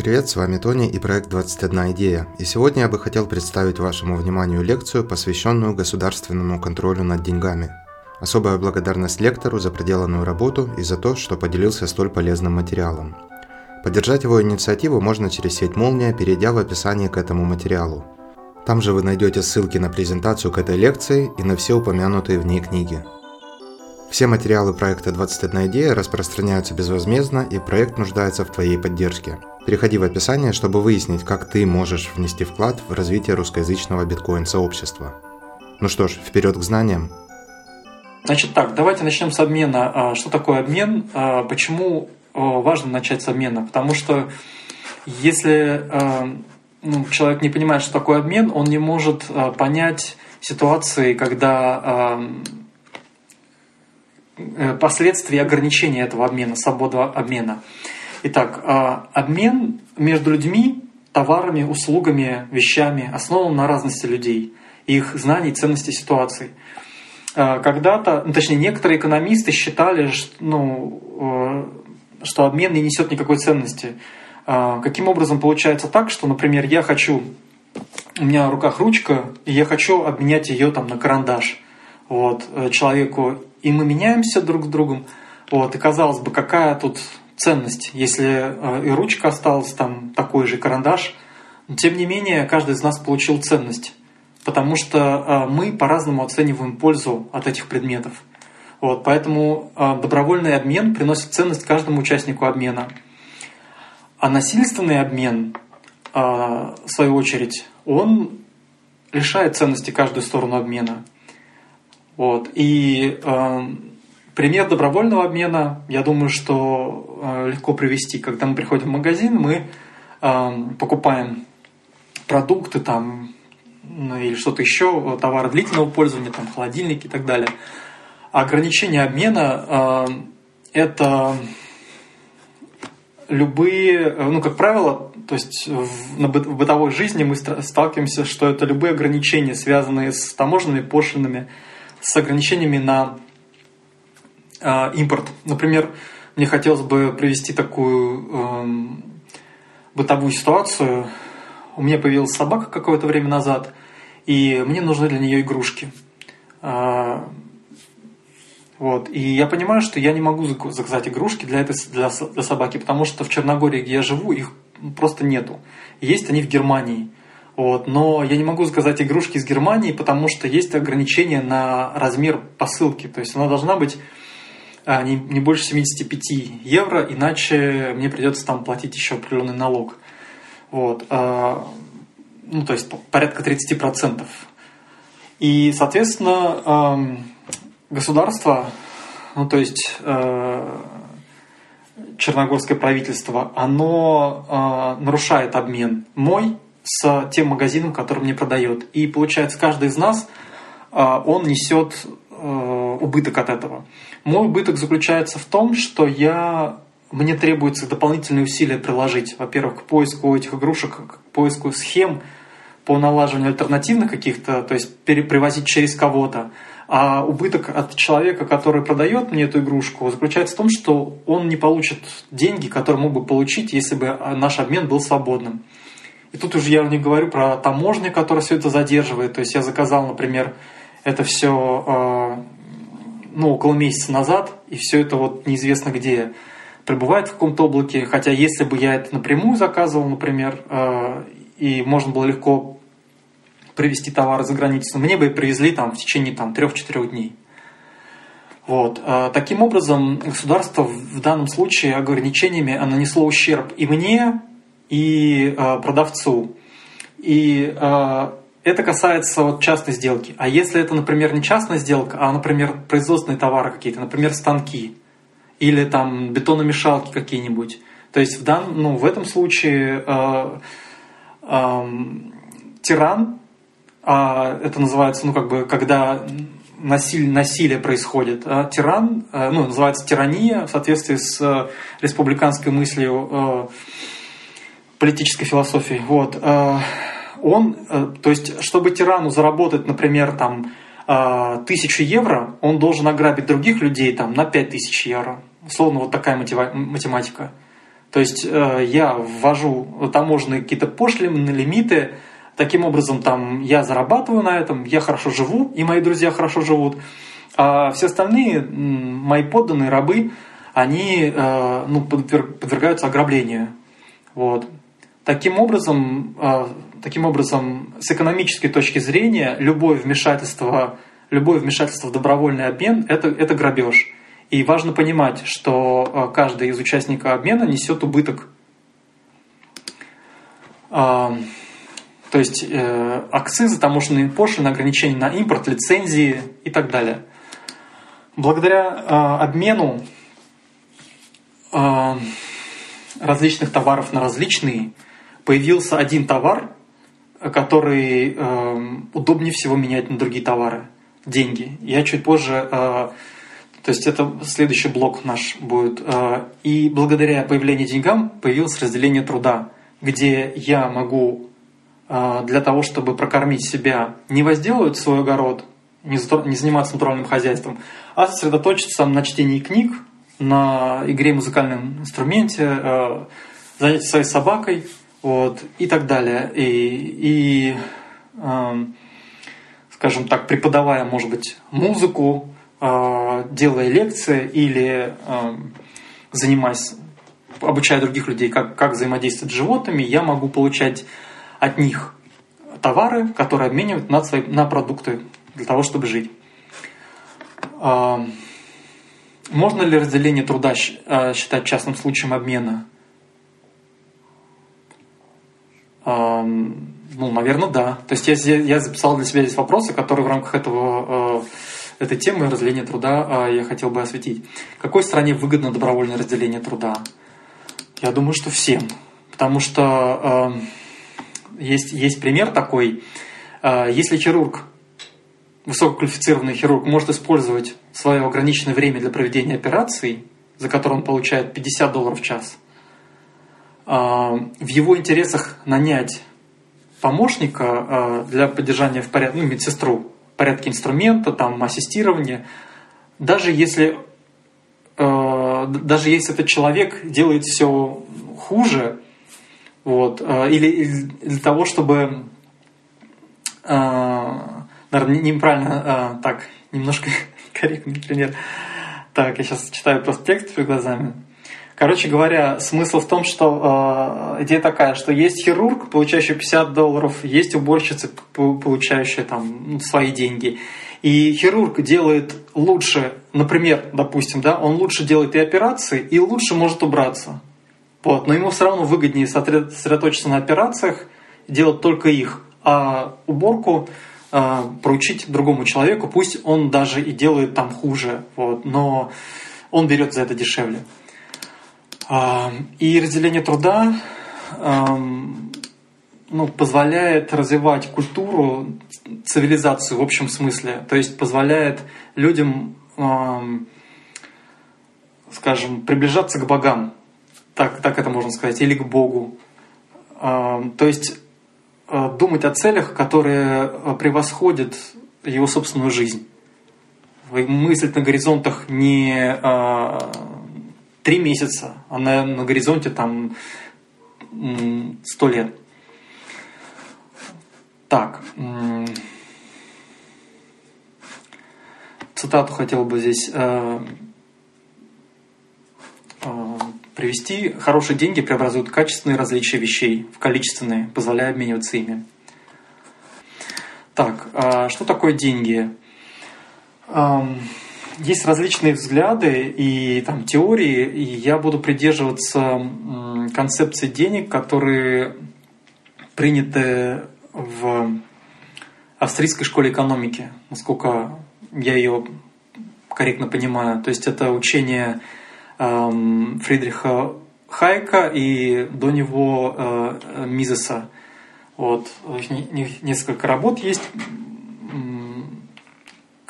Привет, с вами Тони и проект 21 идея. И сегодня я бы хотел представить вашему вниманию лекцию, посвященную государственному контролю над деньгами. Особая благодарность лектору за проделанную работу и за то, что поделился столь полезным материалом. Поддержать его инициативу можно через сеть Молния, перейдя в описание к этому материалу. Там же вы найдете ссылки на презентацию к этой лекции и на все упомянутые в ней книги. Все материалы проекта 21 идея распространяются безвозмездно, и проект нуждается в твоей поддержке. Переходи в описание, чтобы выяснить, как ты можешь внести вклад в развитие русскоязычного биткоин-сообщества. Ну что ж, вперед к знаниям. Значит так, давайте начнем с обмена. А, что такое обмен? А, почему важно начать с обмена? Потому что если ну, человек не понимает, что такое обмен, он не может понять ситуации, когда Э, последствий и ограничения этого обмена, свобода обмена. Итак, а, обмен между людьми, товарами, услугами, вещами основан на разности людей, их знаний, ценностей ситуаций. А, когда-то, ну, точнее, некоторые экономисты считали, что, ну, э, что обмен не несет никакой ценности. А, каким образом получается так, что, например, я хочу, у меня в руках ручка, и я хочу обменять ее там на карандаш вот, э, человеку, и мы меняемся друг с другом. Вот, и казалось бы, какая тут ценность, если э, и ручка осталась, там такой же карандаш. Но тем не менее, каждый из нас получил ценность, потому что э, мы по-разному оцениваем пользу от этих предметов. Вот, поэтому э, добровольный обмен приносит ценность каждому участнику обмена. А насильственный обмен, в свою очередь, он лишает ценности каждую сторону обмена. Вот. И пример добровольного обмена, я думаю, что э, легко привести. Когда мы приходим в магазин, мы э, покупаем продукты там, ну, или что-то еще, товары длительного пользования, там, холодильники и так далее. Ограничение обмена э, это любые, ну, как правило, то есть в бытовой жизни мы сталкиваемся, что это любые ограничения, связанные с таможенными пошлинами, с ограничениями на э, импорт. Например, мне хотелось бы привести такую э, бытовую ситуацию. У меня появилась собака какое-то время назад, и мне нужны для нее игрушки. Э, вот. И я понимаю, что я не могу заказать игрушки для, этой, для, для собаки, потому что в Черногории, где я живу, их просто нету. Есть они в Германии. Вот, но я не могу заказать игрушки из Германии, потому что есть ограничение на размер посылки. То есть она должна быть а, не, не больше 75 евро, иначе мне придется там платить еще определенный налог. Вот, а, ну, то есть порядка 30%. И, соответственно, а, государство, ну, то есть а, черногорское правительство, оно а, нарушает обмен мой с тем магазином, который мне продает. И получается, каждый из нас, а, он несет э, убыток от этого. Мой убыток заключается в том, что я мне требуется дополнительные усилия приложить, во-первых, к поиску этих игрушек, к поиску схем по налаживанию альтернативных каких-то, то есть перепривозить через кого-то. А убыток от человека, который продает мне эту игрушку, заключается в том, что он не получит деньги, которые мог бы получить, если бы наш обмен был свободным. И тут уже я не говорю про таможню, которая все это задерживает. То есть я заказал, например, это все э, ну, около месяца назад, и все это вот неизвестно где пребывает в каком-то облаке. Хотя если бы я это напрямую заказывал, например, э, и можно было легко привезти товары за границу, мне бы привезли там в течение там, 3-4 дней. Вот. Э, таким образом, государство в данном случае ограничениями нанесло ущерб и мне, и э, продавцу. И это касается вот частной сделки. А если это, например, не частная сделка, а, например, производственные товары какие-то, например, станки или там бетономешалки какие-нибудь, то есть в, дан, ну, в этом случае э, э, тиран, э, это называется, ну, как бы, когда насилие, насилие происходит. А тиран, э, ну, называется тирания в соответствии с э, республиканской мыслью э, политической философии. Вот. Э, он, э, то есть, чтобы тирану заработать, например, там, э, тысячу евро, он должен ограбить других людей там, на пять тысяч евро. Условно, вот такая математика. То есть э, я ввожу таможенные какие-то пошлины, лимиты, таким образом там я зарабатываю на этом, я хорошо живу, и мои друзья хорошо живут. А все остальные, мои подданные, рабы, они ну, подвергаются ограблению. Вот. Таким образом, таким образом, с экономической точки зрения, любое вмешательство, любое вмешательство в добровольный обмен это, это грабеж. И важно понимать, что э, каждый из участников обмена несет убыток. То есть акцизы, таможенные пошлины, ограничения на импорт, лицензии и так далее. Благодаря обмену различных товаров на различные, появился один товар, который э, удобнее всего менять на другие товары. Деньги. Я чуть позже, э, то есть это следующий блок наш будет. Э, и благодаря появлению деньгам появилось разделение труда, где я могу э, для того, чтобы прокормить себя, не возделывать свой огород, не, заниматься натуральным хозяйством, а сосредоточиться на чтении книг, на игре музыкальном инструменте, занятия своей собакой, вот, и так далее. И, и э, скажем так, преподавая, может быть, музыку, э, делая лекции или э, занимаясь, обучая других людей, как, как взаимодействовать с животными, я могу получать от них товары, которые обменивают на, свои, на продукты для того, чтобы жить. Э, можно ли разделение труда э, считать частным случаем обмена? Ну, наверное, да. То есть я, я записал для себя здесь вопросы, которые в рамках этого, э, этой темы разделения труда э, я хотел бы осветить. Какой стране выгодно добровольное разделение труда? Я думаю, что всем. Потому что есть, есть пример такой. Если хирург высококвалифицированный хирург может использовать свое ограниченное время для проведения операций, за которое он получает 50 долларов в час, а, в его интересах нанять помощника а, для поддержания в порядке, ну, медсестру, в порядке инструмента, там, ассистирования, даже если, а, даже если этот человек делает все хуже, вот, или для того, чтобы наверное, неправильно, а, так, немножко корректный пример. Так, я сейчас читаю просто текст перед глазами. Короче говоря, смысл в том, что э, идея такая, что есть хирург, получающий 50 долларов, есть уборщица, получающая там ну, свои деньги. И хирург делает лучше, например, допустим, да, он лучше делает и операции, и лучше может убраться. Вот, но ему все равно выгоднее сосредоточиться на операциях, делать только их, а уборку э, поручить другому человеку, пусть он даже и делает там хуже, вот, но он берет за это дешевле. И разделение труда ну, позволяет развивать культуру, цивилизацию в общем смысле, то есть позволяет людям, скажем, приближаться к богам, так, так это можно сказать, или к Богу. То есть Э, думать о целях, которые э, превосходят его собственную жизнь. Мыслить на горизонтах не э, три месяца, а на, на горизонте там сто лет. Так. Цитату хотел бы здесь привести. Хорошие деньги преобразуют качественные различия вещей в количественные, позволяя обмениваться ими. Так, а что такое деньги? Есть различные взгляды и там, теории, и я буду придерживаться концепции денег, которые приняты в австрийской школе экономики, насколько я ее корректно понимаю. То есть это учение Фридриха Хайка и до него э, Мизеса. Вот. Несколько работ есть,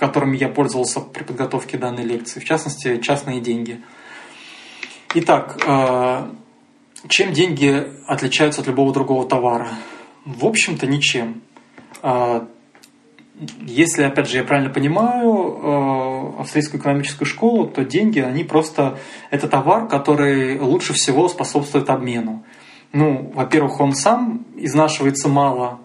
которыми я пользовался при подготовке данной лекции, в частности, частные деньги. Итак, э, чем деньги отличаются от любого другого товара? В общем-то, ничем. Э, если, опять же, я правильно понимаю э, австрийскую экономическую школу, то деньги, они просто это товар, который лучше всего способствует обмену. Ну, во-первых, он сам изнашивается мало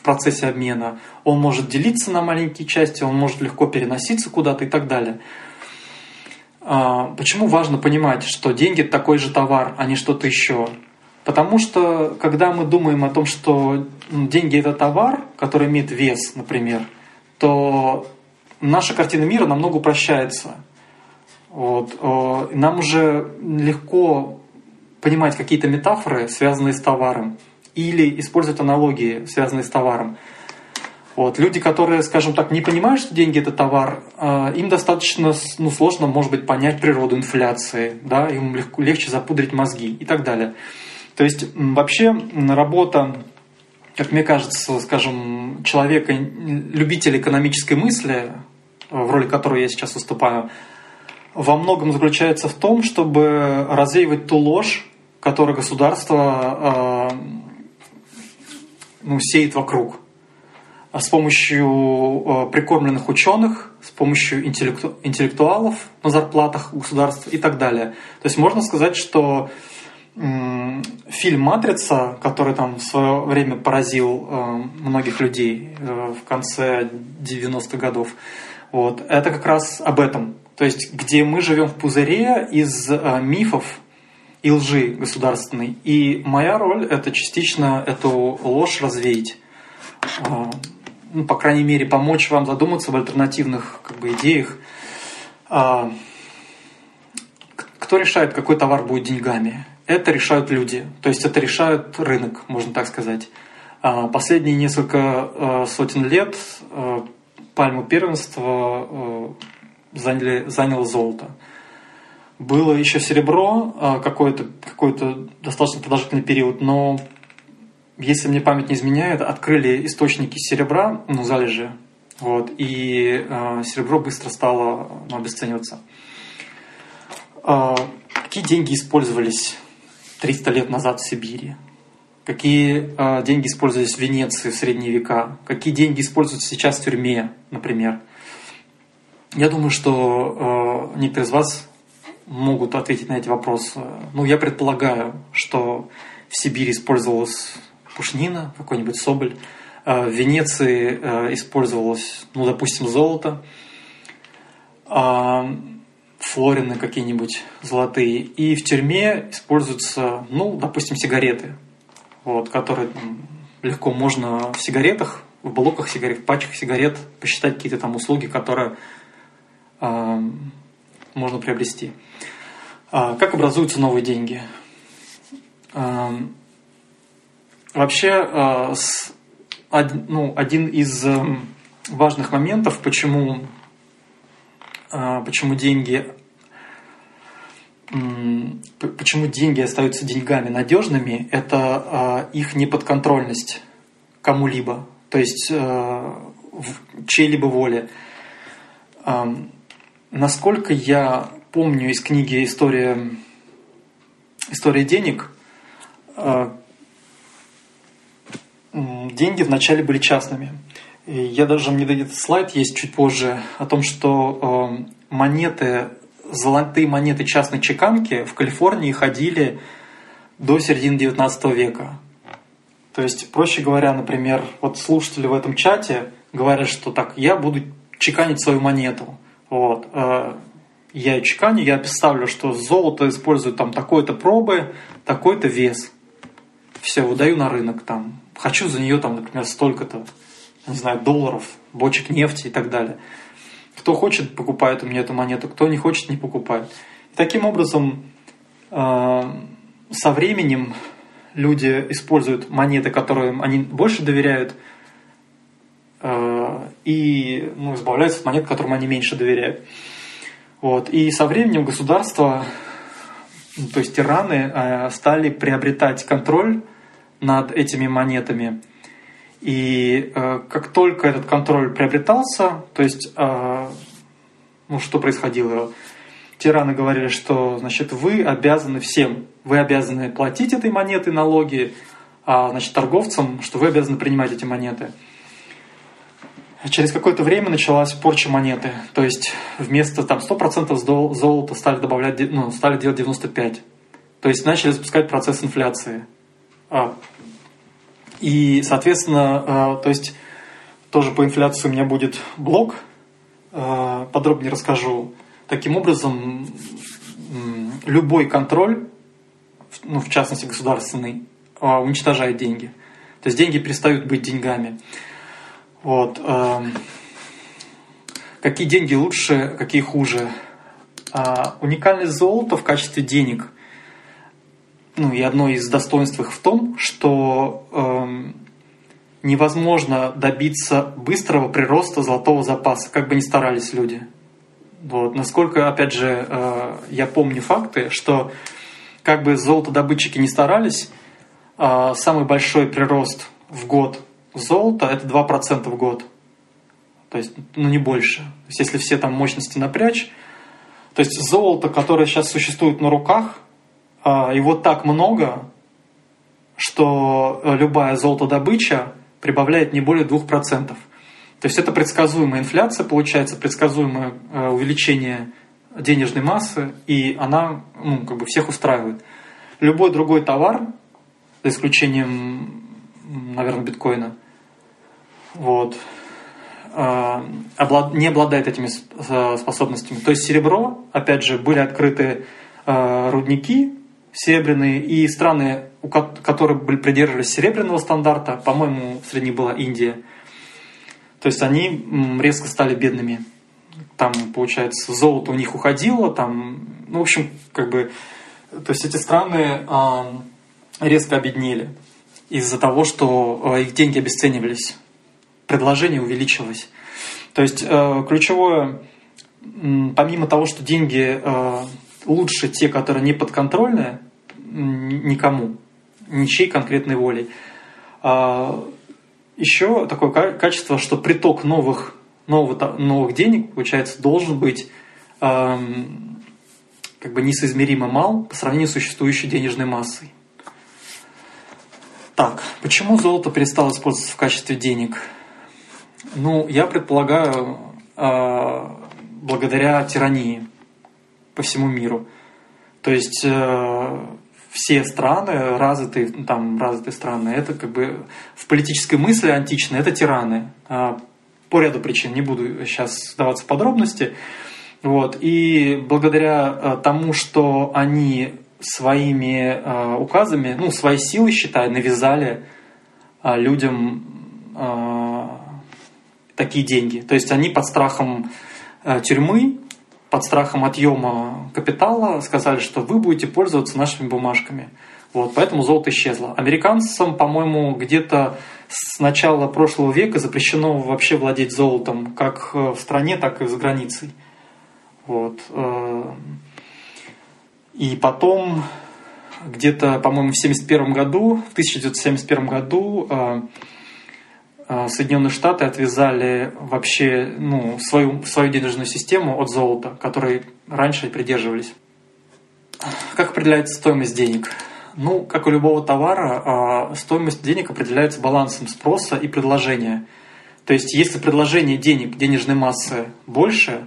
в процессе обмена, он может делиться на маленькие части, он может легко переноситься куда-то и так далее. А, почему важно понимать, что деньги такой же товар, а не что-то еще? Потому что, когда мы думаем о том, что деньги это товар, который имеет вес, например, то наша картина мира намного упрощается. Вот. Нам уже легко понимать какие-то метафоры, связанные с товаром, или использовать аналогии, связанные с товаром. Вот. Люди, которые, скажем так, не понимают, что деньги это товар, а, им достаточно ну, сложно, может быть, понять природу инфляции, да, им легко, легче запудрить мозги и так далее. То есть вообще работа, как мне кажется, скажем, человека, любителя экономической мысли, в роли которой я сейчас выступаю, во многом заключается в том, чтобы развеивать ту ложь, которую государство э, ну, сеет вокруг с помощью э, прикормленных ученых, с помощью интеллекту, интеллектуалов на зарплатах государства и так далее. То есть можно сказать, что фильм «Матрица», который там в свое время поразил э, многих людей э, в конце 90-х годов, вот, это как раз об этом. То есть, где мы живем в пузыре из мифов и лжи государственной. И моя роль – это частично эту ложь развеять. Ну, по крайней мере, помочь вам задуматься об альтернативных как бы, идеях. Кто решает, какой товар будет деньгами? это решают люди, то есть это решает рынок, можно так сказать. А, последние несколько а, сотен лет а, пальму первенства заняли, заняло золото. Было еще серебро какой-то какой достаточно продолжительный период, но если мне память не изменяет, открыли источники серебра, ну, залежи, вот, и э, серебро быстро стало ну, обесцениваться. Э, какие деньги использовались 300 лет назад в Сибири? Какие э, деньги использовались в Венеции в средние века? Какие деньги используются сейчас в тюрьме, например? Я думаю, что э, некоторые из вас могут ответить на эти вопросы. Ну, я предполагаю, что в Сибири использовалась пушнина, какой-нибудь соболь. Э, в Венеции э, использовалось, ну, допустим, золото. Э, флорины какие-нибудь золотые. И в тюрьме используются, ну, допустим, сигареты, вот, которые там, легко можно в сигаретах, в блоках сигарет, в пачках сигарет посчитать какие-то там услуги, которые э, можно приобрести. А, как образуются новые деньги? А, вообще, а, ну, один из важных моментов, почему почему деньги почему деньги остаются деньгами надежными, это их неподконтрольность кому-либо, то есть э, в чьей-либо воле. Насколько я помню из книги «История, История денег», э, деньги вначале были частными – я даже, мне дадит слайд есть чуть позже о том, что э, монеты, золотые монеты частной чеканки в Калифорнии ходили до середины 19 века. То есть, проще говоря, например, вот слушатели в этом чате говорят, что так, я буду чеканить свою монету. Вот. Я чеканю, я представлю, что золото использует там такой-то пробы, такой-то вес. Все, выдаю на рынок там. Хочу за нее там, например, столько-то не знаю, долларов, бочек нефти и так далее. Кто хочет, покупает у меня эту монету, кто не хочет, не покупает. И таким образом, э, со временем люди используют монеты, которым они больше доверяют, э, и ну, избавляются от монет, которым они меньше доверяют. Вот. И со временем государства, то есть тираны, э, стали приобретать контроль над этими монетами и э, как только этот контроль приобретался, то есть, э, ну что происходило? Тираны говорили, что значит, вы обязаны всем, вы обязаны платить этой монеты налоги, а значит, торговцам, что вы обязаны принимать эти монеты. Через какое-то время началась порча монеты. То есть вместо там 100% золота стали добавлять, ну, стали делать 95%. То есть начали запускать процесс инфляции. А, и, соответственно, а, то есть тоже по инфляции у меня будет блок. А, подробнее расскажу. Таким образом, любой контроль, ну, в частности государственный, уничтожает деньги. То есть деньги перестают быть деньгами. Вот. Эм, какие деньги лучше, какие хуже? А, уникальность золота в качестве денег. Ну и одно из достоинств их в том, что эм, невозможно добиться быстрого прироста золотого запаса, как бы ни старались люди. Вот. Насколько, опять же, э, я помню факты, что как бы золотодобытчики не старались, э, самый большой прирост в год золото это 2% в год. То есть, ну не больше. То есть, если все там мощности напрячь, то есть золото, которое сейчас существует на руках, а, его так много, что любая золотодобыча прибавляет не более 2%. То есть это предсказуемая инфляция, получается предсказуемое э, увеличение денежной массы, и она ну, как бы всех устраивает. Любой другой товар, за исключением наверное, биткоина, вот, а, не обладает этими способностями. То есть серебро, опять же, были открыты а, рудники серебряные, и страны, которые были придерживались серебряного стандарта, по-моему, среди была Индия, то есть они резко стали бедными. Там, получается, золото у них уходило, там, ну, в общем, как бы, то есть эти страны резко обеднели из-за того, что э, их деньги обесценивались, предложение увеличилось. То есть э, ключевое, помимо того, что деньги э, лучше те, которые не подконтрольны никому, ничьей конкретной волей, а еще такое качество, что приток новых, нового, новых денег, получается, должен быть эм, как бы несоизмеримо мал по сравнению с существующей денежной массой. Так, почему золото перестало использоваться в качестве денег? Ну, я предполагаю, э, благодаря тирании по всему миру. То есть э, все страны, развитые, там, развитые страны, это как бы в политической мысли античной, это тираны. Э, по ряду причин, не буду сейчас вдаваться в подробности. Вот. И благодаря э, тому, что они своими э, указами, ну, своей силой, считаю, навязали э, людям э, такие деньги. То есть они под страхом э, тюрьмы, под страхом отъема капитала сказали, что вы будете пользоваться нашими бумажками. Вот, поэтому золото исчезло. Американцам, по-моему, где-то с начала прошлого века запрещено вообще владеть золотом, как в стране, так и за границей. Вот. И потом, где-то, по-моему, в 1971 году, в 1971 году э, э, Соединенные Штаты отвязали вообще ну, свою, свою денежную систему от золота, которой раньше придерживались. Как определяется стоимость денег? Ну, как у любого товара, э, стоимость денег определяется балансом спроса и предложения. То есть, если предложение денег, денежной массы больше,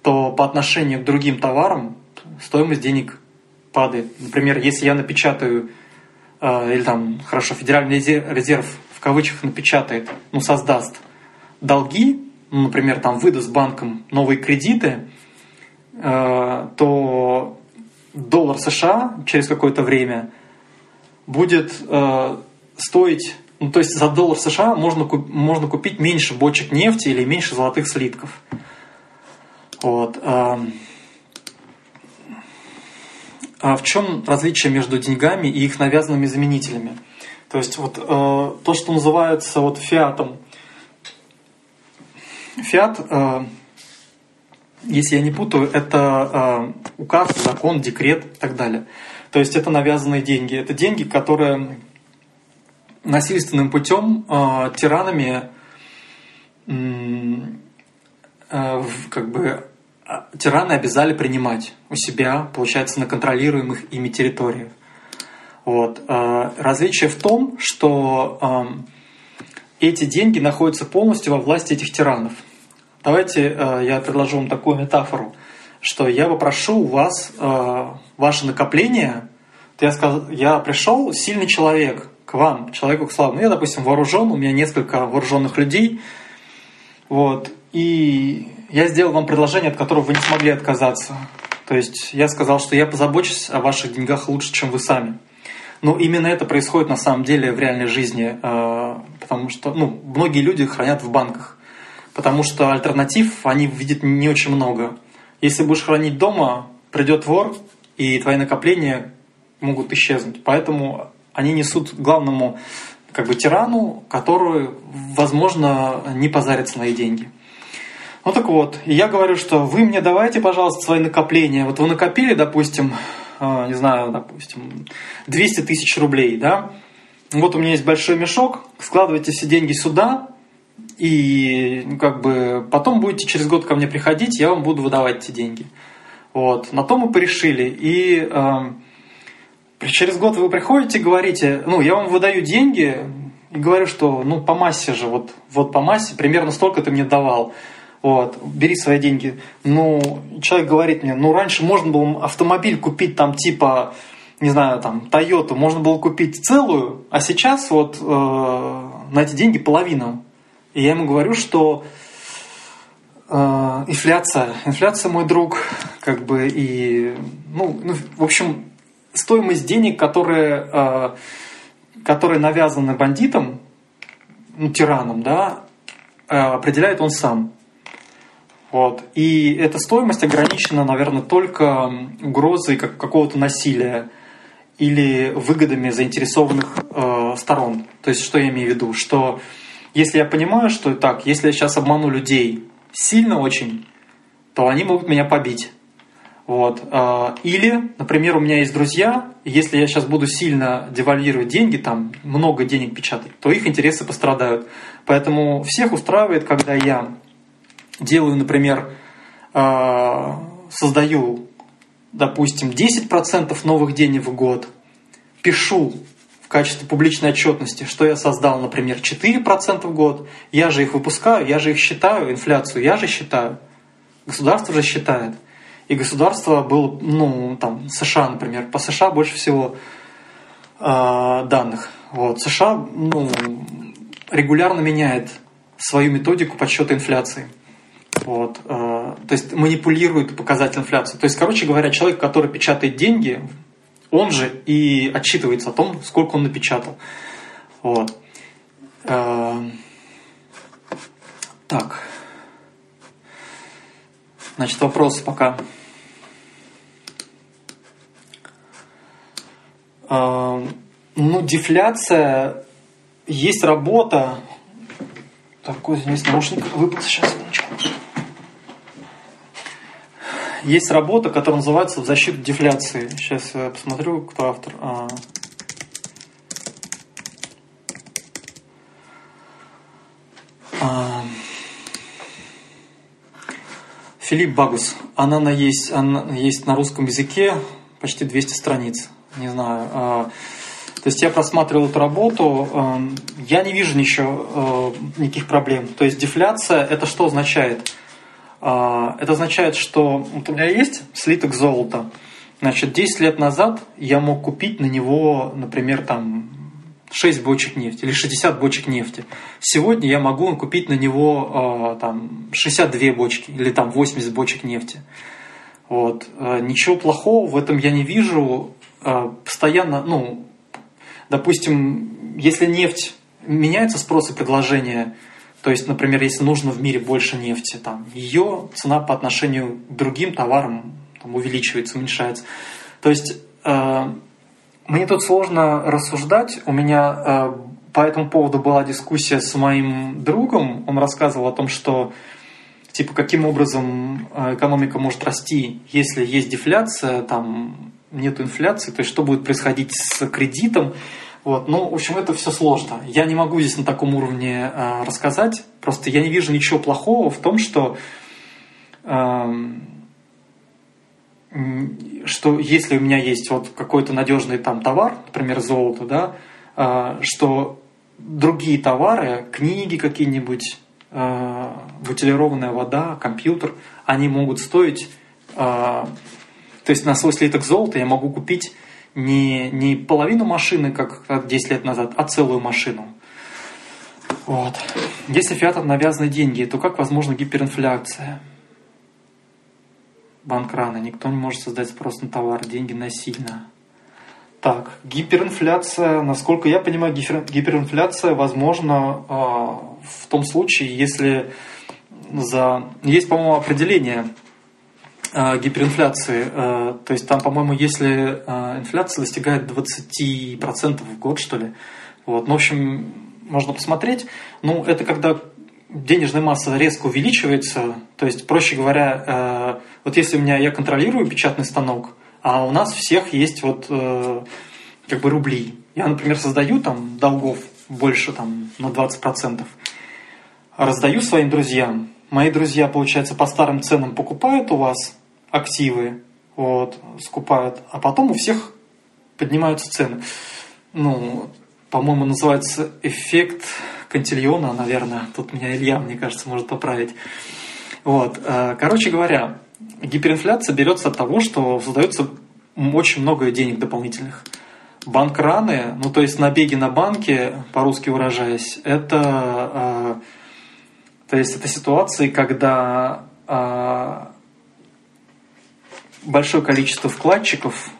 то по отношению к другим товарам стоимость денег падает. Например, если я напечатаю, э, или там, хорошо, Федеральный резерв в кавычках напечатает, ну, создаст долги, ну, например, там выдаст банкам новые кредиты, э, то доллар США через какое-то время будет э, стоить, ну, то есть за доллар США можно, можно купить меньше бочек нефти или меньше золотых слитков. Вот. А в чем различие между деньгами и их навязанными заменителями? То есть вот э, то, что называется вот фиатом. Фиат, э, если я не путаю, это э, указ, закон, декрет и так далее. То есть это навязанные деньги. Это деньги, которые насильственным путем э, тиранами э, как бы тираны обязали принимать у себя, получается, на контролируемых ими территориях. Вот. А, различие в том, что эти деньги находятся полностью во власти этих тиранов. Давайте э, я предложу вам такую метафору, что я попрошу у вас ваше накопление. Я, сказал, я пришел, сильный человек, к вам, человеку к славу. Ну, я, допустим, вооружен, у меня несколько вооруженных людей. Вот, и я сделал вам предложение, от которого вы не смогли отказаться. То есть я сказал, что я позабочусь о ваших деньгах лучше, чем вы сами. Но именно это происходит на самом деле в реальной жизни, э, потому что ну, многие люди хранят в банках, потому что альтернатив они видят не очень много. Если будешь хранить дома, придет вор, и твои накопления могут исчезнуть. Поэтому они несут главному как бы тирану, который, возможно, не позарится на их деньги. Ну так вот, я говорю, что вы мне давайте, пожалуйста, свои накопления. Вот вы накопили, допустим, а, не знаю, допустим, 200 тысяч рублей, да, вот у меня есть большой мешок, складывайте все деньги сюда, и ну, как бы потом будете через год ко мне приходить, я вам буду выдавать эти деньги. Вот, на то мы порешили. И э, через год вы приходите, говорите, ну, я вам выдаю деньги, и говорю, что, ну, по массе же, вот, вот по массе, примерно столько ты мне давал вот, бери свои деньги. Ну, человек говорит мне, ну, раньше можно было автомобиль купить там типа, не знаю, там, Toyota, можно было купить целую, а сейчас вот э, на эти деньги половина. И я ему говорю, что э, инфляция, инфляция мой друг, как бы, и, ну, ну в общем, стоимость денег, которые, э, которые навязаны бандитам, ну, тиранам, да, э, определяет он сам. Вот. И эта стоимость ограничена, наверное, только угрозой как какого-то насилия или выгодами заинтересованных э, сторон. То есть, что я имею в виду? Что если я понимаю, что так, если я сейчас обману людей сильно очень, то они могут меня побить. Вот. Э, или, например, у меня есть друзья, если я сейчас буду сильно девальвировать деньги, там много денег печатать, то их интересы пострадают. Поэтому всех устраивает, когда я делаю, например, э, создаю, допустим, 10% новых денег в год, пишу в качестве публичной отчетности, что я создал, например, 4% в год, я же их выпускаю, я же их считаю, инфляцию я же считаю, государство же считает. И государство было, ну, там, США, например, по США больше всего э, данных. Вот. США ну, регулярно меняет свою методику подсчета инфляции. Вот. Э, то есть манипулирует показатель инфляции. То есть, короче говоря, человек, который печатает деньги, он же и отчитывается о том, сколько он напечатал. Вот. Э, так. Значит, вопрос пока. Э, ну, дефляция, есть работа. Такой, здесь наушник выпал сейчас. Есть работа, которая называется «В защиту дефляции». Сейчас я посмотрю, кто автор. А. А. Филипп Багус. Она на есть, она есть на русском языке почти 200 страниц. Не знаю. А. То есть я просматривал эту работу, я не вижу ничего, никаких проблем. То есть дефляция это что означает? А, это означает, что вот у меня есть слиток золота. Значит, 10 лет назад я мог купить на него, например, там 6 бочек нефти или 60 бочек нефти. Сегодня я могу купить на него там, 62 бочки или там 80 бочек нефти. Вот. А, ничего плохого в этом я не вижу. А, постоянно, ну, допустим, если нефть меняется спрос и предложение – то есть, например, если нужно в мире больше нефти, там, ее цена по отношению к другим товарам там, увеличивается, уменьшается. То есть э, мне тут сложно рассуждать. У меня э, по этому поводу была дискуссия с моим другом. Он рассказывал о том, что типа каким образом э, экономика может расти, если есть дефляция, там нет инфляции, то есть что будет происходить с кредитом. Вот. Ну, в общем, это все сложно. Я не могу здесь на таком уровне э, рассказать. Просто я не вижу ничего плохого в том, что, э, что если у меня есть вот какой-то надежный там товар, например, золото, да, э, что другие товары, книги какие-нибудь, э, бутилированная вода, компьютер, они могут стоить, э, то есть на свой слиток золота я могу купить не, не половину машины, как 10 лет назад, а целую машину. Вот. Если фиатом навязаны деньги, то как возможна гиперинфляция? Банк рано, никто не может создать спрос на товар, деньги насильно. Так, гиперинфляция, насколько я понимаю, гиперинфляция возможна э, в том случае, если за... Есть, по-моему, определение гиперинфляции. Э, то есть там, по-моему, если э, инфляция достигает 20% в год, что ли. Вот. Ну, в общем, можно посмотреть. Ну, это когда денежная масса резко увеличивается. То есть, проще говоря, э, вот если у меня я контролирую печатный станок, а у нас всех есть вот э, как бы рубли. Я, например, создаю там долгов больше там на 20%, раздаю своим друзьям. Мои друзья, получается, по старым ценам покупают у вас активы, вот, скупают, а потом у всех поднимаются цены. Ну, по-моему, называется эффект Кантильона, наверное. Тут меня Илья, мне кажется, может поправить. Вот. Э, короче говоря, гиперинфляция берется от того, что создается очень много денег дополнительных. Банкраны, ну то есть набеги на банки, по-русски выражаясь, это, э, то есть это ситуации, когда э, большое количество вкладчиков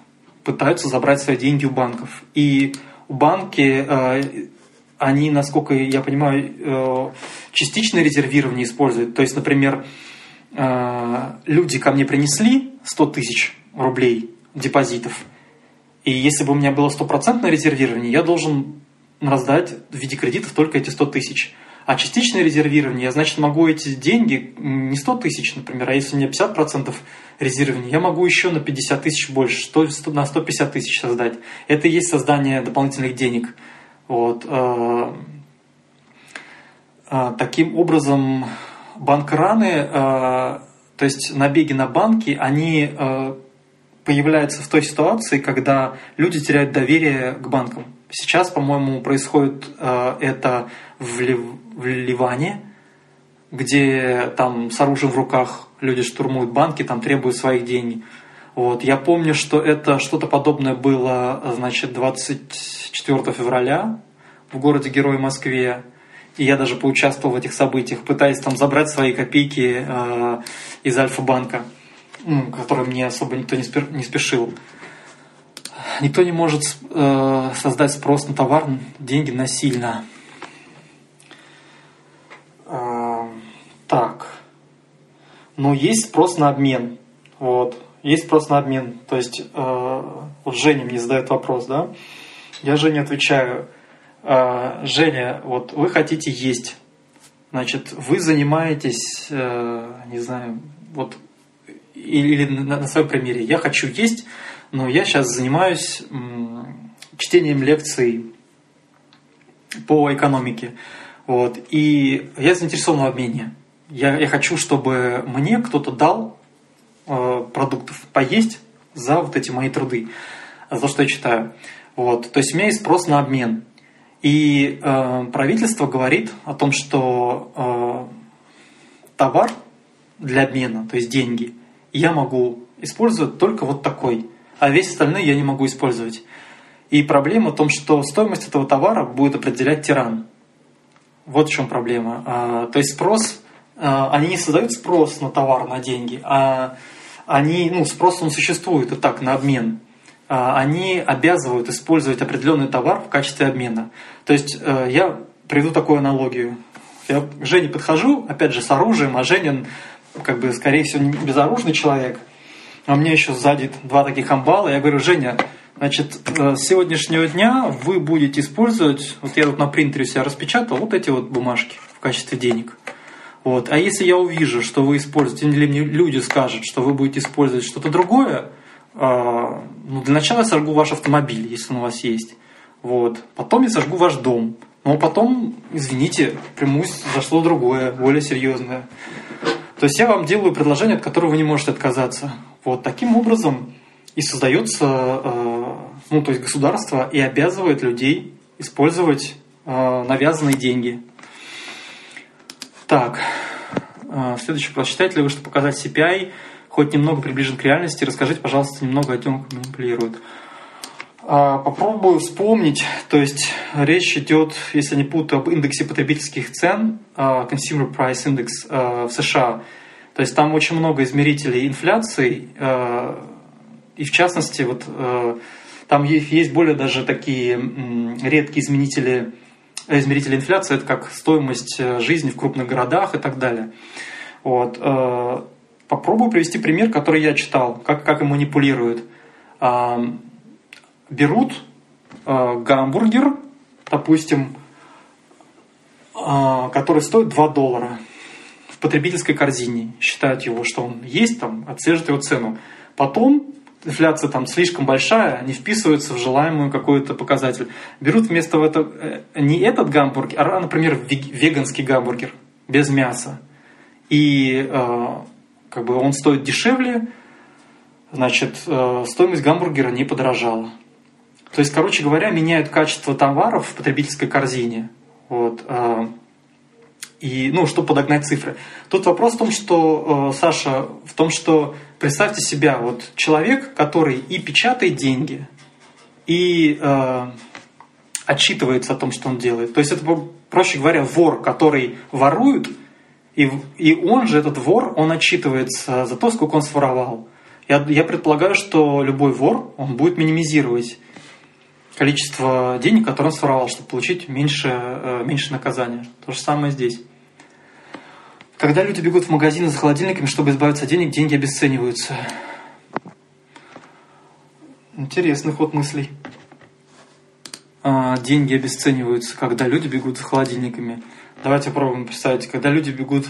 пытаются забрать свои деньги у банков. И банки, э, они, насколько я понимаю, э, частичное резервирование используют. То есть, например, э, люди ко мне принесли 100 тысяч рублей депозитов, и если бы у меня было стопроцентное резервирование, я должен раздать в виде кредитов только эти 100 тысяч. А частичное резервирование, я, значит, могу эти деньги, не 100 тысяч, например, а если у меня 50% резервирования, я могу еще на 50 тысяч больше, на 150 тысяч создать. Это и есть создание дополнительных денег. Вот. Э, э, таким образом, банкраны, э, то есть набеги на банки, они появляются в той ситуации, когда люди теряют доверие к банкам. Сейчас, по-моему, происходит это в, Лив... в Ливане, где там с оружием в руках люди штурмуют банки, там требуют своих денег. Вот. Я помню, что это что-то подобное было, значит, 24 февраля в городе Герой Москве. И я даже поучаствовал в этих событиях, пытаясь там забрать свои копейки э, из Альфа-банка, который мне особо никто не спешил. Никто не может э, создать спрос на товар, деньги насильно. Так. Но есть спрос на обмен. Вот. Есть спрос на обмен. То есть, э, вот Женя мне задает вопрос, да? Я Жене отвечаю, э, Женя, вот вы хотите есть. Значит, вы занимаетесь, э, не знаю, вот, или, на своем примере, я хочу есть, но я сейчас занимаюсь чтением лекций по экономике. Вот, и я заинтересован в обмене я, я хочу, чтобы мне кто-то дал э, продуктов поесть за вот эти мои труды, за то, что я читаю. Вот. То есть у меня есть спрос на обмен. И э, правительство говорит о том, что э, товар для обмена, то есть деньги, я могу использовать только вот такой, а весь остальной я не могу использовать. И проблема в том, что стоимость этого товара будет определять тиран. Вот в чем проблема. А, то есть спрос а, они не создают спрос на товар, на деньги, а они, ну, спрос он существует и так, на обмен. А, они обязывают использовать определенный товар в качестве обмена. То есть э, я приведу такую аналогию. Я к Жене подхожу, опять же, с оружием, а Женин, как бы, скорее всего, безоружный человек. А мне еще сзади два таких амбала. Я говорю, Женя, значит, э, с сегодняшнего дня вы будете использовать, вот я тут на принтере себя распечатал, вот эти вот бумажки в качестве денег. Вот. А если я увижу, что вы используете, или мне люди скажут, что вы будете использовать что-то другое, э, ну, для начала я сожгу ваш автомобиль, если он у вас есть. Вот. Потом я сожгу ваш дом. Но потом, извините, примусь за что другое, более серьезное. То есть я вам делаю предложение, от которого вы не можете отказаться. Вот таким образом и создается, э, ну, то есть государство и обязывает людей использовать э, навязанные деньги. Так, э, следующий вопрос. Считаете ли вы, что показать CPI хоть немного приближен к реальности? Расскажите, пожалуйста, немного о том, как манипулируют. А, попробую вспомнить, то есть речь идет, если не путаю, об индексе потребительских цен, а, Consumer Price Index а, в США. То есть там очень много измерителей инфляции, и в частности, вот там есть более даже такие редкие изменители, измерители инфляции, это как стоимость э, жизни в крупных городах и так далее. Вот. Попробую привести пример, который я читал, как, как им манипулируют берут э, гамбургер, допустим, э, который стоит 2 доллара в потребительской корзине, считают его, что он есть, там, отслеживают его цену. Потом инфляция там слишком большая, не вписывается в желаемую какой-то показатель. Берут вместо этого э, не этот гамбургер, а, например, веганский гамбургер без мяса. И э, как бы он стоит дешевле, значит, э, стоимость гамбургера не подорожала. То есть, короче говоря, меняют качество товаров в потребительской корзине. Вот. А, и, ну, чтобы подогнать цифры. Тут вопрос в том, что, э, Саша, в том, что представьте себя, вот человек, который и печатает деньги, и э, отчитывается о том, что он делает. То есть это, проще говоря, вор, который ворует, и, и он же, этот вор, он отчитывается за то, сколько он своровал. Я, я предполагаю, что любой вор, он будет минимизировать количество денег, которое он своровал, чтобы получить меньше, э, меньше наказания. То же самое здесь. Когда люди бегут в магазины за холодильниками, чтобы избавиться от денег, деньги обесцениваются. Интересный ход мыслей. А, деньги обесцениваются, когда люди бегут за холодильниками. Давайте попробуем представить, когда люди бегут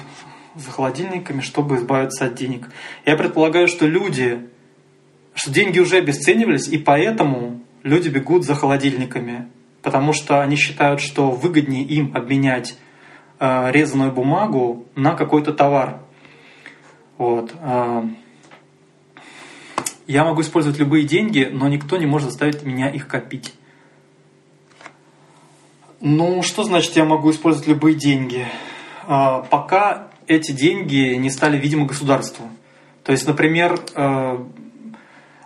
за холодильниками, чтобы избавиться от денег. Я предполагаю, что люди, что деньги уже обесценивались, и поэтому люди бегут за холодильниками, потому что они считают, что выгоднее им обменять э, резаную бумагу на какой-то товар. Вот. Э, я могу использовать любые деньги, но никто не может заставить меня их копить. Ну, что значит я могу использовать любые деньги? Э, пока эти деньги не стали видимы государству. То есть, например,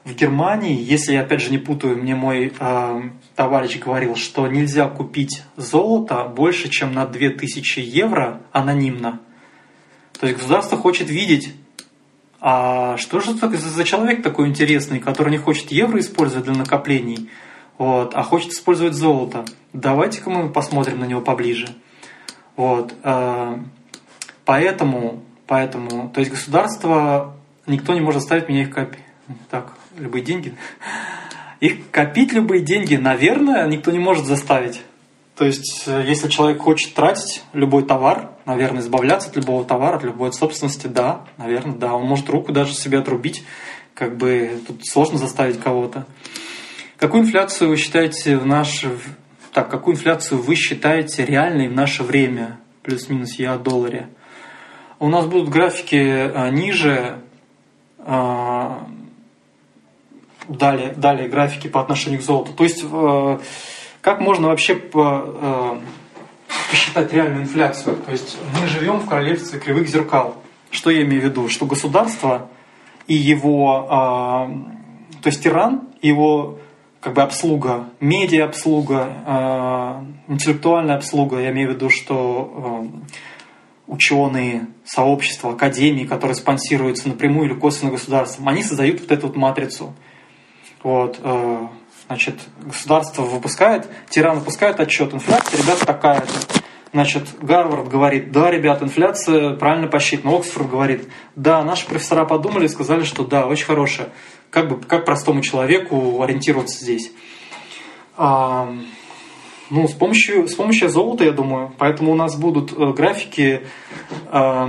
в Германии, если я опять же не путаю, мне мой э, товарищ говорил, что нельзя купить золото больше, чем на 2000 евро анонимно. То есть государство хочет видеть, а что же это за человек такой интересный, который не хочет евро использовать для накоплений, вот, а хочет использовать золото. Давайте-ка мы посмотрим на него поближе. Вот, э, поэтому, поэтому, то есть государство, никто не может заставить меня их копить. Так, любые деньги. Их копить любые деньги, наверное, никто не может заставить. То есть, э, если человек хочет тратить любой товар, наверное, избавляться от любого товара, от любой собственности, да, наверное, да. Он может руку даже себе отрубить, как бы тут сложно заставить кого-то. Какую инфляцию вы считаете в наше... Так, какую инфляцию вы считаете реальной в наше время? Плюс-минус я о долларе. У нас будут графики э, ниже, э, далее, далее графики по отношению к золоту. То есть, э, как можно вообще по, э, посчитать реальную инфляцию? То есть, мы живем в королевстве кривых зеркал. Что я имею в виду? Что государство и его, э, то есть тиран, его как бы обслуга, медиа обслуга, э, интеллектуальная обслуга, я имею в виду, что э, ученые, сообщества, академии, которые спонсируются напрямую или косвенно государством, они создают вот эту вот матрицу – вот, э, значит, государство выпускает, тиран выпускает отчет, инфляция, ребята, такая-то. Значит, Гарвард говорит, да, ребят, инфляция правильно посчитана. Оксфорд говорит, да, наши профессора подумали и сказали, что да, очень хорошая. Как бы, как простому человеку ориентироваться здесь? А, ну, с помощью, с помощью золота, я думаю. Поэтому у нас будут э, графики э,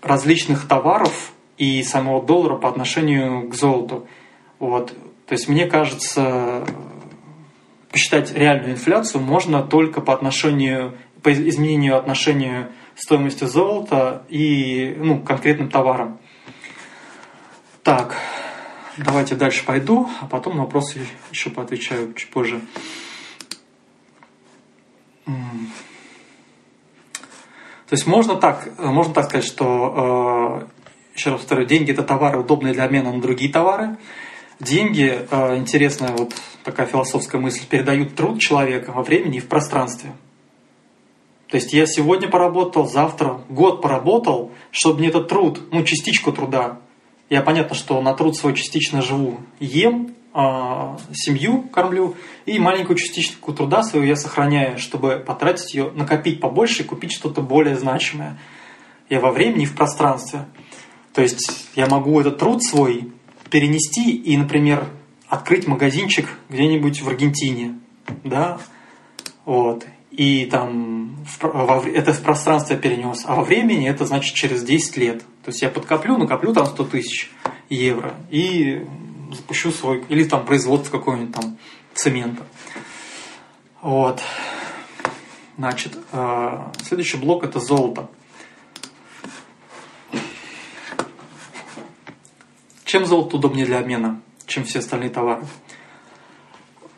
различных товаров и самого доллара по отношению к золоту. Вот. То есть мне кажется, посчитать реальную инфляцию можно только по отношению, по изменению отношения стоимости золота и ну, конкретным товарам. Так, давайте дальше пойду, а потом на вопросы еще поотвечаю чуть позже. То есть можно так, можно так сказать, что, э, еще раз повторю, деньги – это товары, удобные для обмена на другие товары. Деньги, э, интересная вот такая философская мысль, передают труд человека во времени и в пространстве. То есть я сегодня поработал, завтра, год поработал, чтобы мне этот труд, ну, частичку труда. Я понятно, что на труд свой частично живу, ем, э, семью кормлю, и маленькую частичку труда свою я сохраняю, чтобы потратить ее, накопить побольше и купить что-то более значимое. Я во времени и в пространстве. То есть я могу этот труд свой перенести и, например, открыть магазинчик где-нибудь в Аргентине, да, вот, и там в, это в пространстве перенес, а во времени это значит через 10 лет. То есть я подкоплю, накоплю там 100 тысяч евро и запущу свой, или там производство какого-нибудь там цемента. Вот. Значит, э, следующий блок это золото. Чем золото удобнее для обмена, чем все остальные товары?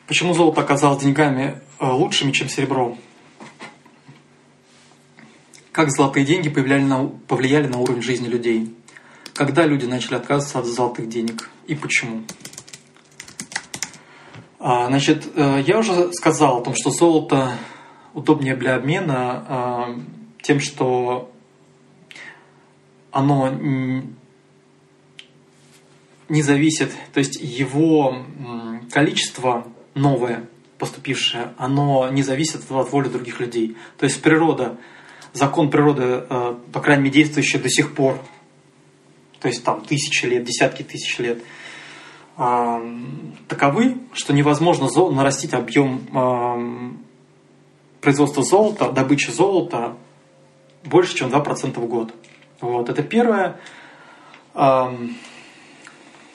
Почему золото оказалось деньгами э, лучшими, чем серебро? Как золотые деньги на, повлияли на уровень жизни людей? Когда люди начали отказываться от золотых денег и почему? А, значит, э, я уже сказал о том, что золото удобнее для обмена а, тем, что оно не зависит, то есть его количество новое, поступившее, оно не зависит от воли других людей. То есть природа, закон природы, э, по крайней мере, действующий до сих пор, то есть там тысячи лет, десятки тысяч лет, таковы, что невозможно нарастить объем производства золота, добычи золота больше, чем 2% в год. Вот, это первое.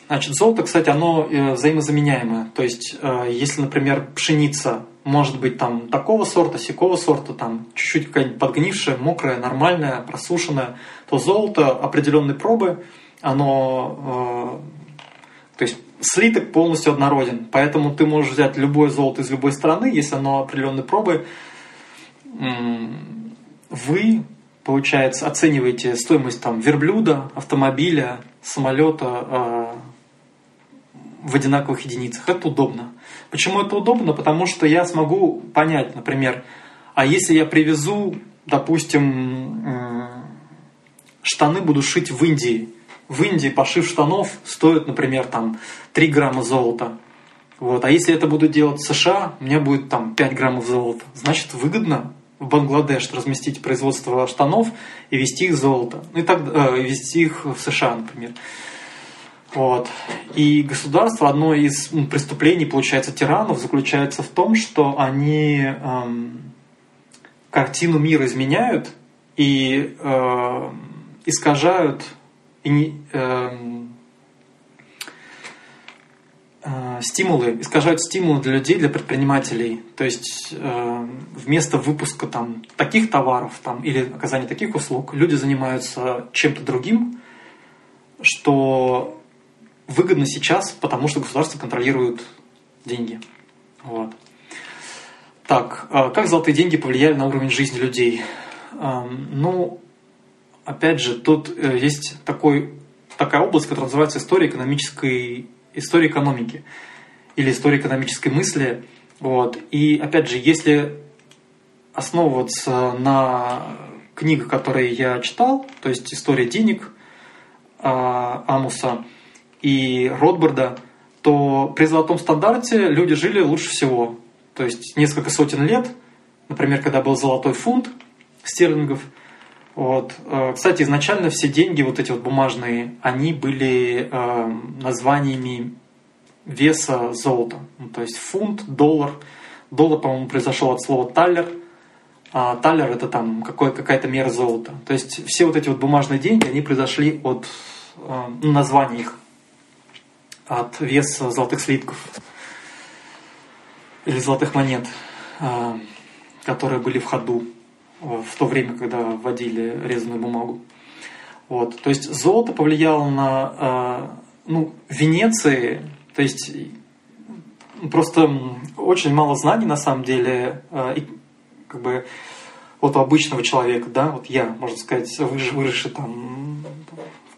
Значит, золото, кстати, оно э, взаимозаменяемое. То есть, э, если, например, пшеница может быть там такого сорта, сякого сорта, там чуть-чуть какая-нибудь подгнившая, мокрая, нормальная, просушенная, то золото определенной пробы, оно, э, то есть слиток полностью однороден. Поэтому ты можешь взять любое золото из любой страны, если оно определенной пробы. Вы, получается, оцениваете стоимость там верблюда, автомобиля, самолета, в одинаковых единицах. Это удобно. Почему это удобно? Потому что я смогу понять, например, а если я привезу, допустим, штаны буду шить в Индии. В Индии пошив штанов стоит, например, там 3 грамма золота. Вот. А если это буду делать в США, у меня будет там 5 граммов золота. Значит, выгодно в Бангладеш разместить производство штанов и вести их золото. Ну и так, э, вести их в США, например. Вот. И государство, одно из преступлений, получается, тиранов, заключается в том, что они эм, картину мира изменяют и э, искажают и, э, э, стимулы, искажают стимулы для людей, для предпринимателей. То есть э, вместо выпуска там, таких товаров там, или оказания таких услуг, люди занимаются чем-то другим, что выгодно сейчас, потому что государство контролирует деньги. Вот. Так, а как золотые деньги повлияли на уровень жизни людей? Ну, опять же, тут э, есть такой, такая область, которая называется история экономической, история экономики или история экономической мысли. Вот. И опять же, если основываться на книгах, которые я читал, то есть «История денег» а, Амуса, и Ротбарда, то при золотом стандарте люди жили лучше всего. То есть несколько сотен лет, например, когда был золотой фунт стерлингов. Вот. Э, кстати, изначально все деньги, вот эти вот бумажные, они были э, названиями веса золота. Ну, то есть фунт, доллар. Доллар, по-моему, произошел от слова таллер. А таллер это там какая-то мера золота. То есть все вот эти вот бумажные деньги, они произошли от э, названия их от веса золотых слитков или золотых монет, а, которые были в ходу в то время, когда вводили резаную бумагу. Вот. То есть золото повлияло на а, ну, Венеции, то есть просто очень мало знаний на самом деле а, как бы вот у обычного человека, да, вот я, можно сказать, выросший там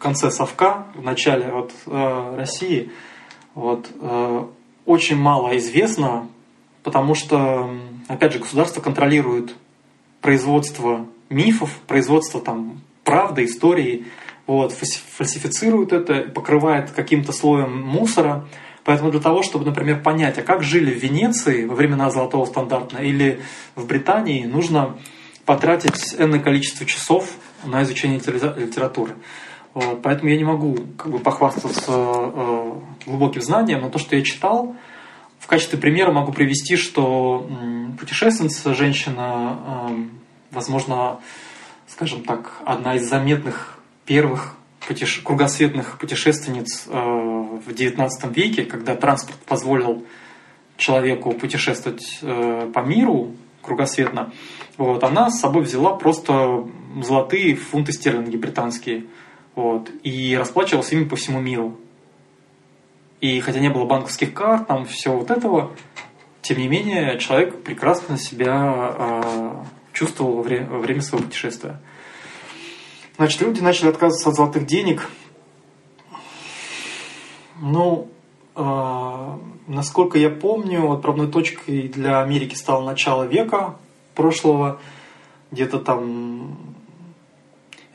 конце совка, в начале вот, э, России, вот, э, очень мало известно, потому что, опять же, государство контролирует производство мифов, производство там правды, истории, вот, фальсифицирует это, покрывает каким-то слоем мусора. Поэтому для того, чтобы, например, понять, а как жили в Венеции во времена Золотого стандарта или в Британии, нужно потратить энное количество часов на изучение литературы. Вот, поэтому я не могу как бы, похвастаться э, глубоким знанием, но то, что я читал, в качестве примера могу привести, что путешественница, женщина, э, возможно, скажем так, одна из заметных первых путеше... кругосветных путешественниц э, в XIX веке, когда транспорт позволил человеку путешествовать э, по миру кругосветно, вот, она с собой взяла просто золотые фунты стерлинги британские – вот, и расплачивался ими по всему миру. И хотя не было банковских карт, там все вот этого, тем не менее человек прекрасно себя э, чувствовал во время, во время своего путешествия. Значит, люди начали отказываться от золотых денег. Ну, э, насколько я помню, отправной точкой для Америки стало начало века прошлого, где-то там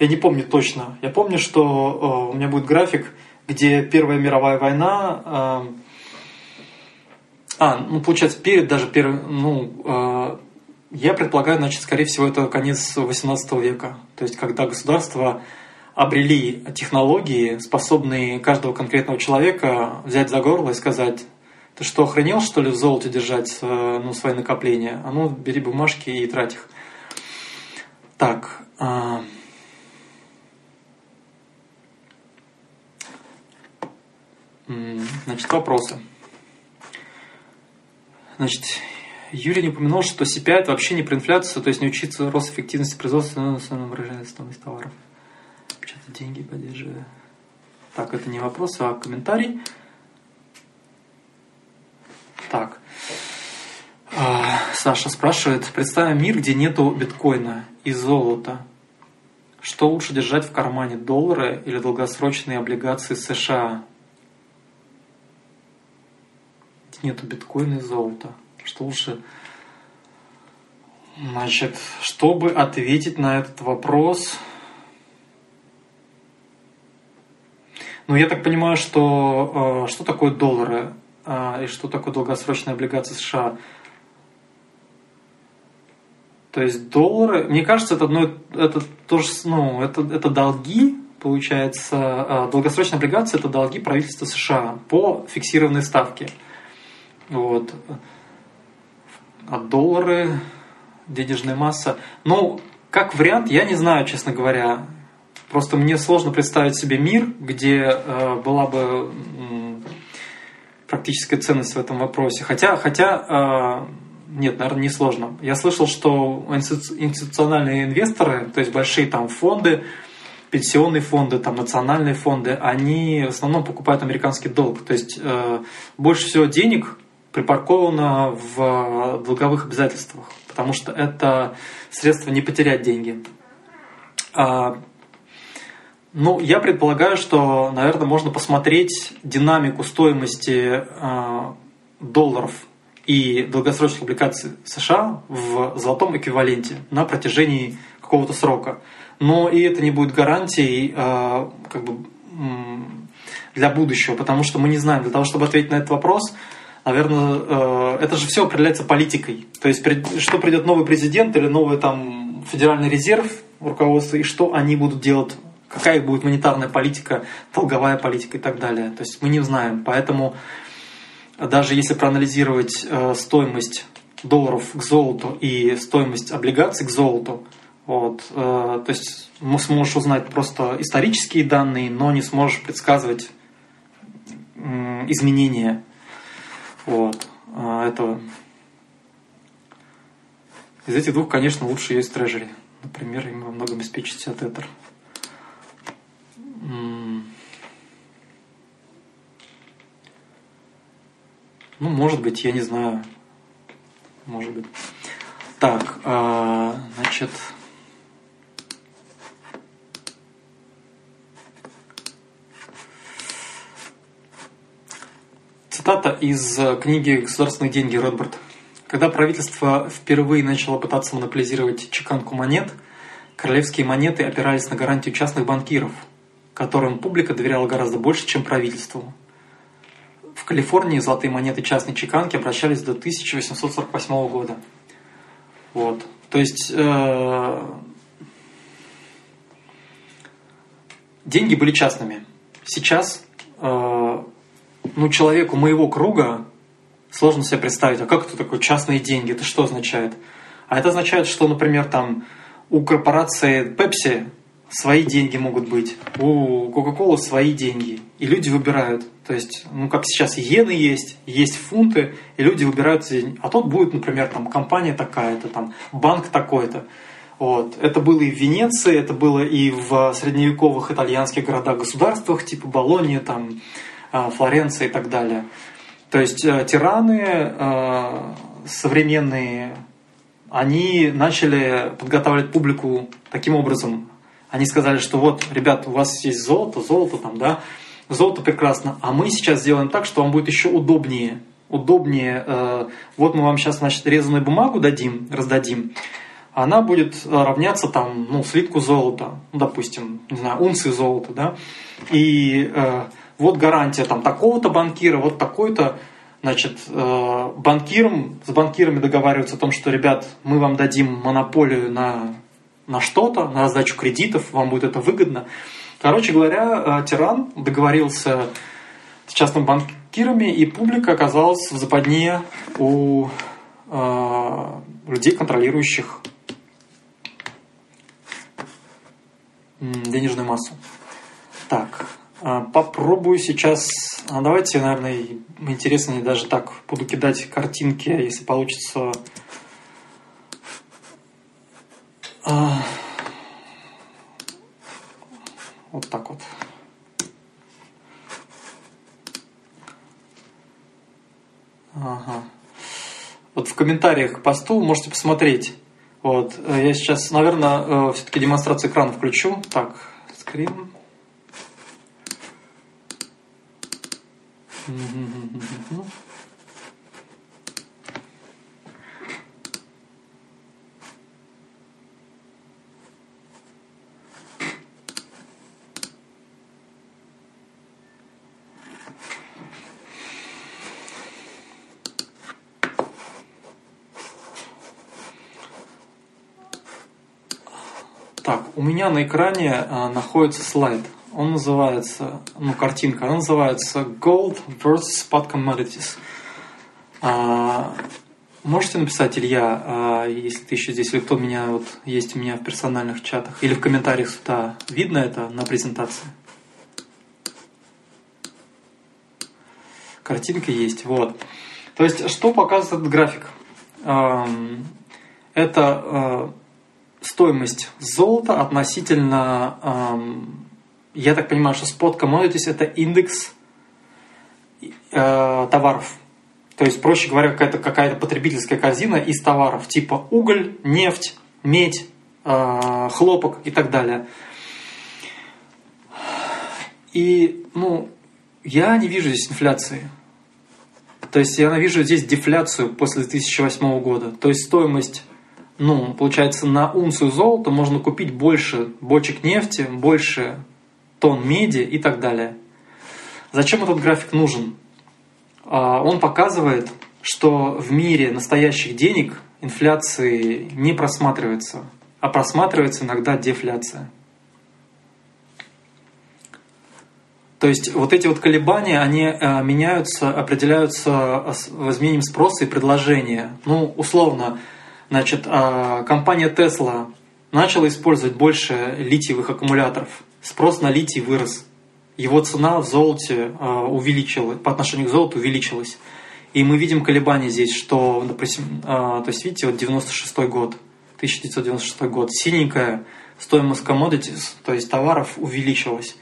я не помню точно. Я помню, что э, у меня будет график, где Первая мировая война... Э, а, ну, получается, перед даже первой... Ну, э, я предполагаю, значит, скорее всего, это конец 18 века. То есть, когда государства обрели технологии, способные каждого конкретного человека взять за горло и сказать, ты что, охренел, что ли, в золоте держать э, ну, свои накопления? А ну, бери бумажки и трать их. Так, э, Значит, вопросы. Значит, Юрий не упомянул, что CPI это вообще не про инфляцию, то есть не учиться рост эффективности производства, но основном выражение стоимость товаров. Что-то деньги поддерживаю. Так, это не вопрос, а комментарий. Так. А, Саша спрашивает, представим мир, где нету биткоина и золота. Что лучше держать в кармане, доллары или долгосрочные облигации США? Нету биткоина и золота. Что лучше? Значит, чтобы ответить на этот вопрос, ну, я так понимаю, что э, что такое доллары э, и что такое долгосрочные облигации США. То есть доллары, мне кажется, это одно, это тоже, ну, это, это долги, получается, э, долгосрочные облигации это долги правительства США по фиксированной ставке. Вот. А доллары, денежная масса. Ну, как вариант, я не знаю, честно говоря. Просто мне сложно представить себе мир, где э, была бы э, практическая ценность в этом вопросе. Хотя, хотя э, нет, наверное, не сложно. Я слышал, что институциональные инвесторы, то есть большие там фонды, пенсионные фонды, там национальные фонды, они в основном покупают американский долг. То есть э, больше всего денег припарковано в долговых обязательствах, потому что это средство не потерять деньги. А, ну, я предполагаю, что, наверное, можно посмотреть динамику стоимости а, долларов и долгосрочных облигаций США в золотом эквиваленте на протяжении какого-то срока. Но и это не будет гарантией а, как бы, для будущего, потому что мы не знаем, для того, чтобы ответить на этот вопрос, наверное, э, это же все определяется политикой. То есть, что придет новый президент или новый там федеральный резерв руководство, и что они будут делать, какая будет монетарная политика, долговая политика и так далее. То есть мы не знаем. Поэтому даже если проанализировать э, стоимость долларов к золоту и стоимость облигаций к золоту, вот, э, то есть сможешь узнать просто исторические данные, но не сможешь предсказывать изменения вот. А это... Из этих двух, конечно, лучше есть Treasury. Например, им во многом обеспечит себя Tether. Ну, может быть, я не знаю. Может быть. Так, э, значит... Цитата из книги «Государственные деньги» Ротберт. Когда правительство впервые начало пытаться монополизировать чеканку монет, королевские монеты опирались на гарантию частных банкиров, которым публика доверяла гораздо больше, чем правительству. В Калифорнии золотые монеты частной чеканки обращались до 1848 года. Вот. То есть э, деньги были частными. Сейчас э, ну, человеку моего круга сложно себе представить, а как это такое частные деньги, это что означает? А это означает, что, например, там у корпорации Pepsi свои деньги могут быть, у Coca-Cola свои деньги, и люди выбирают. То есть, ну, как сейчас иены есть, есть фунты, и люди выбирают, а тут будет, например, там компания такая-то, там банк такой-то. Вот. Это было и в Венеции, это было и в средневековых итальянских городах-государствах, типа Болония, там, Флоренция и так далее. То есть э, тираны э, современные, они начали подготавливать публику таким образом. Они сказали, что вот, ребят, у вас есть золото, золото там, да, золото прекрасно, а мы сейчас сделаем так, что вам будет еще удобнее. Удобнее. Э, вот мы вам сейчас, значит, резаную бумагу дадим, раздадим. Она будет равняться там, ну, слитку золота, допустим, не знаю, унции золота, да, и вот гарантия там такого-то банкира, вот такой-то, значит, э, банкиром, с банкирами договариваются о том, что, ребят, мы вам дадим монополию на, на что-то, на раздачу кредитов, вам будет это выгодно. Короче говоря, э, тиран договорился с частными банкирами, и публика оказалась в западне у э, людей, контролирующих денежную массу. Так, попробую сейчас, а давайте, наверное, интересно даже так буду кидать картинки, если получится. А, вот так вот. Ага. Вот в комментариях к посту можете посмотреть. Вот, э, я сейчас, наверное, э, все-таки демонстрацию экрана включу. Так, скрин. Так, у меня на экране а, находится слайд – он называется, ну, картинка, она называется Gold versus Spot Commodities. А, можете написать, Илья, а, если ты еще здесь, или кто меня вот есть у меня в персональных чатах, или в комментариях сюда, видно это на презентации? Картинка есть, вот. То есть, что показывает этот график? Это а, стоимость золота относительно я так понимаю, что spot commodities это индекс э, товаров. То есть, проще говоря, какая-то какая потребительская корзина из товаров типа уголь, нефть, медь, э, хлопок и так далее. И, ну, я не вижу здесь инфляции. То есть я вижу здесь дефляцию после 2008 года. То есть стоимость, ну, получается, на унцию золота можно купить больше бочек нефти, больше тон меди и так далее. Зачем этот график нужен? А, он показывает, что в мире настоящих денег инфляции не просматривается, а просматривается иногда дефляция. То есть вот эти вот колебания, они э, меняются, определяются изменением спроса и предложения. Ну, условно, значит, а, компания Tesla начала использовать больше литиевых аккумуляторов спрос на литий вырос. Его цена в золоте а, увеличилась, по отношению к золоту увеличилась. И мы видим колебания здесь, что, допустим, а, то есть видите, вот 96 год, 1996 год, синенькая стоимость commodities, то есть товаров увеличилась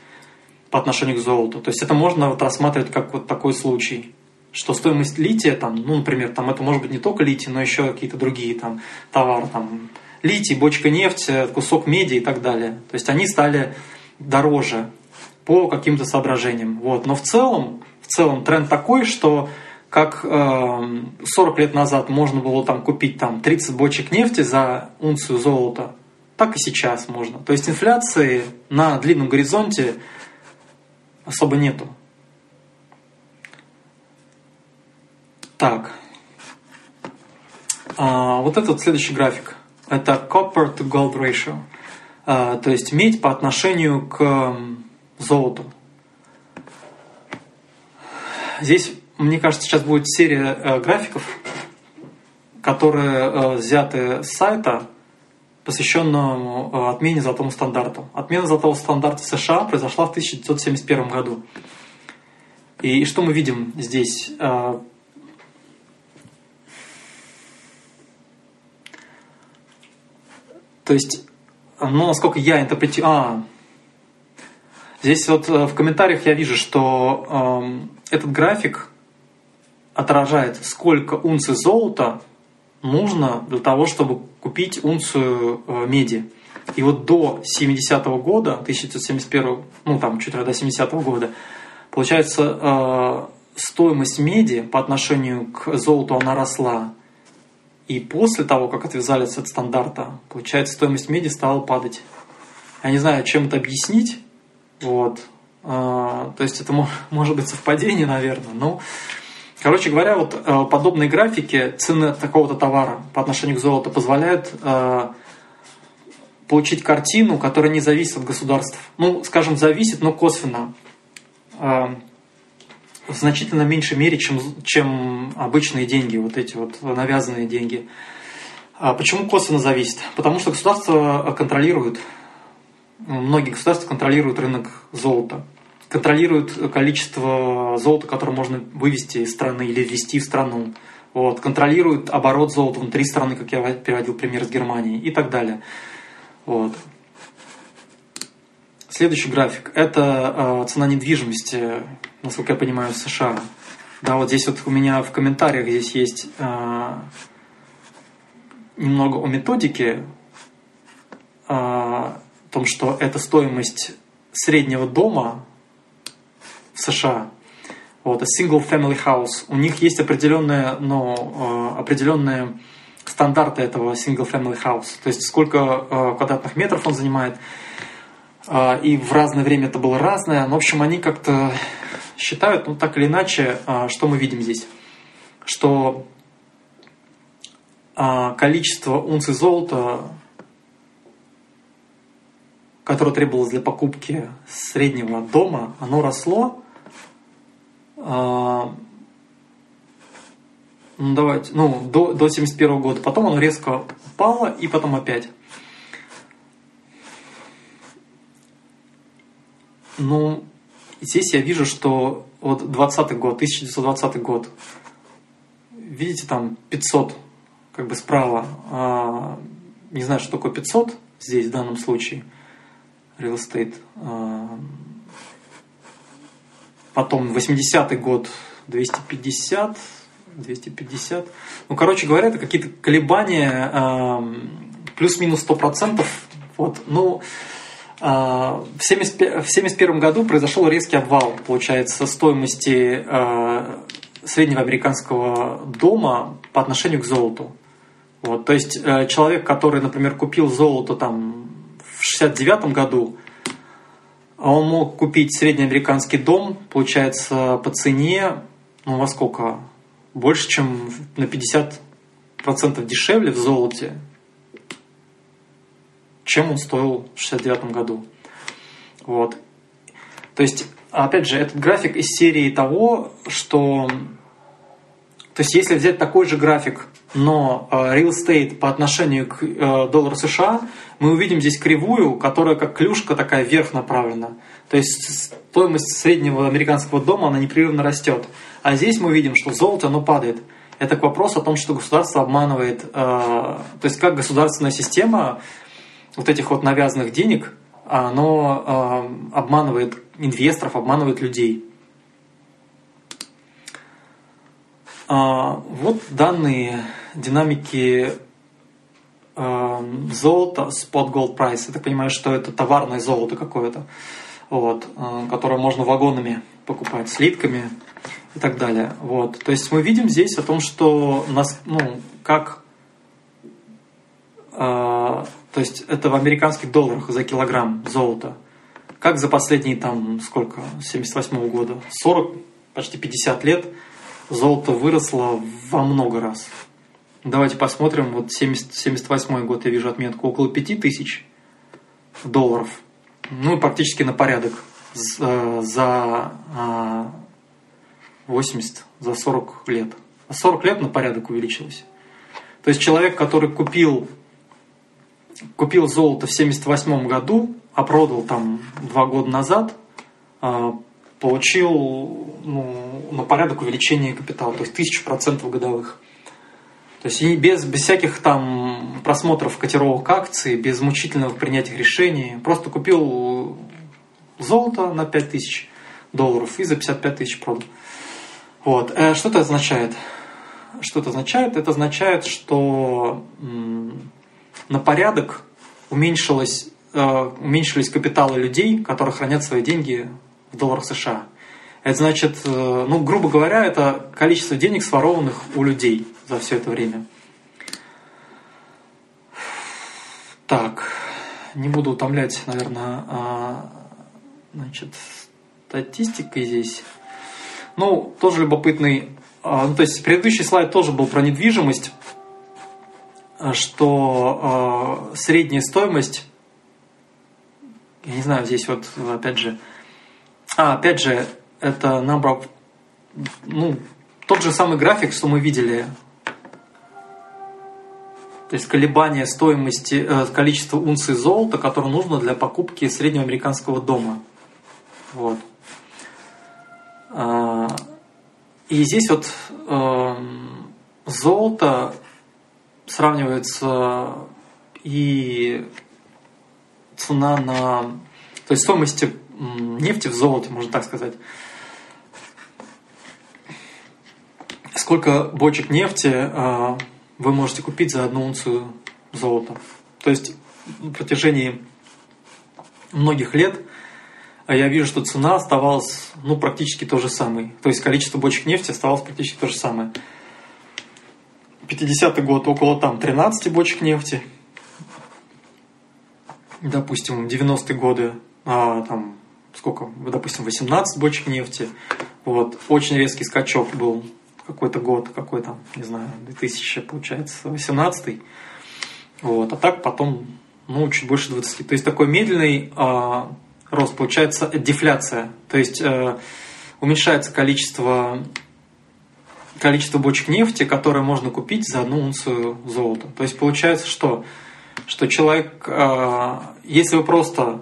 по отношению к золоту. То есть это можно вот рассматривать как вот такой случай. что стоимость лития, там, ну, например, там это может быть не только литий, но еще какие-то другие там товары, там, литий, бочка нефти, кусок меди и так далее. То есть они стали дороже по каким-то соображениям. Вот. Но в целом, в целом тренд такой, что как э, 40 лет назад можно было там купить там 30 бочек нефти за унцию золота, так и сейчас можно. То есть инфляции на длинном горизонте особо нету. Так. А, вот этот следующий график. Это copper to gold ratio. А, то есть медь по отношению к золоту. Здесь, мне кажется, сейчас будет серия э, графиков, которые э, взяты с сайта, посвященному э, отмене золотому стандарту. Отмена золотого стандарта в США произошла в 1971 году. И что мы видим здесь? То есть, ну, насколько я интерпретирую... А, здесь вот э, в комментариях я вижу, что э, этот график отражает, сколько унций золота нужно для того, чтобы купить унцию э, меди. И вот до 70-го года, 1971, ну там чуть до 70-го года, получается, э, стоимость меди по отношению к золоту она росла и после того, как отвязались от стандарта, получается, стоимость меди стала падать. Я не знаю, чем это объяснить. Вот. А, то есть это может быть совпадение, наверное. Но, короче говоря, вот а, подобные графики цены такого-то товара по отношению к золоту позволяют а, получить картину, которая не зависит от государств. Ну, скажем, зависит, но косвенно в значительно меньшей мере, чем, чем обычные деньги, вот эти вот навязанные деньги. А почему косвенно зависит? Потому что государство контролирует, многие государства контролируют рынок золота, контролируют количество золота, которое можно вывести из страны или ввести в страну, вот, контролируют оборот золота внутри страны, как я приводил пример с Германией и так далее. Вот. Следующий график – это э, цена недвижимости, насколько я понимаю, в США. Да, вот здесь вот у меня в комментариях здесь есть э, немного о методике, э, о том, что это стоимость среднего дома в США. Вот, single family house. У них есть определенные, но, определенные стандарты этого single family house. То есть сколько квадратных метров он занимает – а, и в разное время это было разное. Но, в общем, они как-то считают, ну так или иначе, а, что мы видим здесь? Что а, количество унций золота, которое требовалось для покупки среднего дома, оно росло. Ну, давайте, ну, до, до 71 года. Потом оно резко упало и потом опять. Ну, здесь я вижу, что вот 20 год, 1920 год, видите, там 500, как бы справа, а, не знаю, что такое 500 здесь в данном случае, real estate. А, потом 80-й год 250, 250. Ну, короче говоря, это какие-то колебания а, плюс-минус 100%. Вот, ну, в 1971 году произошел резкий обвал, получается, стоимости а, среднего американского дома по отношению к золоту. Вот, то есть э, человек, который, например, купил золото там в 69 году, он мог купить среднеамериканский дом, получается, по цене, ну, во сколько? Больше, чем на 50% дешевле в золоте, чем он стоил в 69 году. Вот. То есть, опять же, этот график из серии того, что... То есть, если взять такой же график, но э, real estate по отношению к э, доллару США, мы увидим здесь кривую, которая как клюшка такая вверх направлена. То есть стоимость среднего американского дома, она непрерывно растет. А здесь мы видим, что золото, оно падает. Это к вопросу о том, что государство обманывает, э, то есть как государственная система вот этих вот навязанных денег, оно э, обманывает инвесторов, обманывает людей. А, вот данные динамики э, золота, spot gold price. Я так понимаю, что это товарное золото какое-то, вот, э, которое можно вагонами покупать, слитками и так далее. Вот. То есть мы видим здесь о том, что нас, ну, как то есть это в американских долларах за килограмм золота. Как за последние там сколько, 78 -го года, 40, почти 50 лет золото выросло во много раз. Давайте посмотрим. Вот 70, 78 год я вижу отметку около 5000 долларов. Ну практически на порядок за, за 80, за 40 лет. 40 лет на порядок увеличилось. То есть человек, который купил, купил золото в 78 году, а продал там два года назад, а, получил ну, на порядок увеличения капитала, то есть тысячу процентов годовых. То есть и без, без всяких там просмотров котировок акций, без мучительного принятия решений, просто купил золото на 5000 долларов и за 55 тысяч продал. Вот. Э, что это означает? Что это означает? Это означает, что на порядок уменьшилось, э, уменьшились капиталы людей, которые хранят свои деньги в долларах США. Это значит, э, ну, грубо говоря, это количество денег, сворованных у людей за все это время. Так, не буду утомлять, наверное, а, значит, статистикой здесь. Ну, тоже любопытный. А, ну, то есть предыдущий слайд тоже был про недвижимость, что э, средняя стоимость, я не знаю, здесь вот опять же, а, опять же, это number ну, тот же самый график, что мы видели. То есть колебание стоимости, э, количества унций золота, которое нужно для покупки среднего американского дома. Вот. А, и здесь вот э, золото сравнивается и цена на... То есть стоимости нефти в золоте, можно так сказать. Сколько бочек нефти э, вы можете купить за одну унцию золота? То есть на протяжении многих лет а я вижу, что цена оставалась ну, практически то же самое. То есть количество бочек нефти оставалось практически то же самое. 50-й год около там 13 бочек нефти. Допустим, 90-е годы а, там сколько, допустим, 18 бочек нефти. Вот. Очень резкий скачок был какой-то год, какой там, не знаю, 2000, получается, 18 Вот. А так потом, ну, чуть больше 20. То есть такой медленный а, рост, получается дефляция. То есть э, уменьшается количество, количество бочек нефти, которые можно купить за одну унцию золота. То есть получается, что, что человек, э, если вы просто,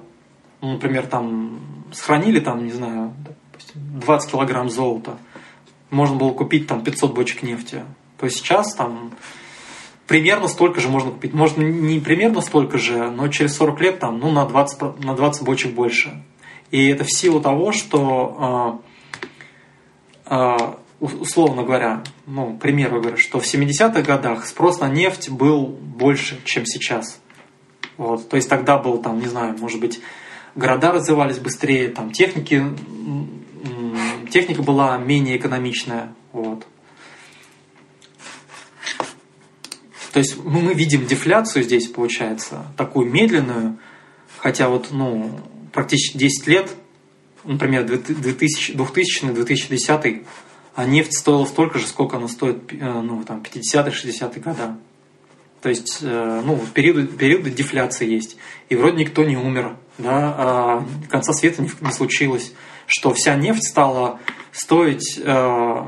ну, например, там сохранили там, не знаю, допустим, 20 килограмм золота, можно было купить там 500 бочек нефти, то сейчас там примерно столько же можно купить. Может, не примерно столько же, но через 40 лет там, ну, на 20, на 20 бочек больше. И это в силу того, что, э, э, условно говоря, ну, к примеру говоря, что в 70-х годах спрос на нефть был больше, чем сейчас. Вот. То есть тогда был там, не знаю, может быть, города развивались быстрее, там техники, техника была менее экономичная. Вот. То есть ну, мы видим дефляцию здесь, получается, такую медленную, хотя вот, ну, практически 10 лет, например, 2000-2010, а нефть стоила столько же, сколько она стоит э, ну, там, 50-60-е годы. То есть, э, ну, периоды, периоды дефляции есть. И вроде никто не умер, да, а конца света не, не случилось, что вся нефть стала стоить э,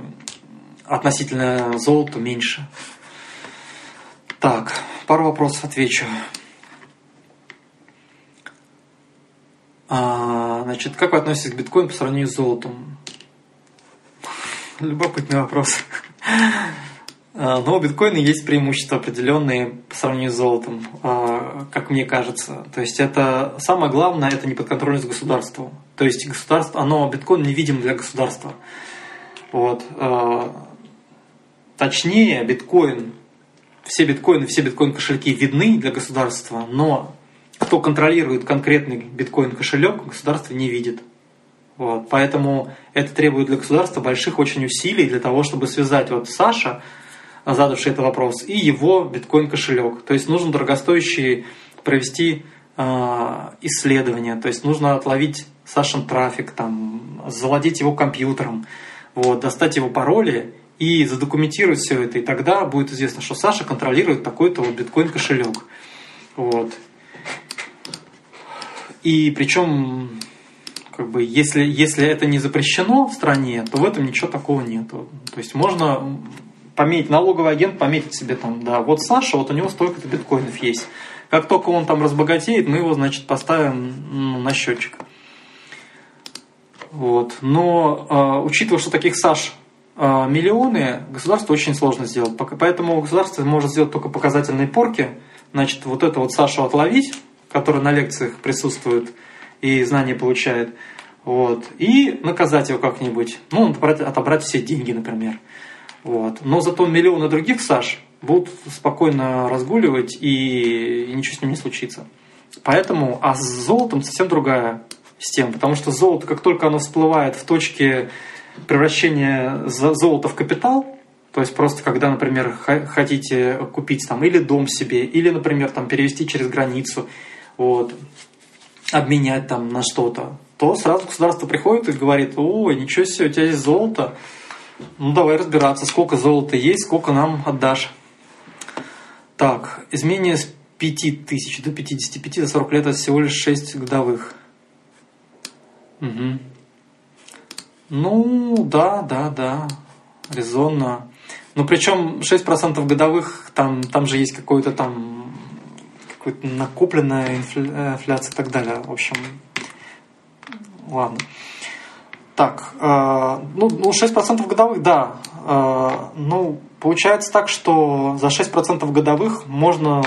относительно золота меньше. Так, пару вопросов отвечу. А, значит, как вы относитесь к биткоину по сравнению с золотом? Любопытный вопрос. А, но у биткоина есть преимущества определенные по сравнению с золотом, а, как мне кажется. То есть это самое главное, это не подконтрольность государству. То есть государство, оно биткоин невидим для государства. Вот. А, точнее, биткоин, все биткоины, все биткоин-кошельки видны для государства, но кто контролирует конкретный биткоин-кошелек, государство не видит. Вот. Поэтому это требует для государства больших очень усилий для того, чтобы связать вот Саша, задавший этот вопрос, и его биткоин-кошелек. То есть нужно дорогостоящий провести э, исследование, то есть нужно отловить Сашин трафик, там, завладеть его компьютером, вот, достать его пароли и задокументировать все это. И тогда будет известно, что Саша контролирует такой-то вот биткоин-кошелек. Вот. И причем, как бы, если, если это не запрещено в стране, то в этом ничего такого нет. То есть можно пометить, налоговый агент пометить себе там, да, вот Саша, вот у него столько-то биткоинов есть. Как только он там разбогатеет, мы его, значит, поставим ну, на счетчик. Вот. Но э, учитывая, что таких Саш э, миллионы, государство очень сложно сделать. Поэтому государство может сделать только показательные порки. Значит, вот это вот Сашу отловить, который на лекциях присутствует и знания получает, вот, и наказать его как-нибудь. Ну, отобрать, отобрать все деньги, например. Вот. Но зато миллионы других Саш будут спокойно разгуливать и, и ничего с ним не случится. Поэтому, а с золотом совсем другая система, потому что золото, как только оно всплывает в точке превращения золота в капитал, то есть просто когда, например, хотите купить там или дом себе, или, например, там перевести через границу, вот, обменять там на что-то, то сразу государство приходит и говорит, ой, ничего себе, у тебя есть золото, ну давай разбираться, сколько золота есть, сколько нам отдашь. Так, изменение с 5 тысяч до 55 за 40 лет это всего лишь 6 годовых. Угу. Ну, да, да, да, резонно. Ну, причем 6% годовых, там, там же есть какой-то там какая-то накопленная инфляция и так далее. В общем, ладно. Так, э, ну, ну 6% годовых, да. Э, ну, получается так, что за 6% годовых можно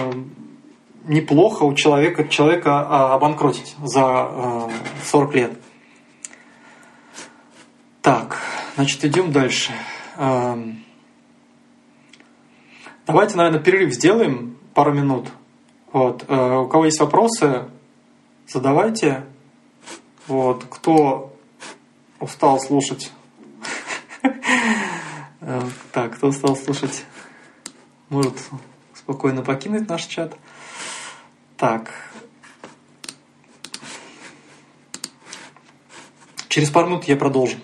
неплохо у человека, человека э, обанкротить за э, 40 лет. Так, значит, идем дальше. Э, давайте, наверное, перерыв сделаем пару минут. Вот. Э, у кого есть вопросы, задавайте. Вот. Кто устал слушать? Э, так, кто устал слушать, может спокойно покинуть наш чат. Так. Через пару минут я продолжу.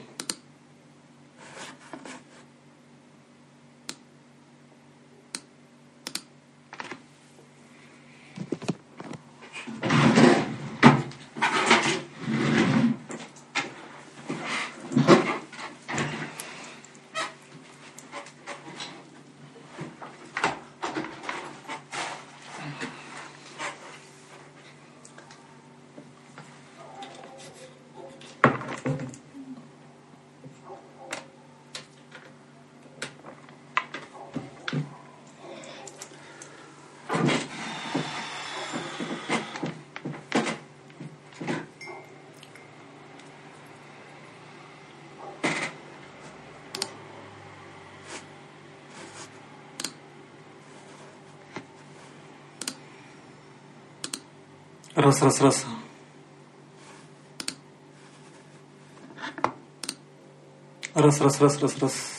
Раз, раз, раз. Раз, раз, раз, раз, раз.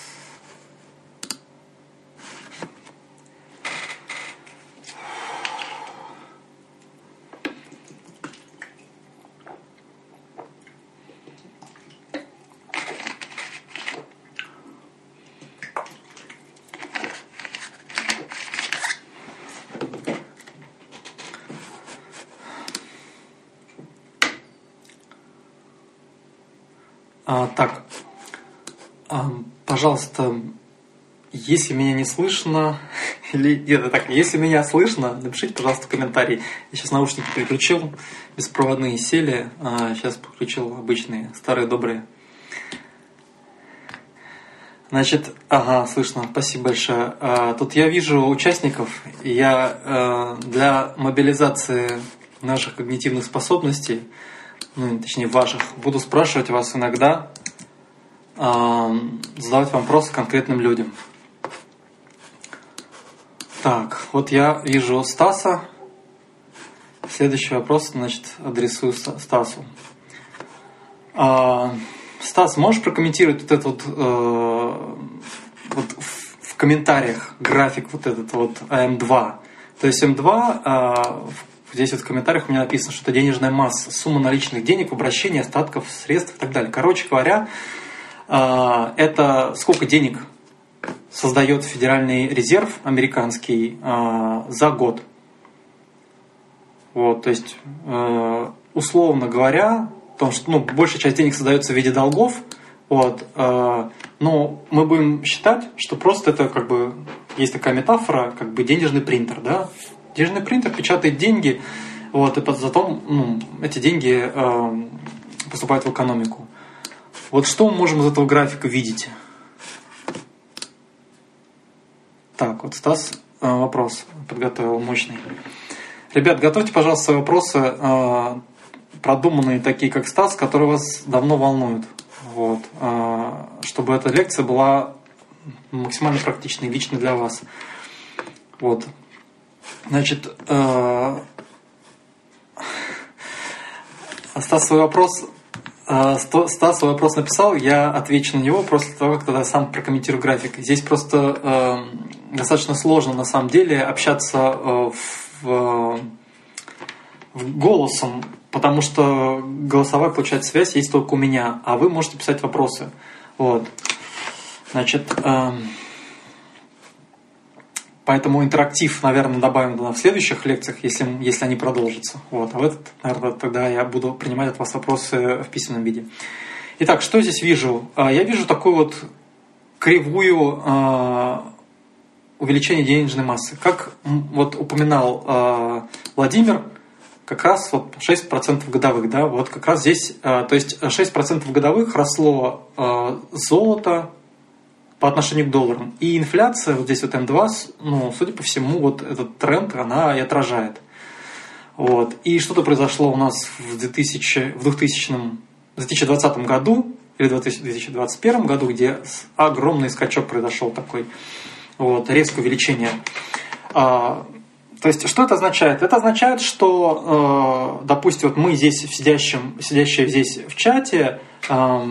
А, так, а, пожалуйста, если меня не слышно, или это так, если меня слышно, напишите, пожалуйста, комментарий. Я сейчас наушники переключил, беспроводные сели, а сейчас подключил обычные, старые добрые. Значит, ага, слышно, спасибо большое. А, тут я вижу участников, я а, для мобилизации наших когнитивных способностей ну, точнее ваших, буду спрашивать вас иногда, задавать вопросы конкретным людям. Так, вот я вижу Стаса. Следующий вопрос, значит, адресую Стасу. А, Стас, можешь прокомментировать вот этот вот, э, вот в, комментариях график вот этот вот АМ2? То есть М2, э, здесь вот в комментариях у меня написано, что это денежная масса, сумма наличных денег, обращения, остатков, средств и так далее. Короче говоря, это сколько денег создает Федеральный резерв американский э, за год. Вот, то есть, э, условно говоря, потому что ну, большая часть денег создается в виде долгов, вот, э, но мы будем считать, что просто это как бы есть такая метафора, как бы денежный принтер, да? Денежный принтер печатает деньги, вот, и потом ну, эти деньги э, поступают в экономику. Вот что мы можем из этого графика видеть? Так, вот Стас э, вопрос подготовил мощный. Ребят, готовьте, пожалуйста, свои вопросы, э, продуманные такие, как Стас, которые вас давно волнуют. Вот, э, чтобы эта лекция была максимально практичной, лично для вас. Вот. Значит, Стас свой вопрос Стас свой вопрос написал, я отвечу на него после того, как тогда сам прокомментирую график. Здесь просто э, достаточно сложно на самом деле общаться э, в, в голосом, потому что голосовая, получается, связь есть только у меня, а вы можете писать вопросы. Вот. Значит, э, Поэтому интерактив, наверное, добавим в следующих лекциях, если, если они продолжатся. Вот. А в этот, наверное, тогда я буду принимать от вас вопросы в письменном виде. Итак, что здесь вижу? А, я вижу такую вот кривую а, увеличение денежной массы. Как вот упоминал а, Владимир, как раз вот 6% годовых, да, вот как раз здесь, то есть 6% годовых росло золото, по отношению к долларам. И инфляция, вот здесь вот М2, ну, судя по всему, вот этот тренд она и отражает. Вот. И что-то произошло у нас в, 2000, в 2000, 2020 году или 2021 году, где огромный скачок произошел такой, вот, резкое увеличение. А, то есть, что это означает? Это означает, что, э, допустим, вот мы здесь, сидящим, сидящие здесь в чате, э,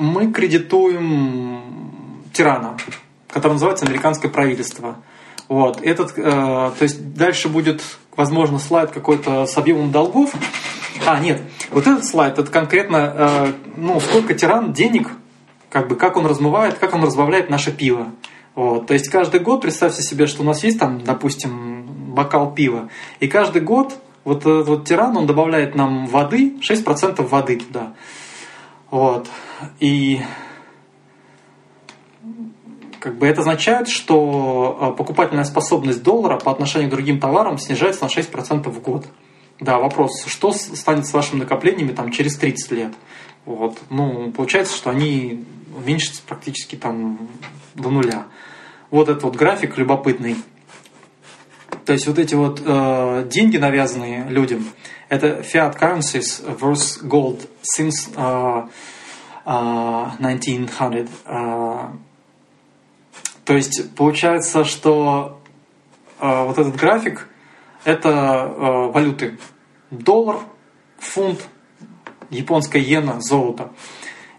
мы кредитуем тирана, который называется американское правительство. Вот. Этот, э, то есть дальше будет, возможно, слайд какой-то с объемом долгов. А, нет, вот этот слайд, это конкретно, э, ну, сколько тиран денег, как бы, как он размывает, как он разбавляет наше пиво. Вот. То есть каждый год, представьте себе, что у нас есть там, допустим, бокал пива, и каждый год вот этот вот тиран, он добавляет нам воды, 6% воды туда. Вот. И как бы это означает, что а, покупательная способность доллара по отношению к другим товарам снижается на 6% в год. Да, вопрос, что станет с вашими накоплениями там, через 30 лет? Вот. Ну, получается, что они уменьшатся практически там до нуля. Вот этот вот график любопытный. То есть вот эти вот э, деньги, навязанные людям, это fiat currencies versus gold since uh, uh, 1900. Uh, то есть получается, что uh, вот этот график это валюты. Доллар, фунт, японская иена, золото.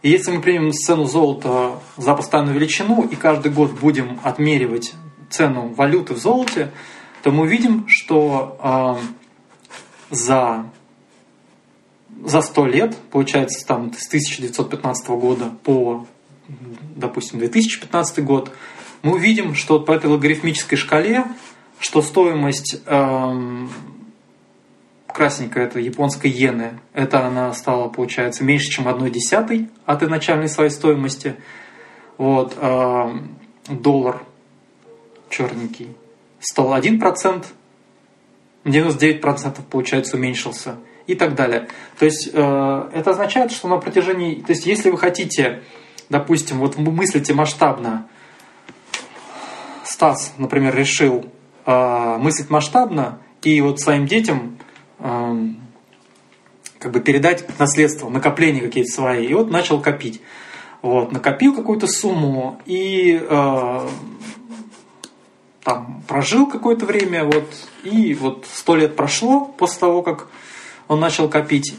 И если мы примем цену золота за постоянную величину и каждый год будем отмеривать цену валюты в золоте, то мы увидим, что э, за, за 100 лет, получается, там, с 1915 года по, допустим, 2015 год, мы увидим, что по этой логарифмической шкале, что стоимость э, красненькая, это японской иены, это она стала, получается, меньше, чем одной десятой от начальной своей стоимости. Вот, э, доллар черненький стал 1%, 99% получается уменьшился и так далее. То есть э, это означает, что на протяжении, то есть если вы хотите, допустим, вот мыслите масштабно, Стас, например, решил э, мыслить масштабно и вот своим детям э, как бы передать наследство, накопления какие-то свои, и вот начал копить. Вот, накопил какую-то сумму и э, там прожил какое-то время, вот, и вот сто лет прошло после того, как он начал копить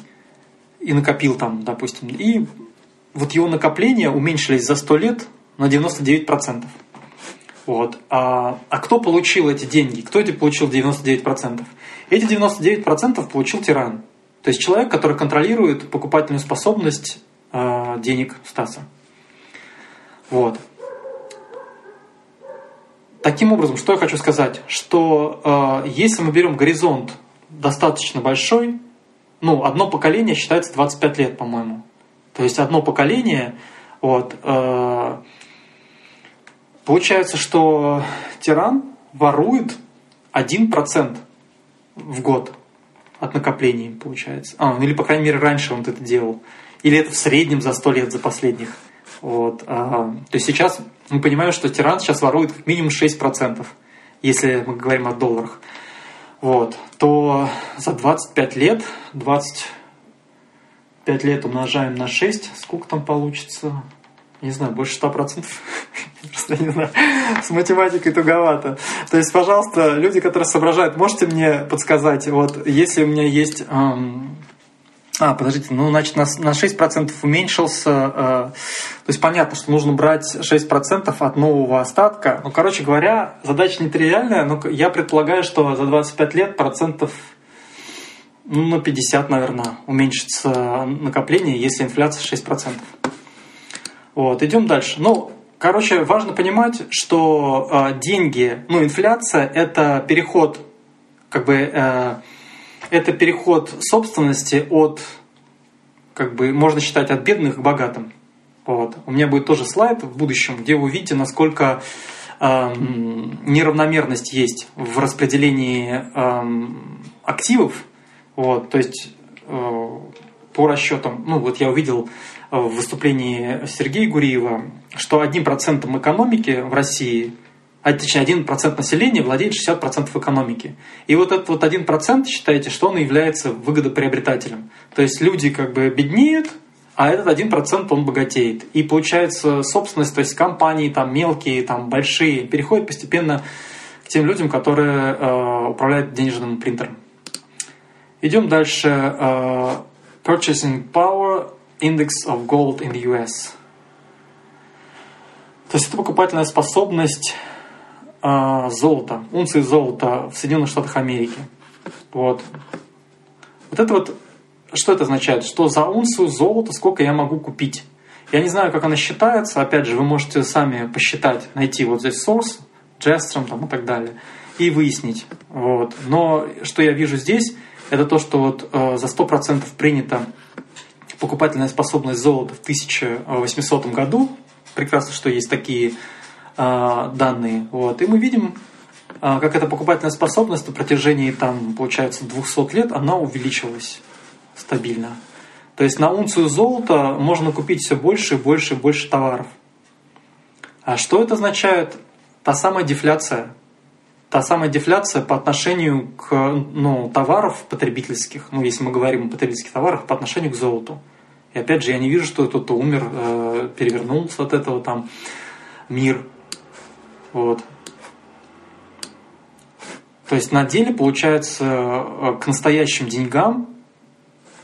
и накопил там, допустим, и вот его накопления уменьшились за сто лет на 99%. Вот. А, а кто получил эти деньги? Кто эти получил 99%? Эти 99% получил тиран. То есть человек, который контролирует покупательную способность э, денег Стаса. Вот. Таким образом, что я хочу сказать, что э, если мы берем горизонт достаточно большой, ну, одно поколение считается 25 лет, по-моему. То есть одно поколение, вот, э, получается, что тиран ворует 1% в год от накоплений, получается. А, ну или, по крайней мере, раньше он это делал. Или это в среднем за 100 лет, за последних. Вот. А, то есть сейчас мы понимаем, что тиран сейчас ворует как минимум 6%, если мы говорим о долларах. Вот. То за 25 лет, 25 лет умножаем на 6, сколько там получится? Не знаю, больше 100%. Просто не знаю. С математикой туговато. То есть, пожалуйста, люди, которые соображают, можете мне подсказать, вот если у меня есть эм, а, подождите, ну, значит, на, на 6% уменьшился. Э, то есть понятно, что нужно брать 6% от нового остатка. Ну, короче говоря, задача нетривиальная, но я предполагаю, что за 25 лет процентов ну, на 50, наверное, уменьшится накопление, если инфляция 6%. Вот, идем дальше. Ну, короче, важно понимать, что э, деньги, ну, инфляция – это переход, как бы, э, это переход собственности от, как бы, можно считать, от бедных к богатым. Вот. У меня будет тоже слайд в будущем, где вы увидите, насколько э, неравномерность есть в распределении э, активов. Вот. То есть э, по расчетам, ну вот я увидел в выступлении Сергея Гуриева, что одним процентом экономики в России а точнее 1% населения владеет 60% экономики. И вот этот вот 1% считаете, что он является выгодоприобретателем. То есть люди как бы беднеют, а этот 1% он богатеет. И получается собственность, то есть компании там мелкие, там большие, переходит постепенно к тем людям, которые э, управляют денежным принтером. Идем дальше. Э, Purchasing Power Index of Gold in the US. То есть это покупательная способность а, золота, унции золота в Соединенных Штатах Америки. Вот. Вот это вот, что это означает? Что за унцию золота сколько я могу купить? Я не знаю, как она считается. Опять же, вы можете сами посчитать, найти вот здесь source, Jestrom там, и так далее, и выяснить. Вот. Но что я вижу здесь, это то, что вот э, за 100% принята покупательная способность золота в 1800 году. Прекрасно, что есть такие данные. Вот. И мы видим, а, как эта покупательная способность на протяжении, там, получается, 200 лет, она увеличилась стабильно. То есть на унцию золота можно купить все больше и больше и больше товаров. А что это означает? Та самая дефляция. Та самая дефляция по отношению к ну, товаров потребительских, ну, если мы говорим о потребительских товарах, по отношению к золоту. И опять же, я не вижу, что кто-то умер, э, перевернулся от этого там мир. Вот. То есть на деле, получается, э, к настоящим деньгам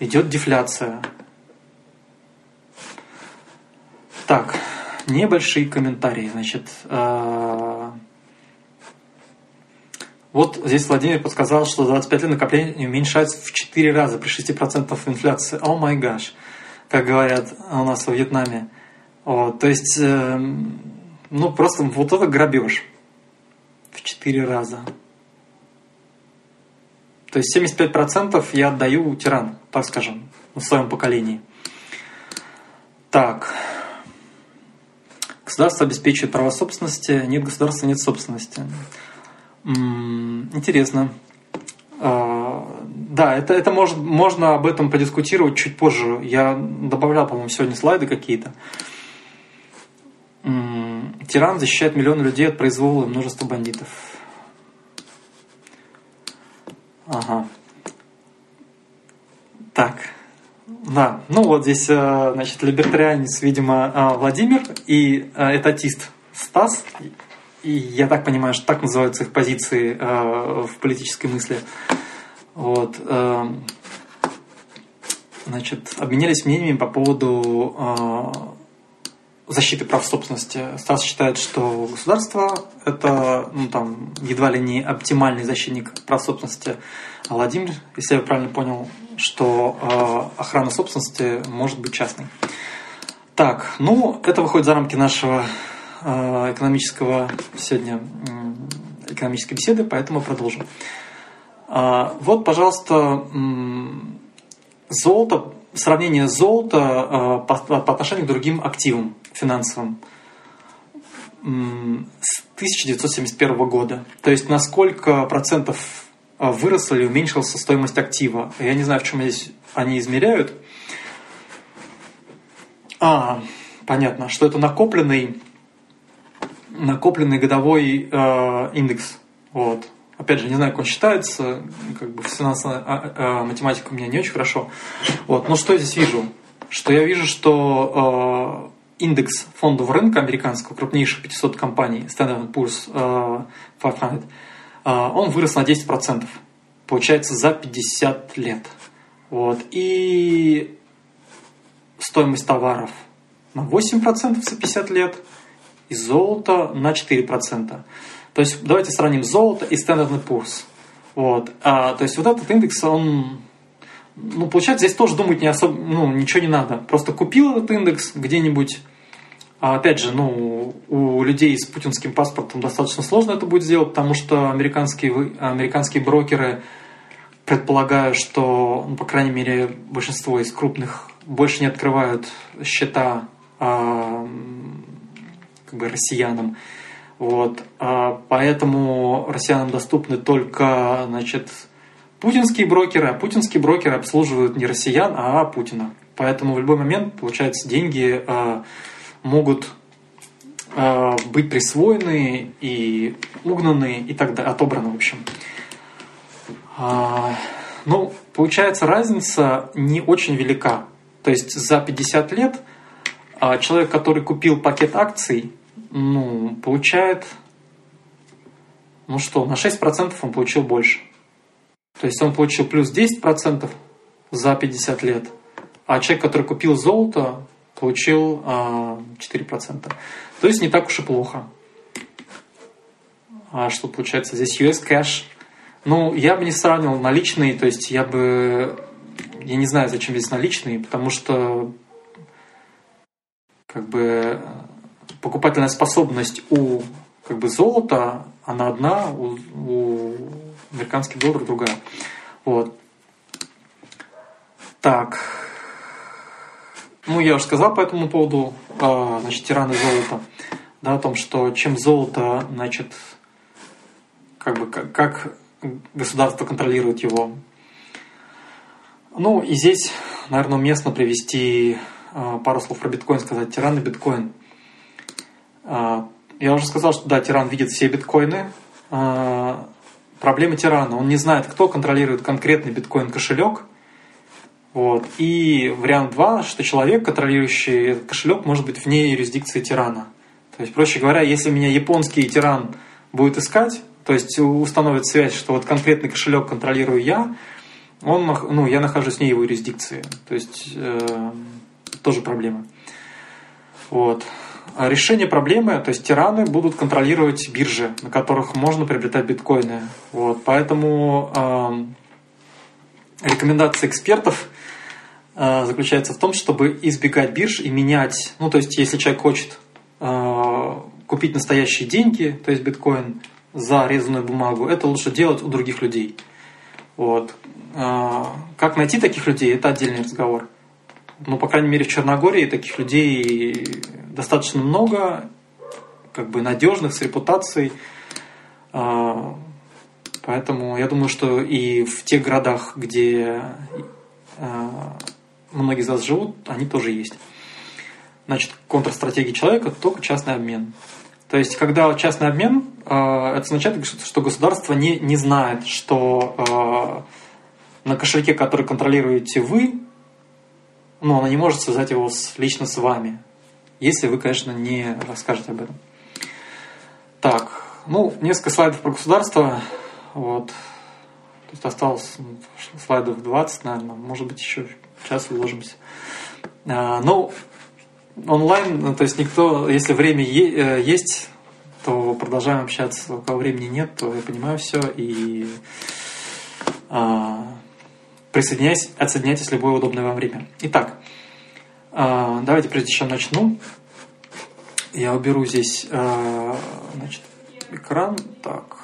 идет дефляция. Так, небольшие комментарии. Значит, э, вот здесь Владимир подсказал, что за 25 лет накопление уменьшается в 4 раза при 6% инфляции. О май гаш, как говорят у нас во Вьетнаме. Вот, то есть эм, ну, просто вот это грабеж. В четыре раза. То есть 75% я отдаю тирану, так скажем, в своем поколении. Так. Государство обеспечивает право собственности, нет государства, нет собственности. М-м, интересно. А, да, это, это может, можно об этом подискутировать чуть позже. Я добавлял, по-моему, сегодня слайды какие-то. Тиран защищает миллионы людей от произвола и множества бандитов. Ага. Так. Да, ну вот здесь, э, значит, либертарианец, видимо, э, Владимир и э, этатист Стас. и я так понимаю, что так называются их позиции в политической мысли. Вот. Значит, обменялись мнениями по поводу защиты прав собственности. Стас считает, что государство – это ну, там, едва ли не оптимальный защитник прав собственности. А Владимир, если я правильно понял, что э, охрана собственности может быть частной. Так, ну, это выходит за рамки нашего э, экономического сегодня э, экономической беседы, поэтому продолжим. Э, вот, пожалуйста, э, золото, сравнение золота э, по, отношению к другим активам финансовым с 1971 года. То есть насколько процентов э, выросла или уменьшилась стоимость актива. Я не знаю, в чем здесь они измеряют. А, понятно, что это накопленный, накопленный годовой э, индекс. Вот. Опять же, не знаю, как он считается, как бы финансовая а, а, математика у меня не очень хорошо. Вот. Но что я здесь вижу? Что я вижу, что э, индекс фондов рынка американского, крупнейших 500 компаний, Standard Poor's э, 500, э, он вырос на 10%. Получается, за 50 лет. Вот. И стоимость товаров на 8% за 50 лет и золото на 4%. То есть давайте сравним золото и Standard Poor's. Вот. А, то есть вот этот индекс, он, ну, получается, здесь тоже думать не особо, ну, ничего не надо. Просто купил этот индекс где-нибудь, а опять же, ну, у людей с путинским паспортом достаточно сложно это будет сделать, потому что американские, американские брокеры предполагаю, что, ну, по крайней мере, большинство из крупных больше не открывают счета а, как бы россиянам. Вот. А поэтому россиянам доступны только значит, путинские брокеры, а путинские брокеры обслуживают не россиян, а Путина. Поэтому в любой момент, получается, деньги а, могут а, быть присвоены и угнаны и так далее, отобраны, в общем. Ну, получается, разница не очень велика. То есть за 50 лет человек, который купил пакет акций, ну, получает, ну что, на 6% он получил больше. То есть он получил плюс 10% за 50 лет, а человек, который купил золото, получил а, 4%. То есть не так уж и плохо. А что получается здесь US Cash – ну, я бы не сравнивал наличные, то есть я бы... Я не знаю, зачем здесь наличные, потому что как бы покупательная способность у как бы золота, она одна, у, у американских долларов другая. Вот. Так. Ну, я уже сказал по этому поводу, э, значит, тираны золота, да, о том, что чем золото, значит, как бы, как, как государство контролирует его. Ну и здесь, наверное, уместно привести а, пару слов про биткоин, сказать тиран и биткоин. А, я уже сказал, что да, тиран видит все биткоины. А, проблема тирана, он не знает, кто контролирует конкретный биткоин кошелек. Вот. И вариант 2, что человек, контролирующий кошелек, может быть вне юрисдикции тирана. То есть, проще говоря, если меня японский тиран будет искать, то есть установит связь, что вот конкретный кошелек контролирую я, он, ну, я нахожусь не его юрисдикции. То есть э, тоже проблема. Вот. А решение проблемы, то есть тираны будут контролировать биржи, на которых можно приобретать биткоины. Вот. Поэтому э, рекомендация экспертов э, заключается в том, чтобы избегать бирж и менять, ну то есть если человек хочет э, купить настоящие деньги, то есть биткоин, за резаную бумагу, это лучше делать у других людей. Вот. А, как найти таких людей, это отдельный разговор. Но, по крайней мере, в Черногории таких людей достаточно много, как бы надежных, с репутацией. А, поэтому я думаю, что и в тех городах, где а, многие из вас живут, они тоже есть. Значит, контрстратегия человека – только частный обмен. То есть, когда частный обмен, э, это означает, что государство не, не знает, что на кошельке, который контролируете вы, ну, оно не может связать его лично с вами, если вы, конечно, не расскажете об этом. Так, ну, несколько слайдов про государство. Вот. То есть осталось слайдов 20, наверное, может быть, еще час уложимся. А, ну, онлайн, ну, то есть никто, если время е- э, есть, то продолжаем общаться. У кого времени нет, то я понимаю все и а, присоединяйтесь, отсоединяйтесь в любое удобное вам время. Итак, давайте прежде чем начну, я уберу здесь а, значит, экран. Так.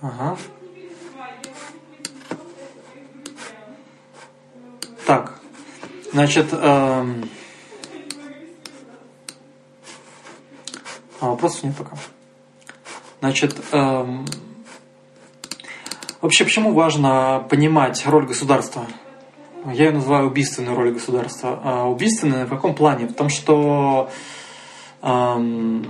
Ага. Так, значит, эм... а вопросов нет пока. Значит, эм... вообще, почему важно понимать роль государства? Я ее называю убийственную роль государства. А убийственная в каком плане? Потому что эм,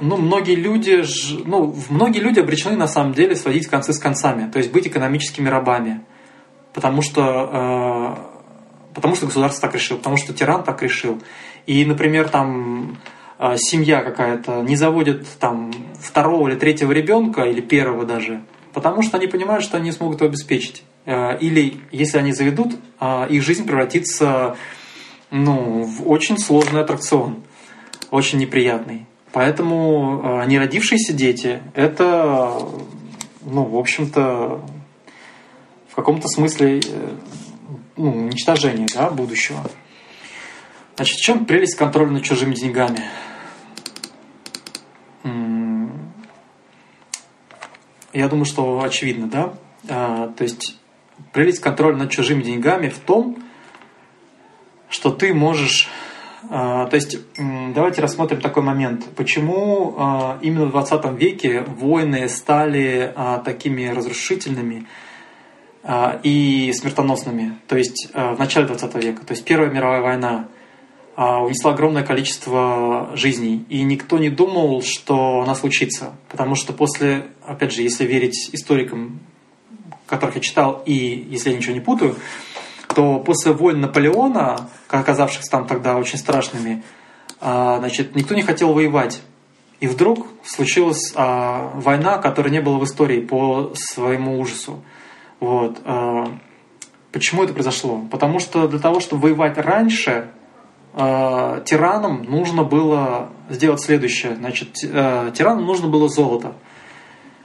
ну, многие люди, ну, многие люди обречены на самом деле сводить концы с концами, то есть быть экономическими рабами, потому что, э, потому что государство так решило, потому что тиран так решил. И, например, там э, семья какая-то не заводит там второго или третьего ребенка, или первого даже, потому что они понимают, что они не смогут его обеспечить. Э, или если они заведут, э, их жизнь превратится ну, в очень сложный аттракцион, очень неприятный. Поэтому э, неродившиеся дети – это, ну, в общем-то, в каком-то смысле э, ну, уничтожение да, будущего. Значит, в чем прелесть контроля над чужими деньгами? Я думаю, что очевидно, да? То есть прелесть контроля над чужими деньгами в том, что ты можешь а, то есть давайте рассмотрим такой момент. Почему а, именно в 20 веке войны стали а, такими разрушительными и смертоносными? То есть в начале 20 века. То есть Первая мировая война унесла огромное количество жизней. И никто не думал, что она случится. Потому что после, опять же, если верить историкам, которых я читал, и если я ничего не путаю, то после войн Наполеона, оказавшихся там тогда очень страшными, а, значит, никто не хотел воевать. И вдруг случилась а, война, которой не было в истории по своему ужасу. Вот. А, почему это произошло? Потому что для того, чтобы воевать раньше, тиранам нужно было сделать следующее. Значит, тиранам нужно было золото.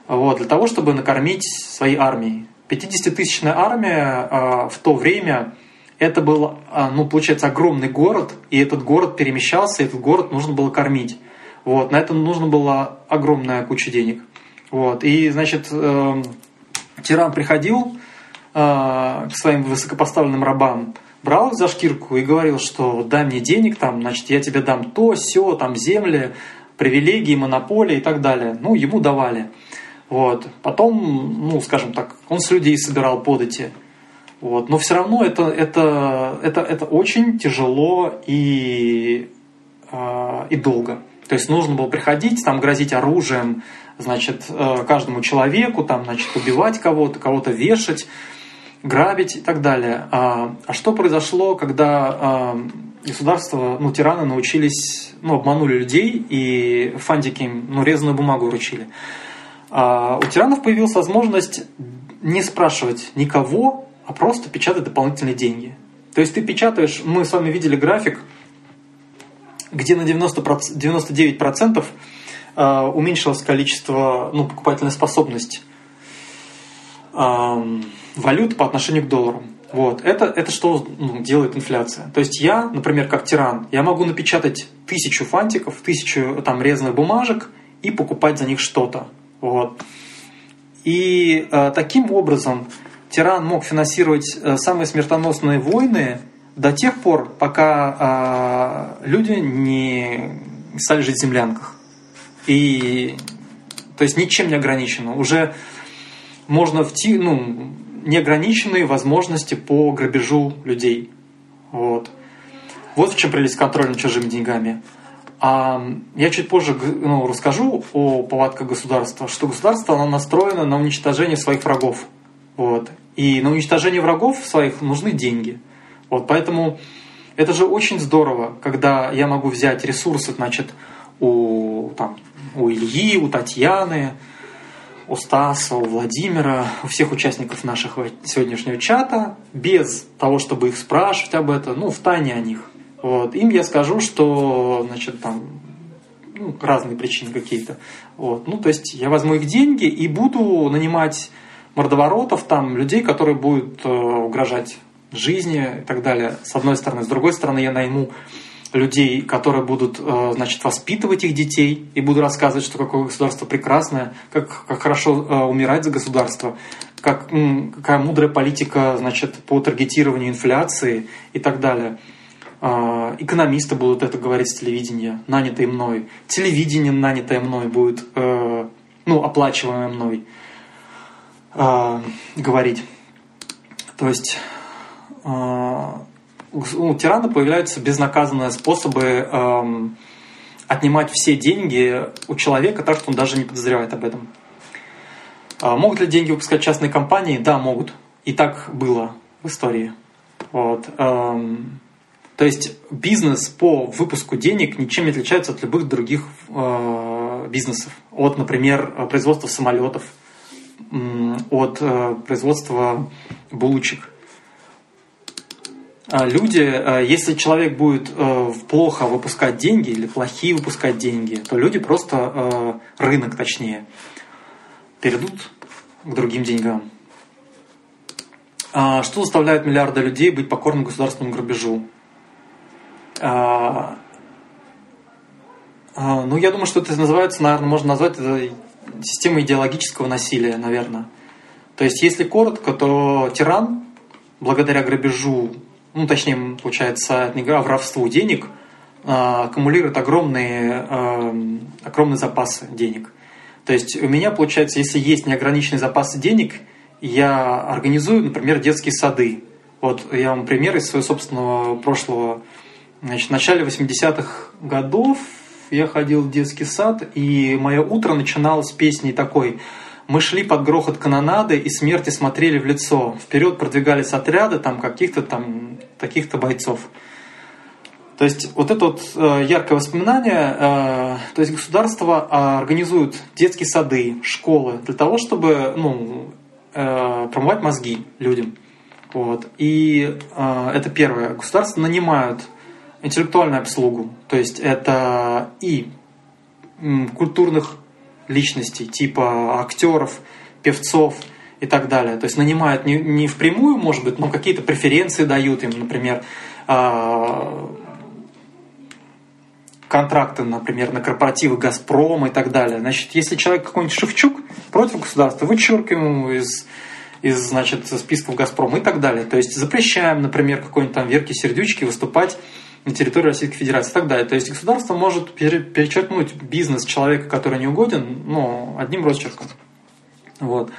Вот, для того, чтобы накормить свои армии. 50-тысячная армия а, в то время это был, а, ну, получается, огромный город, и этот город перемещался, и этот город нужно было кормить. Вот, на это нужно было огромная куча денег. Вот, и, значит, э, тиран приходил э, к своим высокопоставленным рабам, брал за шкирку и говорил, что дай мне денег, там, значит, я тебе дам то, все, там, земли, привилегии, монополии и так далее. Ну, ему давали. Вот. Потом, ну, скажем так, он с людей собирал подати. Вот. Но все равно это, это, это, это очень тяжело и, э, и долго. То есть нужно было приходить, там грозить оружием, значит, э, каждому человеку, там, значит, убивать кого-то, кого-то вешать, грабить и так далее. А, а что произошло, когда э, государство, ну, тираны научились, ну, обманули людей и фантики им, ну, резаную бумагу вручили? А у тиранов появилась возможность не спрашивать никого, а просто печатать дополнительные деньги. То есть ты печатаешь, мы с вами видели график, где на 90%, 99% а, уменьшилось количество, ну, покупательная способность валют по отношению к доллару. Вот. Это, это что ну, делает инфляция? То есть я, например, как тиран, я могу напечатать тысячу фантиков, тысячу там резаных бумажек и покупать за них что-то. Вот. И э, таким образом тиран мог финансировать э, самые смертоносные войны до тех пор, пока э, люди не стали жить в землянках. И то есть ничем не ограничено. Уже можно вти, ну, неограниченные возможности по грабежу людей. Вот. Вот в чем прелесть контроля над чужими деньгами. А я чуть позже ну, расскажу о повадках государства, что государство оно настроено на уничтожение своих врагов. Вот. И на уничтожение врагов своих нужны деньги. Вот, поэтому это же очень здорово, когда я могу взять ресурсы значит, у, там, у Ильи, у Татьяны, у Стаса, у Владимира, у всех участников нашего сегодняшнего чата, без того, чтобы их спрашивать об этом, ну, в тайне о них. Вот. Им я скажу, что, значит, там, ну, разные причины какие-то. Вот. Ну, то есть я возьму их деньги и буду нанимать мордоворотов, там, людей, которые будут э, угрожать жизни и так далее, с одной стороны. С другой стороны, я найму людей, которые будут, э, значит, воспитывать их детей и буду рассказывать, что какое государство прекрасное, как, как хорошо э, умирать за государство, как, какая мудрая политика, значит, по таргетированию инфляции и так далее. Э, экономисты будут это говорить с телевидения, нанятые мной. Телевидение, нанятое мной, будет, ну, оплачиваемое мной, говорить. То есть у тирана появляются безнаказанные способы эм, отнимать все деньги у человека так, что он даже не подозревает об этом. А могут ли деньги выпускать частные компании? Да, могут. И так было в истории. Вот. Эм, то есть бизнес по выпуску денег ничем не отличается от любых других э, бизнесов. От, например, производства самолетов, от э, производства булочек. А, люди, а, если человек будет э, плохо выпускать деньги или плохие выпускать деньги, то люди просто, э, рынок точнее, перейдут к другим деньгам. А, что заставляет миллиарды людей быть покорным государственному грабежу? Ну, я думаю, что это называется, наверное, можно назвать это системой идеологического насилия, наверное. То есть, если коротко, то тиран, благодаря грабежу ну, точнее, получается, от воровству денег, а, аккумулирует огромные, а, огромные запасы денег. То есть у меня, получается, если есть неограниченный запас денег, я организую, например, детские сады. Вот я вам пример из своего собственного прошлого. Значит, в начале 80-х годов я ходил в детский сад, и мое утро начиналось с песни такой мы шли под грохот канонады и смерти смотрели в лицо. Вперед продвигались отряды там каких-то там таких-то бойцов. То есть вот это вот э, яркое воспоминание, э, то есть государство э, организует детские сады, школы для того, чтобы ну, э, промывать мозги людям. Вот. И это первое. Государство нанимают интеллектуальную обслугу, то есть это и культурных личностей, типа актеров, певцов и так далее. То есть нанимают не, не впрямую, может быть, но какие-то преференции дают им, например, а, контракты, например, на корпоративы «Газпром» и так далее. Значит, если человек какой-нибудь Шевчук против государства, вычеркиваем его из, из значит, списков «Газпрома» и так далее. То есть запрещаем, например, какой-нибудь там Верке Сердючке выступать на территории Российской Федерации и так далее. То есть государство может перечеркнуть бизнес человека, который не угоден, ну, одним росчерком. Вот.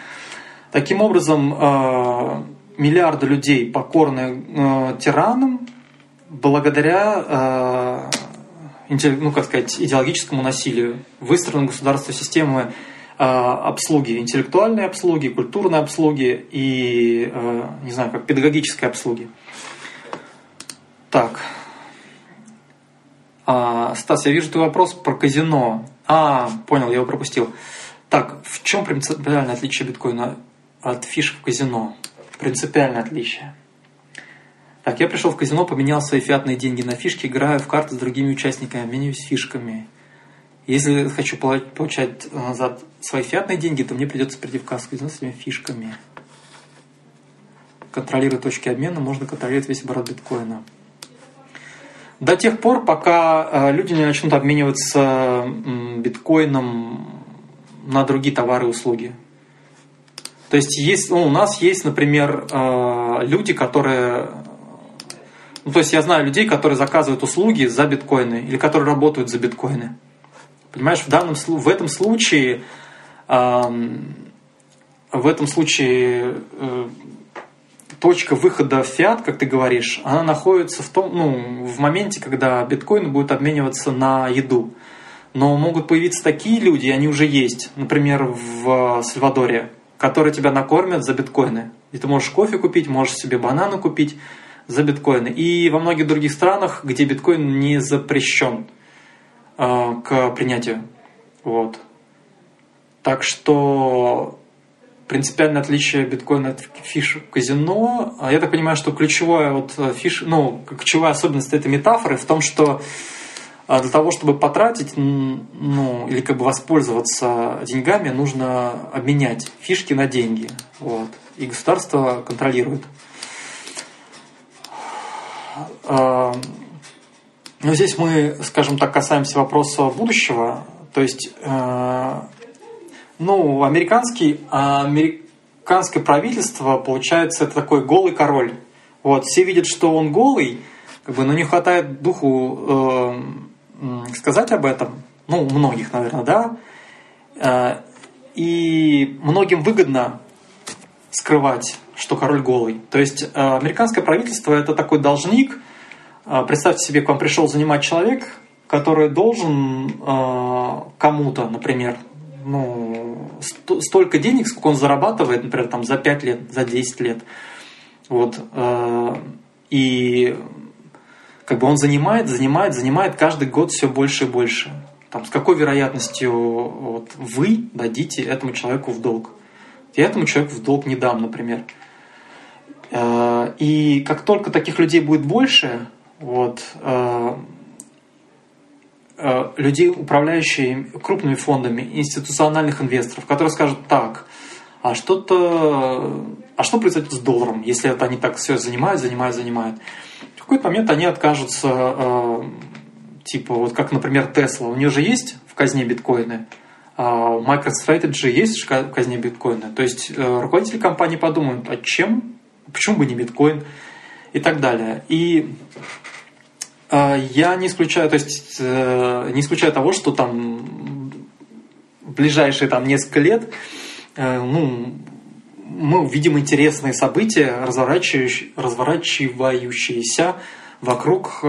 Таким образом, э, миллиарды людей покорны э, тиранам благодаря э, ну, как сказать, идеологическому насилию. Выстроена государство системы обслуги, интеллектуальной обслуги, культурной обслуги и, не знаю, как педагогической обслуги. Так, а, Стас, я вижу твой вопрос про казино. А, понял, я его пропустил. Так, в чем принципиальное отличие биткоина от фишек в казино? Принципиальное отличие. Так, я пришел в казино, поменял свои фиатные деньги на фишки, играю в карты с другими участниками, обмениваюсь фишками. Если хочу получать назад свои фиатные деньги, то мне придется прийти в кассу казино с своими фишками. Контролируя точки обмена, можно контролировать весь оборот биткоина. До тех пор, пока э, люди не начнут обмениваться биткоином на другие товары и услуги. То есть, есть ну, у нас есть, например, э, люди, которые... Ну, то есть я знаю людей, которые заказывают услуги за биткоины или которые работают за биткоины. Понимаешь, в, данном, в этом случае в этом случае э, точка выхода в фиат, как ты говоришь, она находится в том, ну, в моменте, когда биткоин будет обмениваться на еду. Но могут появиться такие люди, и они уже есть, например, в Сальвадоре, которые тебя накормят за биткоины. И ты можешь кофе купить, можешь себе бананы купить за биткоины. И во многих других странах, где биткоин не запрещен. к принятию. Вот. Так что принципиальное отличие биткоина от фишек казино. Я так понимаю, что ключевая вот фиш, ну, ключевая особенность этой метафоры в том, что а, для того, чтобы потратить, ну, или как бы воспользоваться деньгами, нужно обменять фишки на деньги. Вот. И государство контролирует. А, но здесь мы, скажем так, касаемся вопроса будущего. То есть а, ну, американский, американское правительство, получается, это такой голый король. Вот, все видят, что он голый, как бы, но не хватает духу э, сказать об этом. Ну, многих, наверное, да. Э, и многим выгодно скрывать, что король голый. То есть э, американское правительство это такой должник. Э, представьте себе, к вам пришел занимать человек, который должен э, кому-то, например, ну, столько денег, сколько он зарабатывает, например, там, за 5 лет, за 10 лет. Вот. Э, и как бы он занимает, занимает, занимает каждый год все больше и больше. Там, с какой вероятностью вот, вы дадите этому человеку в долг? Я этому человеку в долг не дам, например. Э, и как только таких людей будет больше, вот, Э, людей, управляющие крупными фондами, институциональных инвесторов, которые скажут так, а что-то, а что произойдет с долларом, если это они так все занимают, занимают, занимают. В какой-то момент они откажутся, э, типа вот как, например, Tesla, у нее же есть в казне биткоины, а MicroStrategy есть в казне биткоина. То есть э, руководители компании подумают, а чем, почему бы не биткоин и так далее. И я не исключаю, то есть э, не исключаю того, что там ближайшие там несколько лет э, ну, мы увидим интересные события, разворачивающиеся, разворачивающиеся вокруг э,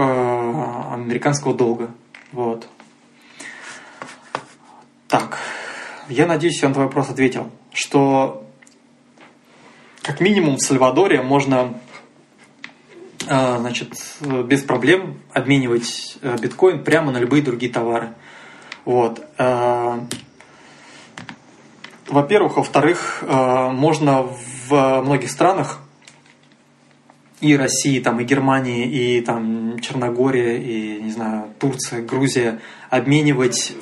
американского долга. Вот. Так, я надеюсь, я на твой вопрос ответил, что как минимум в Сальвадоре можно а, значит, без проблем обменивать э, биткоин прямо на любые другие товары. Вот. А, во-первых, во-вторых, а, можно в многих странах и России, там, и Германии, и там, Черногория, и, не знаю, Турция, Грузия обменивать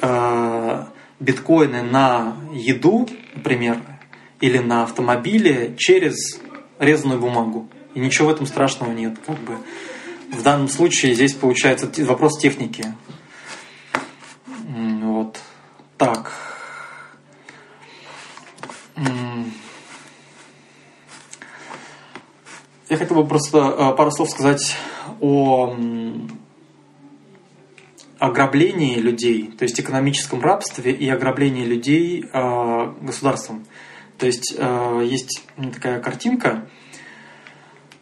биткоины на еду, например, или на автомобили через резаную бумагу. И ничего в этом страшного нет. Как бы. В данном случае здесь получается вопрос техники. Вот. Так. Я хотел бы просто э, пару слов сказать о ограблении людей, то есть экономическом рабстве и ограблении людей э, государством. То есть э, есть такая картинка,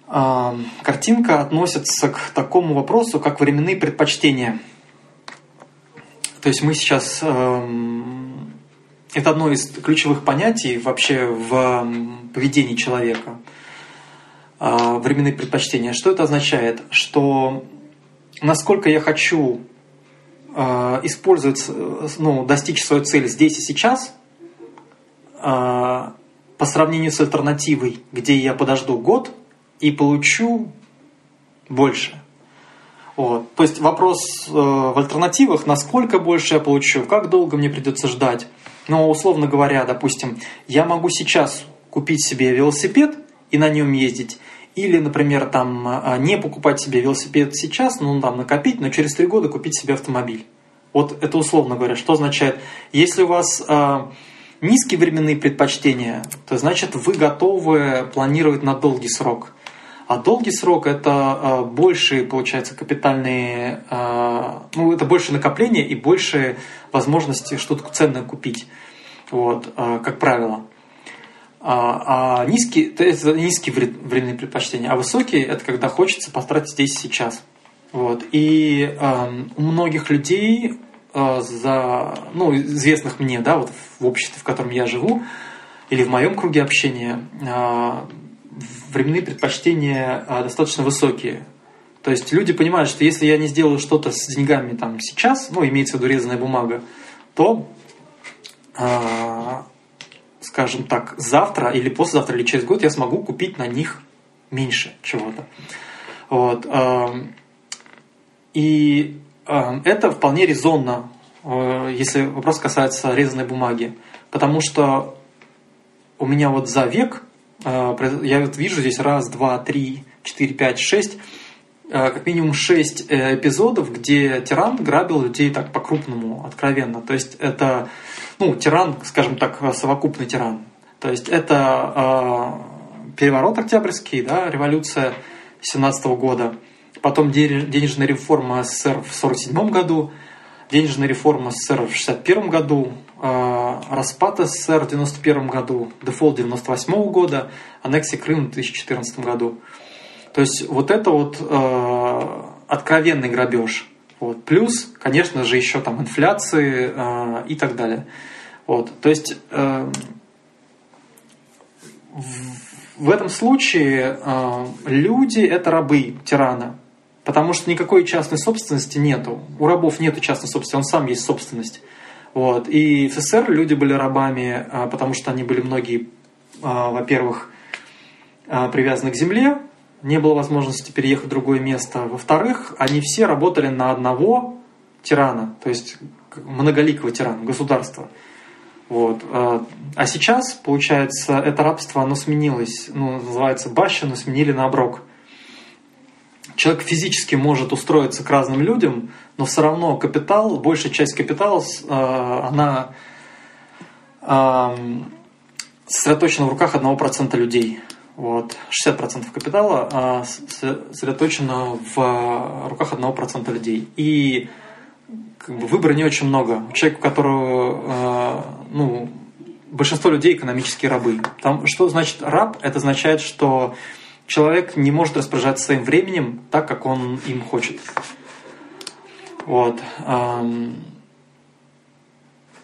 картинка относится к такому вопросу, как временные предпочтения. То есть мы сейчас... Эм, это одно из ключевых понятий вообще в поведении человека. А, временные предпочтения. Что это означает? Что насколько я хочу э, использовать, ну, достичь свою цель здесь и сейчас, э, по сравнению с альтернативой, где я подожду год – и получу больше. Вот. То есть вопрос э, в альтернативах, насколько больше я получу, как долго мне придется ждать. Но, условно говоря, допустим, я могу сейчас купить себе велосипед и на нем ездить, или, например, там, э, не покупать себе велосипед сейчас, ну, там, накопить, но через три года купить себе автомобиль. Вот это условно говоря. Что означает? Если у вас э, низкие временные предпочтения, то значит вы готовы планировать на долгий срок. А долгий срок это э, больше, получается, капитальные, э, ну, это больше накопления и больше возможности что-то ценное купить, вот, э, как правило. А, а низкий, это низкие временные предпочтения, а высокие это когда хочется потратить здесь сейчас. Вот. И у многих людей за, ну, известных мне, да, вот в обществе, в котором я живу, или в моем круге общения, временные предпочтения а, достаточно высокие. То есть люди понимают, что если я не сделаю что-то с деньгами там сейчас, ну, имеется в виду резаная бумага, то, э, скажем так, завтра или послезавтра или через год я смогу купить на них меньше чего-то. Вот. Э, и это вполне резонно, если вопрос касается резаной бумаги. Потому что у меня вот за век, я вот вижу здесь раз, два, три, четыре, пять, шесть, э, как минимум шесть эпизодов, где тиран грабил людей так по-крупному, откровенно. То есть это, ну, тиран, скажем так, совокупный тиран. То есть это переворот октябрьский, да, революция 17 года, потом денежная реформа СССР в 1947 году, денежная реформа СССР в 1961 году, э, распад СССР в 1991 году, дефолт 1998 года, аннексия Крыма в 2014 году. То есть вот это вот э, откровенный грабеж. Вот. Плюс, конечно же, еще там инфляции э, и так далее. Вот. То есть э, в этом случае э, люди – это рабы тирана, потому что никакой частной собственности нету. У рабов нет частной собственности, он сам есть собственность. Вот. И в СССР люди были рабами, э, потому что они были многие, э, во-первых, привязаны к земле, не было возможности переехать в другое место. Во-вторых, они все работали на одного тирана, то есть многоликого тирана, государства. Вот. А, а сейчас, получается, это рабство, оно сменилось, ну, называется баща, но сменили на оброк. Человек физически может устроиться к разным людям, но все равно капитал, большая часть капитала, а, она сосредоточена в руках 1% людей. Вот. 60% капитала сосредоточено в руках 1% людей. И как бы выбора не очень много. Человек, у которого, э, ну, большинство людей экономические рабы. Там, что значит раб? Это означает, что человек не может распоряжаться своим временем так, как он им хочет. Вот.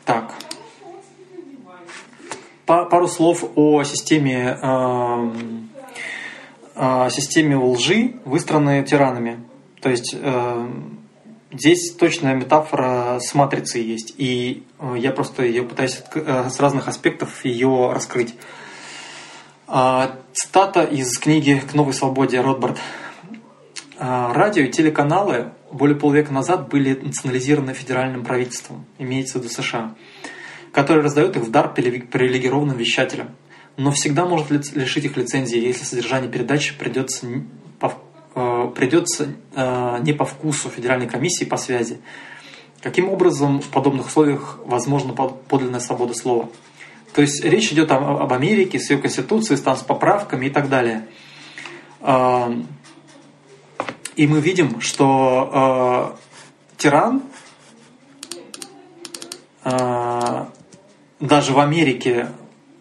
Так. Пару слов о системе, о системе лжи, выстроенной тиранами. То есть Здесь точная метафора с матрицей есть, и э, я просто ее пытаюсь э, с разных аспектов ее раскрыть. А, цитата из книги «К новой свободе» Ротбард. А, радио и телеканалы более полвека назад были национализированы федеральным правительством, имеется в виду США, которое раздает их в дар привилегированным вещателям, но всегда может лишить их лицензии, если содержание передачи придется Э, придется э, не по вкусу Федеральной комиссии по связи. Каким образом в подобных условиях возможна подлинная свобода слова? То есть речь идет об Америке с ее конституцией, там, с поправками и так далее. И мы видим, что тиран даже в Америке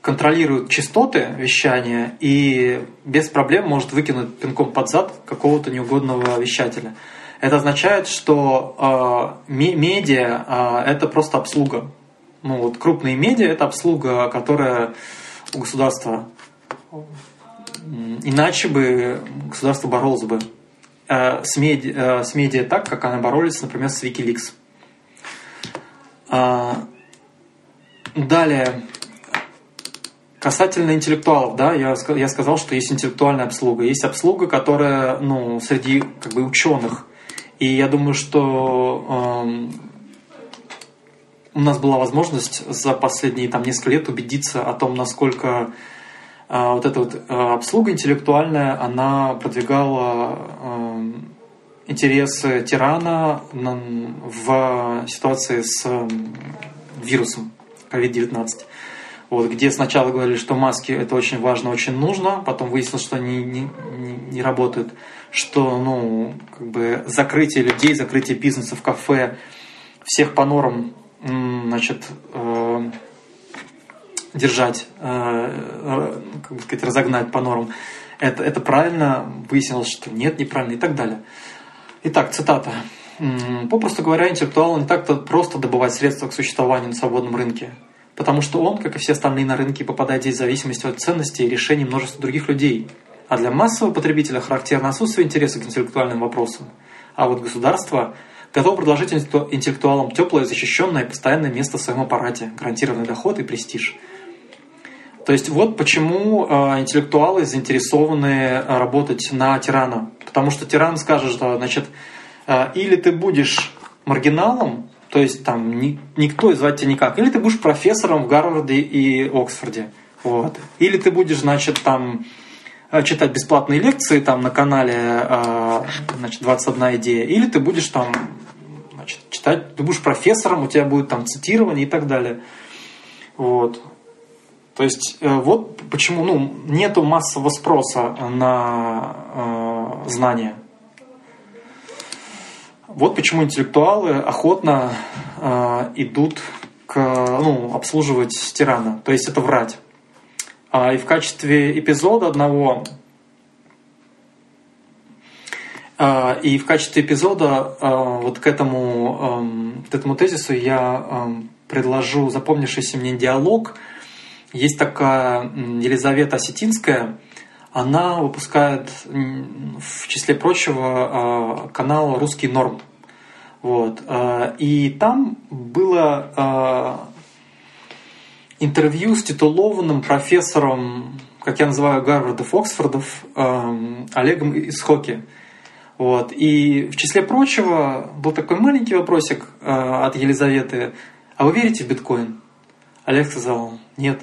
контролирует частоты вещания и без проблем может выкинуть пинком под зад какого-то неугодного вещателя. Это означает, что э, медиа это просто обслуга. Ну вот крупные медиа это обслуга, которая у государства иначе бы государство боролось бы э, с, медиа, э, с медиа так, как она боролись, например, с Wikileaks. Э, далее Касательно интеллектуалов, да, я, я сказал, что есть интеллектуальная обслуга. Есть обслуга, которая, ну, среди как бы ученых. И я думаю, что э, у нас была возможность за последние там несколько лет убедиться о том, насколько э, вот эта вот э, обслуга интеллектуальная, она продвигала э, интересы тирана в ситуации с вирусом COVID-19 вот, где сначала говорили, что маски это очень важно, очень нужно, потом выяснилось, что они не, не, не работают, что ну, как бы закрытие людей, закрытие бизнеса в кафе, всех по норам значит, э, держать, э, как бы сказать, разогнать по нормам, это, это правильно, выяснилось, что нет, неправильно и так далее. Итак, цитата. Попросту говоря, интеллектуал не так-то просто добывать средства к существованию на свободном рынке потому что он, как и все остальные на рынке, попадает здесь в зависимость от ценностей и решений множества других людей. А для массового потребителя характерно отсутствие интереса к интеллектуальным вопросам. А вот государство готово предложить интеллектуалам теплое, защищенное и постоянное место в своем аппарате, гарантированный доход и престиж. То есть вот почему э, интеллектуалы заинтересованы работать на тирана. Потому что тиран скажет, что значит, э, или ты будешь маргиналом, то есть там ни, никто звать тебя никак, или ты будешь профессором в Гарварде и Оксфорде. Вот. Или ты будешь, значит, там Э, читать бесплатные лекции там на канале э, значит, 21 идея, или ты будешь там значит, читать, ты будешь профессором, у тебя будет там цитирование и так далее. Вот. То есть э, вот почему ну, нету массового спроса на э, знания. Вот почему интеллектуалы охотно э, идут к ну, обслуживать тирана. То есть это врать. А, и в качестве эпизода одного а, и в качестве эпизода а, вот к этому, к этому тезису я предложу запомнившийся мне диалог. Есть такая Елизавета Осетинская, она выпускает в числе прочего канал «Русский норм». Вот. И там было интервью с титулованным профессором, как я называю, Гарвардов, Оксфордов, э, Олегом Исхоки. Вот. И в числе прочего был такой маленький вопросик э, от Елизаветы. А вы верите в биткоин? Олег сказал, нет.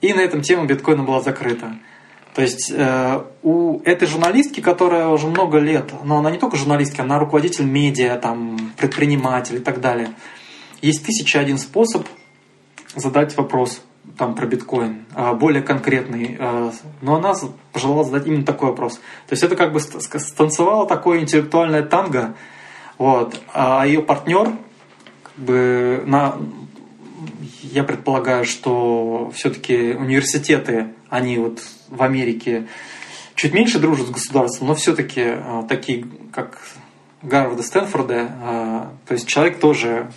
И на этом тема биткоина была закрыта. То есть э, у этой журналистки, которая уже много лет, но она не только журналистка, она руководитель медиа, там, предприниматель и так далее. Есть тысяча один способ задать вопрос там про биткоин, а, более конкретный. А, но она пожелала задать именно такой вопрос. То есть это как бы станцевала такое интеллектуальное танго, вот, а ее партнер как бы на, я предполагаю, что все-таки университеты, они вот в Америке чуть меньше дружат с государством, но все-таки а, такие, как Гарвард и Стэнфорда, то есть человек тоже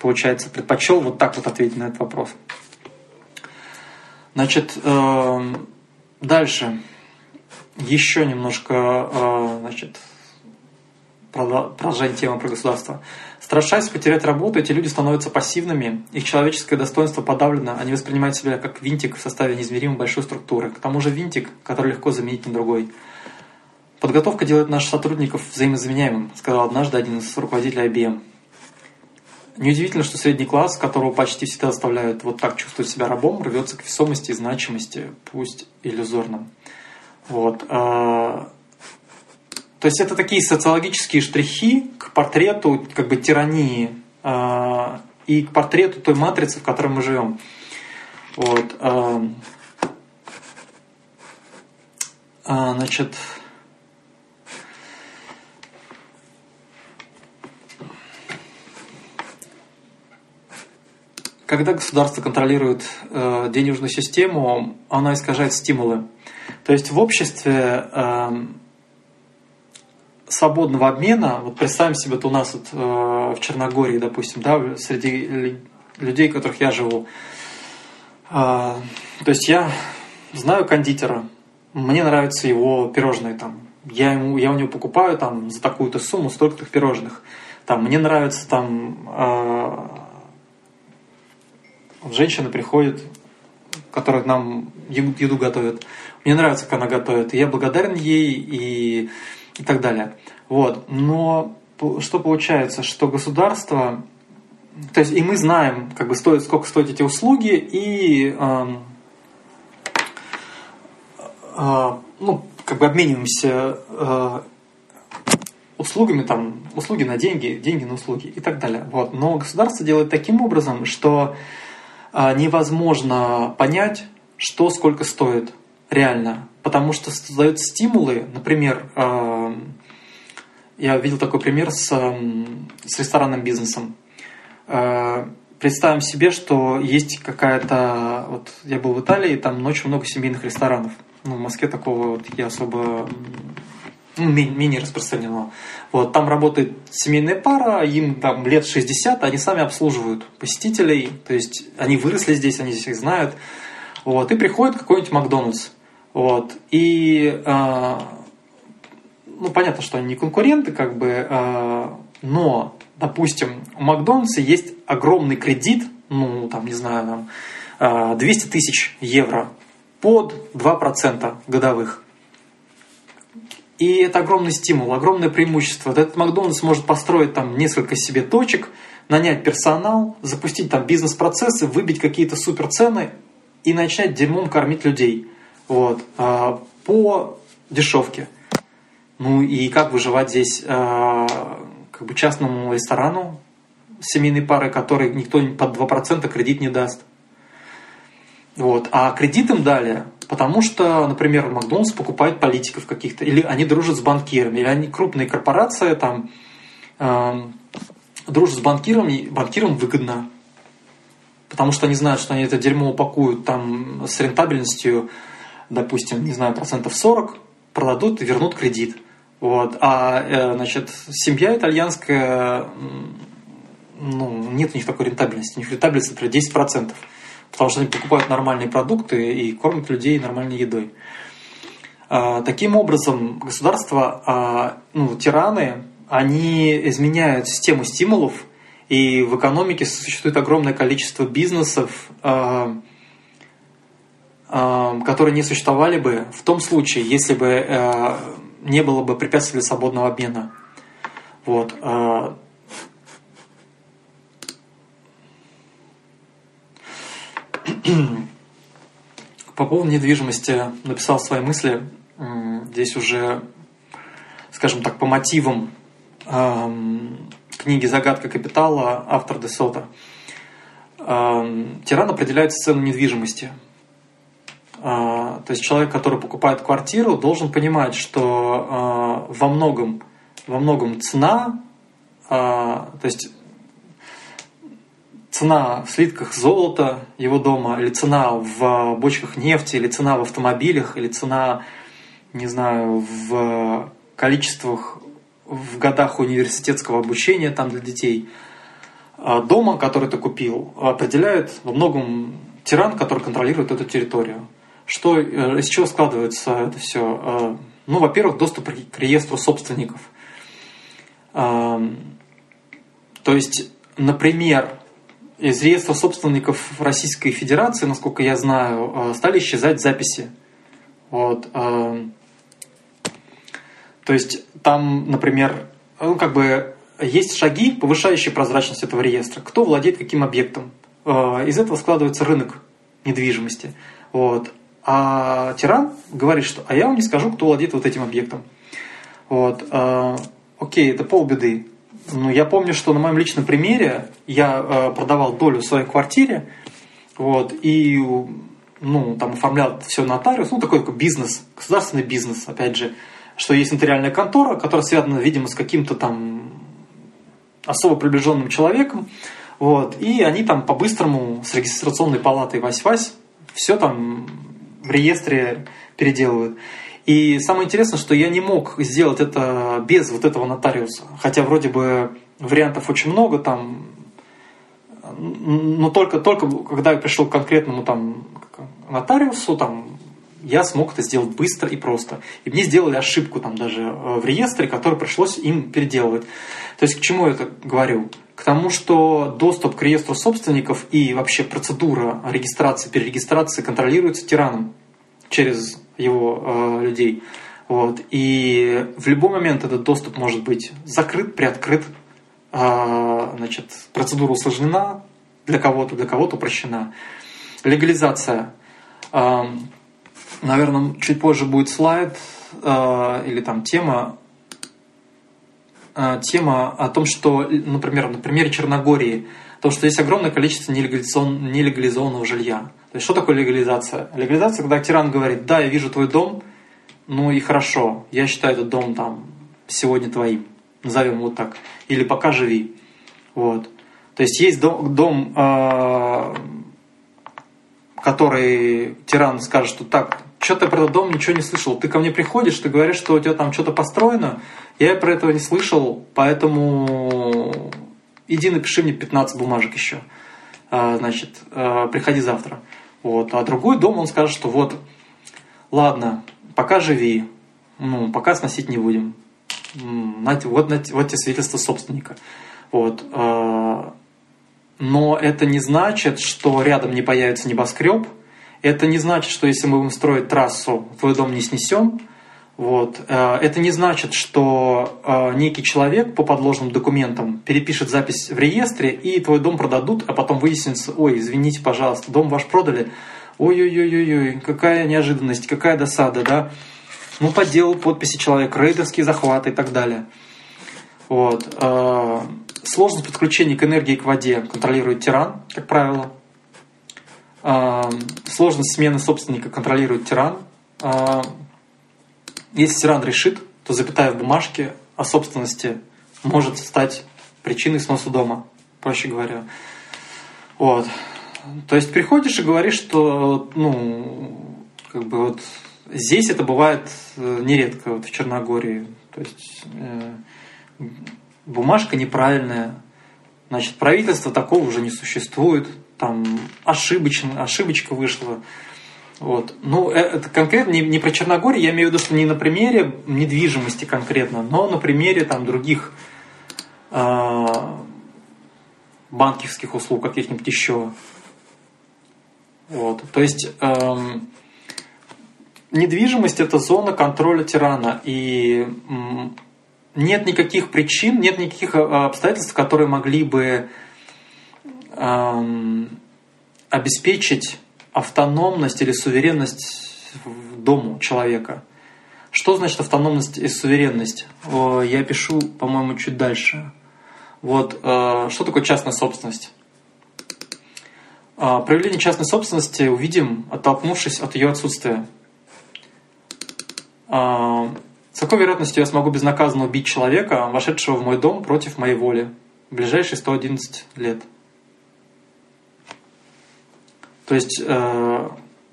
получается, предпочел вот так вот ответить на этот вопрос. Значит, э, дальше. Еще немножко, э, значит, продолжать тему про государство. Страшась потерять работу, эти люди становятся пассивными, их человеческое достоинство подавлено, они воспринимают себя как винтик в составе неизмеримо большой структуры. К тому же винтик, который легко заменить на другой. Подготовка делает наших сотрудников взаимозаменяемым, сказал однажды один из руководителей IBM. Неудивительно, что средний класс, которого почти всегда заставляют вот так чувствовать себя рабом, рвется к весомости и значимости, пусть иллюзорным. Вот. А, то есть это такие социологические штрихи к портрету как бы тирании а, и к портрету той матрицы, в которой мы живем. Вот. А, значит, Когда государство контролирует э, денежную систему, оно искажает стимулы. То есть в обществе э, свободного обмена, вот представим себе, вот у нас вот, э, в Черногории, допустим, да, среди людей, которых я живу, то есть я знаю кондитера, мне нравятся его пирожные там, я, ему, я у него покупаю там за такую-то сумму столько-то пирожных, там, мне нравится там э, женщина приходит, которая нам еду готовит. Мне нравится, как она готовит, и я благодарен ей и, и так далее. Вот. Но что получается, что государство, то есть и мы знаем, как бы стоит, сколько стоят эти услуги, и э, э, ну, как бы обмениваемся э, услугами, там, услуги на деньги, деньги на услуги и так далее. Вот. Но государство делает таким образом, что а, невозможно понять, что сколько стоит реально, потому что создают стимулы, например, а, я видел такой пример с, с ресторанным бизнесом. А, представим себе, что есть какая-то... Вот я был в Италии, там очень много семейных ресторанов. Ну, в Москве такого вот я особо ну, менее распространено. Вот, там работает семейная пара, им там лет 60, они сами обслуживают посетителей, то есть они выросли здесь, они здесь их знают. Вот, и приходит какой-нибудь Макдональдс. Вот. И ну, понятно, что они не конкуренты, как бы, но, допустим, у Макдональдса есть огромный кредит, ну, там, не знаю, там, 200 тысяч евро под 2% годовых. И это огромный стимул, огромное преимущество. Этот Макдональдс может построить там несколько себе точек, нанять персонал, запустить там бизнес-процессы, выбить какие-то суперцены и начать дерьмом кормить людей. Вот. А, по дешевке. Ну и как выживать здесь а, как бы частному ресторану семейной пары, который никто под 2% кредит не даст. Вот. А кредит им дали, потому что, например, Макдональдс покупает политиков каких-то, или они дружат с банкирами, или они крупные корпорации там э, дружат с банкирами, банкирам выгодно. Потому что они знают, что они это дерьмо упакуют там с рентабельностью, допустим, не знаю, процентов 40, продадут и вернут кредит. Вот. А, э, значит, семья итальянская, ну, нет у них такой рентабельности. У них рентабельность, например, 10% потому что они покупают нормальные продукты и кормят людей нормальной едой. А, таким образом, государства, а, ну, тираны, они изменяют систему стимулов, и в экономике существует огромное количество бизнесов, а, которые не существовали бы в том случае, если бы не было бы препятствий свободного обмена. Вот. По поводу недвижимости написал свои мысли. Здесь уже, скажем так, по мотивам книги «Загадка капитала» автор Десота. Тиран определяет цену недвижимости. А, то есть человек, который покупает квартиру, должен понимать, что а, во многом, во многом цена, а, то есть цена в слитках золота его дома, или цена в бочках нефти, или цена в автомобилях, или цена, не знаю, в количествах, в годах университетского обучения там для детей. А дома, который ты купил, определяет во многом тиран, который контролирует эту территорию. Что, э, из чего складывается это все? А, ну, во-первых, доступ к реестру собственников. То есть, например, из реестра собственников Российской Федерации, насколько я знаю, э, стали исчезать записи. Вот. Э, то есть там, например, ну, как бы есть шаги, повышающие прозрачность этого реестра. Кто владеет каким объектом? Э, из этого складывается рынок недвижимости. Вот. А тиран говорит, что «а я вам не скажу, кто владеет вот этим объектом». Вот. Окей, это полбеды. Ну, я помню, что на моем личном примере я э, продавал долю в своей квартире, вот, и ну, там оформлял все нотариус, ну, такой, такой бизнес, государственный бизнес, опять же, что есть нотариальная контора, которая связана, видимо, с каким-то там особо приближенным человеком, вот, и они там по-быстрому с регистрационной палатой Вась-Вась все там в реестре переделывают. И самое интересное, что я не мог сделать это без вот этого нотариуса. Хотя вроде бы вариантов очень много там. Но только, только когда я пришел к конкретному там нотариусу, там, я смог это сделать быстро и просто. И мне сделали ошибку там даже э, в реестре, которую пришлось им переделывать. То есть к чему я это говорю? К тому, что доступ к реестру собственников и вообще процедура регистрации, перерегистрации контролируется тираном через его э, людей. Вот. И в любой момент этот доступ может быть закрыт, приоткрыт. Э, значит, процедура усложнена для кого-то, для кого-то упрощена. Легализация. Э, наверное, чуть позже будет слайд э, или там тема тема о том, что, например, на примере Черногории, то, что есть огромное количество нелегализованного жилья. То есть что такое легализация? Легализация, когда тиран говорит, да, я вижу твой дом, ну и хорошо, я считаю этот дом там сегодня твоим, назовем вот так, или пока живи. Вот. То есть есть дом, дом э, который тиран скажет, что так, что ты про этот дом ничего не слышал, ты ко мне приходишь, ты говоришь, что у тебя там что-то построено, я про этого не слышал, поэтому иди напиши мне 15 бумажек еще. А, значит, а, приходи завтра. Вот. А другой дом, он скажет, что вот ладно, пока живи, ну, пока сносить не будем. Вот, вот, вот те свидетельства собственника. Вот. А, но это не значит, что рядом не появится небоскреб. Это не значит, что если мы будем строить трассу, твой дом не снесем. Вот. А, это не значит, что а, некий человек по подложным документам перепишет запись в реестре, и твой дом продадут, а потом выяснится, ой, извините, пожалуйста, дом ваш продали, ой-ой-ой-ой, какая неожиданность, какая досада, да. Ну, подделал подписи человек, рейдерские захваты и так далее. Вот. Сложность подключения к энергии к воде контролирует тиран, как правило. Сложность смены собственника контролирует тиран. Если тиран решит, то запятая в бумажке о собственности может стать причиной сноса дома, проще говоря. Вот. То есть приходишь и говоришь, что ну, как бы вот здесь это бывает э, нередко, вот в Черногории. То есть э, бумажка неправильная, значит, правительство такого уже не существует, там ошибочно, ошибочка вышла. Вот. Ну, э, это конкретно не, не про Черногорию, я имею в виду, что не на примере недвижимости конкретно, но на примере там других э, банковских услуг каких-нибудь еще. Вот. То есть э, недвижимость это зона контроля тирана. И нет никаких причин, нет никаких э, обстоятельств, которые могли бы эм, обеспечить автономность или суверенность дому человека. Что значит автономность и суверенность? Я пишу, по-моему, чуть дальше. Вот э, что такое частная собственность? Э, проявление частной собственности увидим, оттолкнувшись от ее отсутствия. С какой вероятностью я смогу безнаказанно убить человека, вошедшего в мой дом против моей воли в ближайшие 111 лет? То есть э,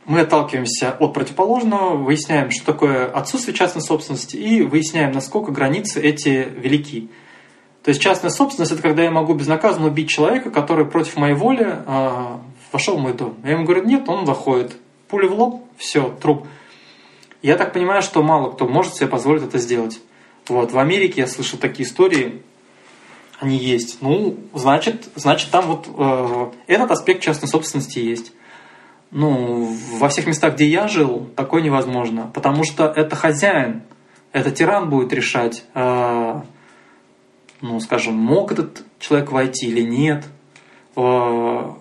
мы отталкиваемся от противоположного, выясняем, что такое отсутствие частной собственности, и выясняем, насколько границы эти велики. То есть частная собственность это когда я могу безнаказанно убить человека, который против моей воли э, вошел в мой дом. Я ему говорю, нет, он заходит. Пуля в лоб, все, труп. Я так понимаю, что мало кто может себе позволить это сделать. Вот. В Америке я слышал такие истории, они есть. Ну, значит, значит там вот э, этот аспект частной собственности есть. Ну, во всех местах, где я жил, такое невозможно. Потому что это хозяин, это тиран будет решать, э, ну, скажем, мог этот человек войти или нет. Э,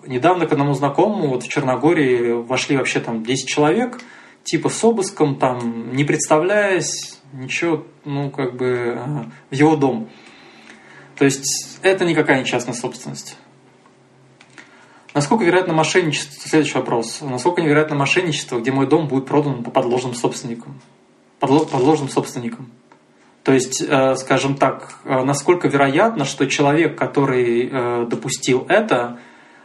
недавно к одному знакомому вот в Черногории вошли вообще там 10 человек – типа с обыском, там, не представляясь, ничего, ну, как бы, в его дом. То есть это никакая не частная собственность. Насколько вероятно мошенничество? Следующий вопрос. Насколько невероятно мошенничество, где мой дом будет продан по подложным собственникам? Подложным собственникам. То есть, э, скажем так, э, насколько вероятно, что человек, который э, допустил это,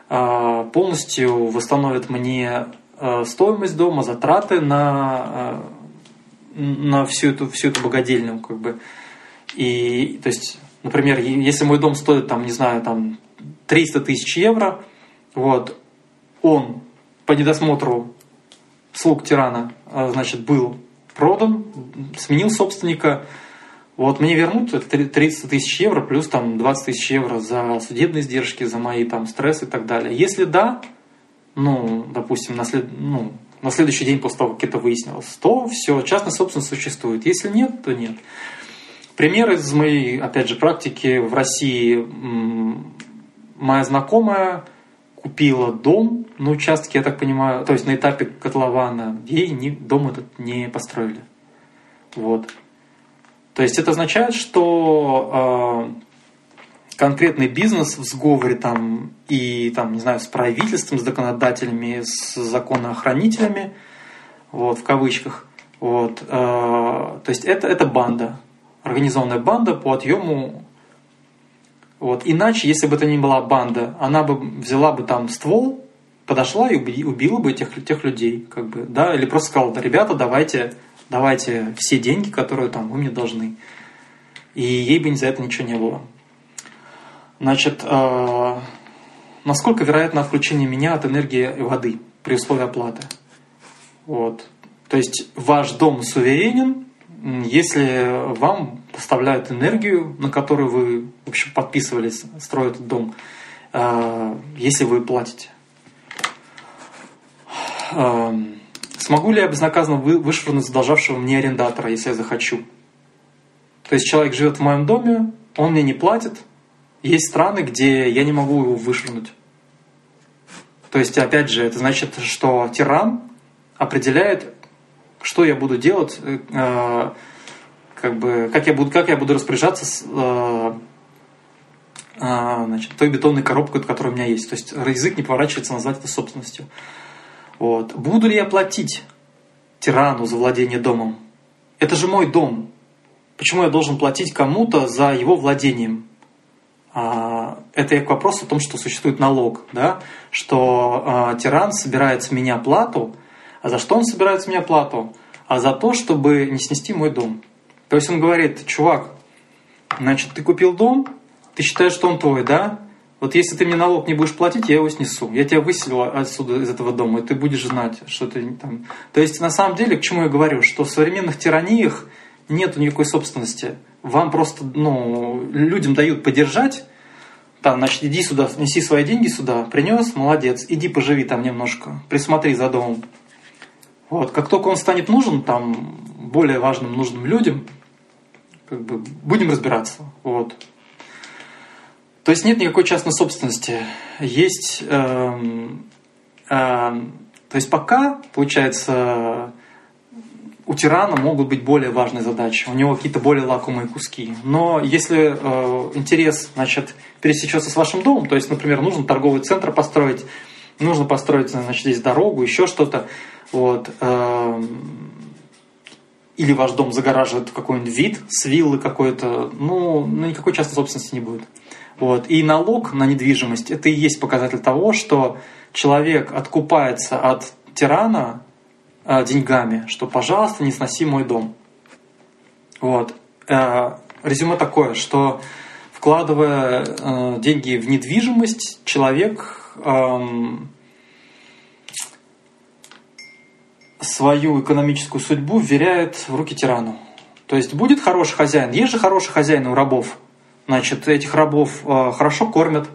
полностью восстановит мне стоимость дома, затраты на, на всю эту, всю эту богадельню, как бы. И, то есть, например, если мой дом стоит, там, не знаю, там, 300 тысяч евро, вот, он по недосмотру слуг тирана, э, значит, был продан, сменил собственника, вот мне вернут 30 тысяч евро плюс там 20 тысяч евро за судебные издержки, за мои там стрессы и так далее. Если да, ну, допустим, на, след... ну, на следующий день после того, как это выяснилось, то все, частная собственность существует. Если нет, то нет. Пример из моей, опять же, практики в России. Моя знакомая купила дом на участке, я так понимаю, то есть на этапе котлована, ей не, дом этот не построили. Вот. То есть это означает, что э, конкретный бизнес в сговоре там и там, не знаю, с правительством, с законодателями, с законоохранителями, вот, в кавычках. Вот, э, то есть это, это банда, организованная банда по отъему. Вот. Иначе, если бы это не была банда, она бы взяла бы там ствол, подошла и убила бы этих, тех людей, как бы, да, или просто сказала, да, ребята, давайте, давайте все деньги, которые там вы мне должны. И ей бы за это ничего не было. Значит, э, насколько вероятно отключение меня от энергии воды при условии оплаты? Вот. То есть ваш дом суверенен, если вам поставляют энергию, на которую вы в общем, подписывались этот дом, э, если вы платите. Эм, смогу ли я безнаказанно вышвырнуть задолжавшего мне арендатора, если я захочу? То есть человек живет в моем доме, он мне не платит. Есть страны, где я не могу его вышвырнуть. То есть, опять же, это значит, что тиран определяет, что я буду делать, э, как бы, как я буду, как я буду распоряжаться с э, э, значит, той бетонной коробкой, которая у меня есть. То есть язык не поворачивается назвать это собственностью. Вот. Буду ли я платить тирану за владение домом? Это же мой дом. Почему я должен платить кому-то за его владением? А, это к вопросу о том, что существует налог, да? что а, тиран собирает с меня плату, а за что он собирает с меня плату? А за то, чтобы не снести мой дом. То есть он говорит, чувак, значит, ты купил дом, ты считаешь, что он твой, да? Вот если ты мне налог не будешь платить, я его снесу. Я тебя выселю отсюда, из этого дома, и ты будешь знать, что ты там... То есть, на самом деле, к чему я говорю? Что в современных тираниях нет никакой собственности. Вам просто, ну, людям дают подержать, там, значит, иди сюда, неси свои деньги сюда, принес, молодец, иди поживи там немножко, присмотри за домом. Вот, как только он станет нужен, там, более важным, нужным людям, как бы, будем разбираться. Вот. То есть нет никакой частной собственности. Есть, э, э, то есть пока, получается, у тирана могут быть более важные задачи, у него какие-то более лакомые куски. Но если э, интерес, значит, пересечется с вашим домом, то есть, например, нужно торговый центр построить, нужно построить, значит, здесь дорогу, еще что-то, вот, э, или ваш дом загораживает какой-нибудь вид с виллы какой-то, ну, ну, никакой частной собственности не будет. Вот. И налог на недвижимость – это и есть показатель того, что человек откупается от тирана э, деньгами, что, пожалуйста, не сноси мой дом. Вот. Э, резюме такое, что вкладывая э, деньги в недвижимость, человек э, свою экономическую судьбу вверяет в руки тирану. То есть будет хороший хозяин. Есть же хороший хозяин у рабов – Значит, этих рабов э, хорошо кормят,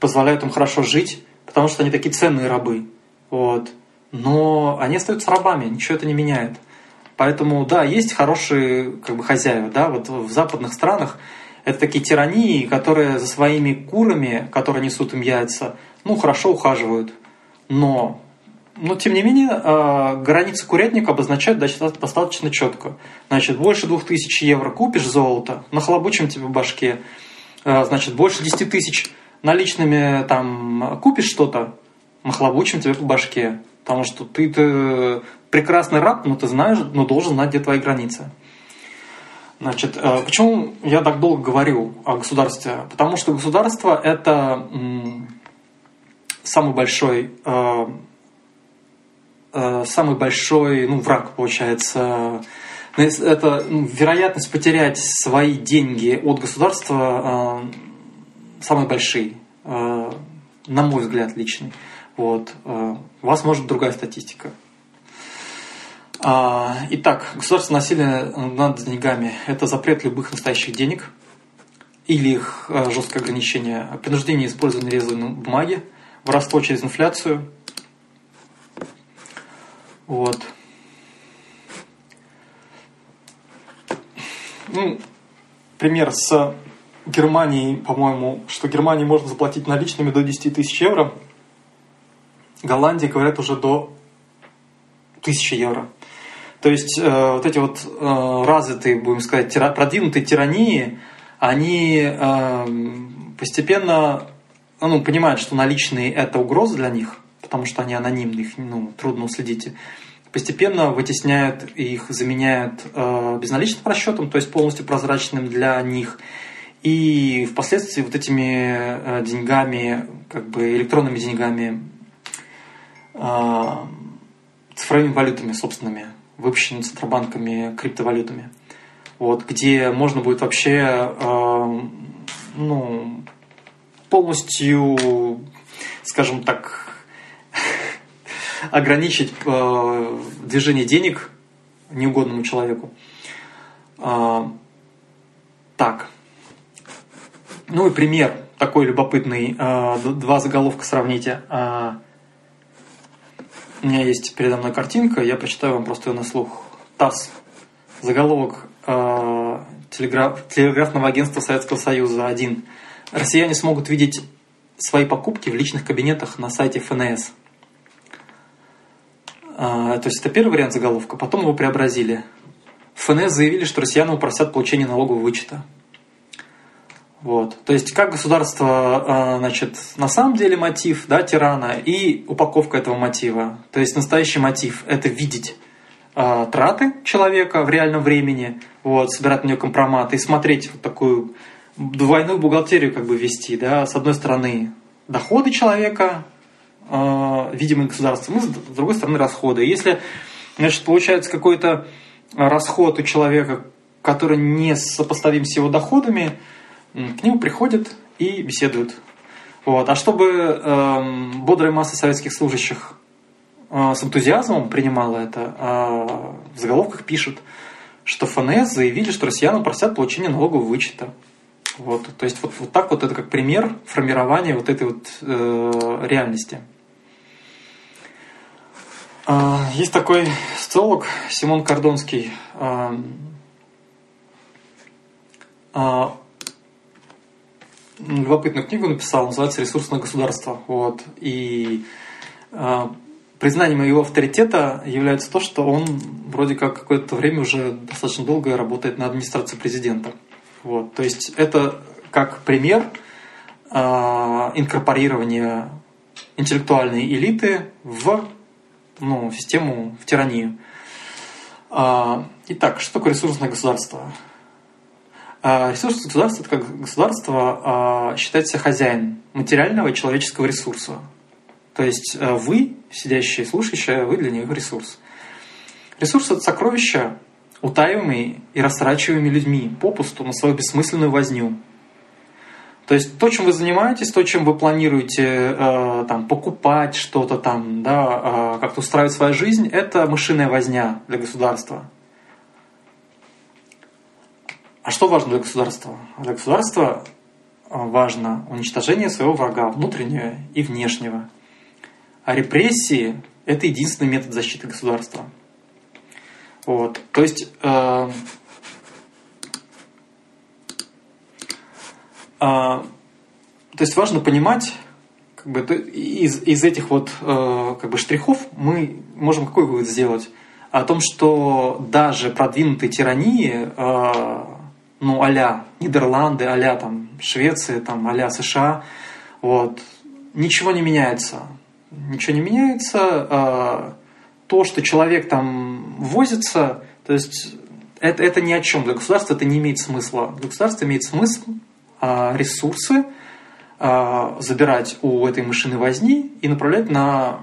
позволяют им хорошо жить, потому что они такие ценные рабы. Вот. Но они остаются рабами, ничего это не меняет. Поэтому, да, есть хорошие как бы, хозяева. Да? Вот в западных странах это такие тирании, которые за своими курами, которые несут им яйца, ну, хорошо ухаживают. Но но, тем не менее, а, границы курятника обозначают достаточно четко. Значит, больше 2000 евро купишь золото, нахлобучим тебе в башке. А, значит, больше 10 тысяч наличными там купишь что-то, нахлобучим тебе по башке. Потому что ты, ты прекрасный раб, но ты знаешь, но должен знать, где твои границы. Значит, а, почему я так долго говорю о государстве? Потому что государство – это самый большой самый большой ну, враг, получается. Это ну, вероятность потерять свои деньги от государства э, самый большой, э, на мой взгляд, личный. Вот. Э, у вас может другая статистика. А, итак, государственное насилие над деньгами – это запрет любых настоящих денег или их э, жесткое ограничение, принуждение использования резаной бумаги, воровство через инфляцию – вот. Ну, пример с Германией, по-моему, что Германии можно заплатить наличными до 10 тысяч евро. Голландии, говорят, уже до 1000 евро. То есть э, вот эти вот э, развитые, будем сказать, тира, продвинутые тирании, они э, постепенно ну, понимают, что наличные это угроза для них – потому что они анонимны, их ну, трудно уследить. Постепенно вытесняют их, заменяют э, безналичным расчетом, то есть полностью прозрачным для них. И впоследствии вот этими э, деньгами, как бы электронными деньгами, э, цифровыми валютами собственными, выпущенными центробанками криптовалютами. Вот, где можно будет вообще э, ну, полностью, скажем так, ограничить э, движение денег неугодному человеку. А, так. Ну и пример такой любопытный. А, два заголовка сравните. А, у меня есть передо мной картинка, я прочитаю вам просто ее на слух. ТАСС. Заголовок телеграф, телеграфного агентства Советского Союза 1. Россияне смогут видеть свои покупки в личных кабинетах на сайте ФНС. То есть это первый вариант заголовка, потом его преобразили. ФНС заявили, что россияне упростят получение налогового вычета. Вот. То есть, как государство, а, значит, на самом деле мотив да, тирана и упаковка этого мотива. То есть, настоящий мотив – это видеть э, траты человека в реальном времени, вот, собирать на нее компромат и смотреть вот такую двойную бухгалтерию как бы вести. Да? С одной стороны, доходы человека, видимые государством, и с другой стороны, расходы. Если значит, получается какой-то расход у человека, который не сопоставим с его доходами, к нему приходят и беседуют. Вот. А чтобы э, бодрая масса советских служащих э, с энтузиазмом принимала это, э, в заголовках пишут, что ФНС заявили, что россиянам просят получение налогового вычета. Вот. То есть вот, вот так вот это как пример формирования вот этой вот э, реальности. А, есть такой социолог Симон Кордонский. А, а, любопытную книгу написал, называется «Ресурсное государство». Вот. И признанием его авторитета является то, что он вроде как какое-то время уже достаточно долго работает на администрации президента. Вот. То есть это как пример инкорпорирования интеллектуальной элиты в ну, систему в тиранию. А, итак, что такое ресурсное государство? А, ресурсное государство – это как государство а, считается хозяин материального и человеческого ресурса. То есть вы, сидящие, слушающие, вы для них ресурс. Ресурс – это сокровища, утаиваемые и растрачиваемые людьми попусту на свою бессмысленную возню – то есть то, чем вы занимаетесь, то, чем вы планируете э, там, покупать что-то там, да, э, как-то устраивать свою жизнь, это мышиная возня для государства. А что важно для государства? Для государства э, важно уничтожение своего врага, внутреннего и внешнего. А репрессии – это единственный метод защиты государства. Вот. То есть э, А, то есть важно понимать, как бы, из, из этих вот э, как бы штрихов мы можем какой вывод сделать? О том, что даже продвинутые тирании, э, ну, а Нидерланды, а там Швеция, там, а США, вот, ничего не меняется. Ничего не меняется. Э, то, что человек там возится, то есть это, это ни о чем. Для государства это не имеет смысла. Для государства имеет смысл ресурсы а, забирать у этой машины возни и направлять на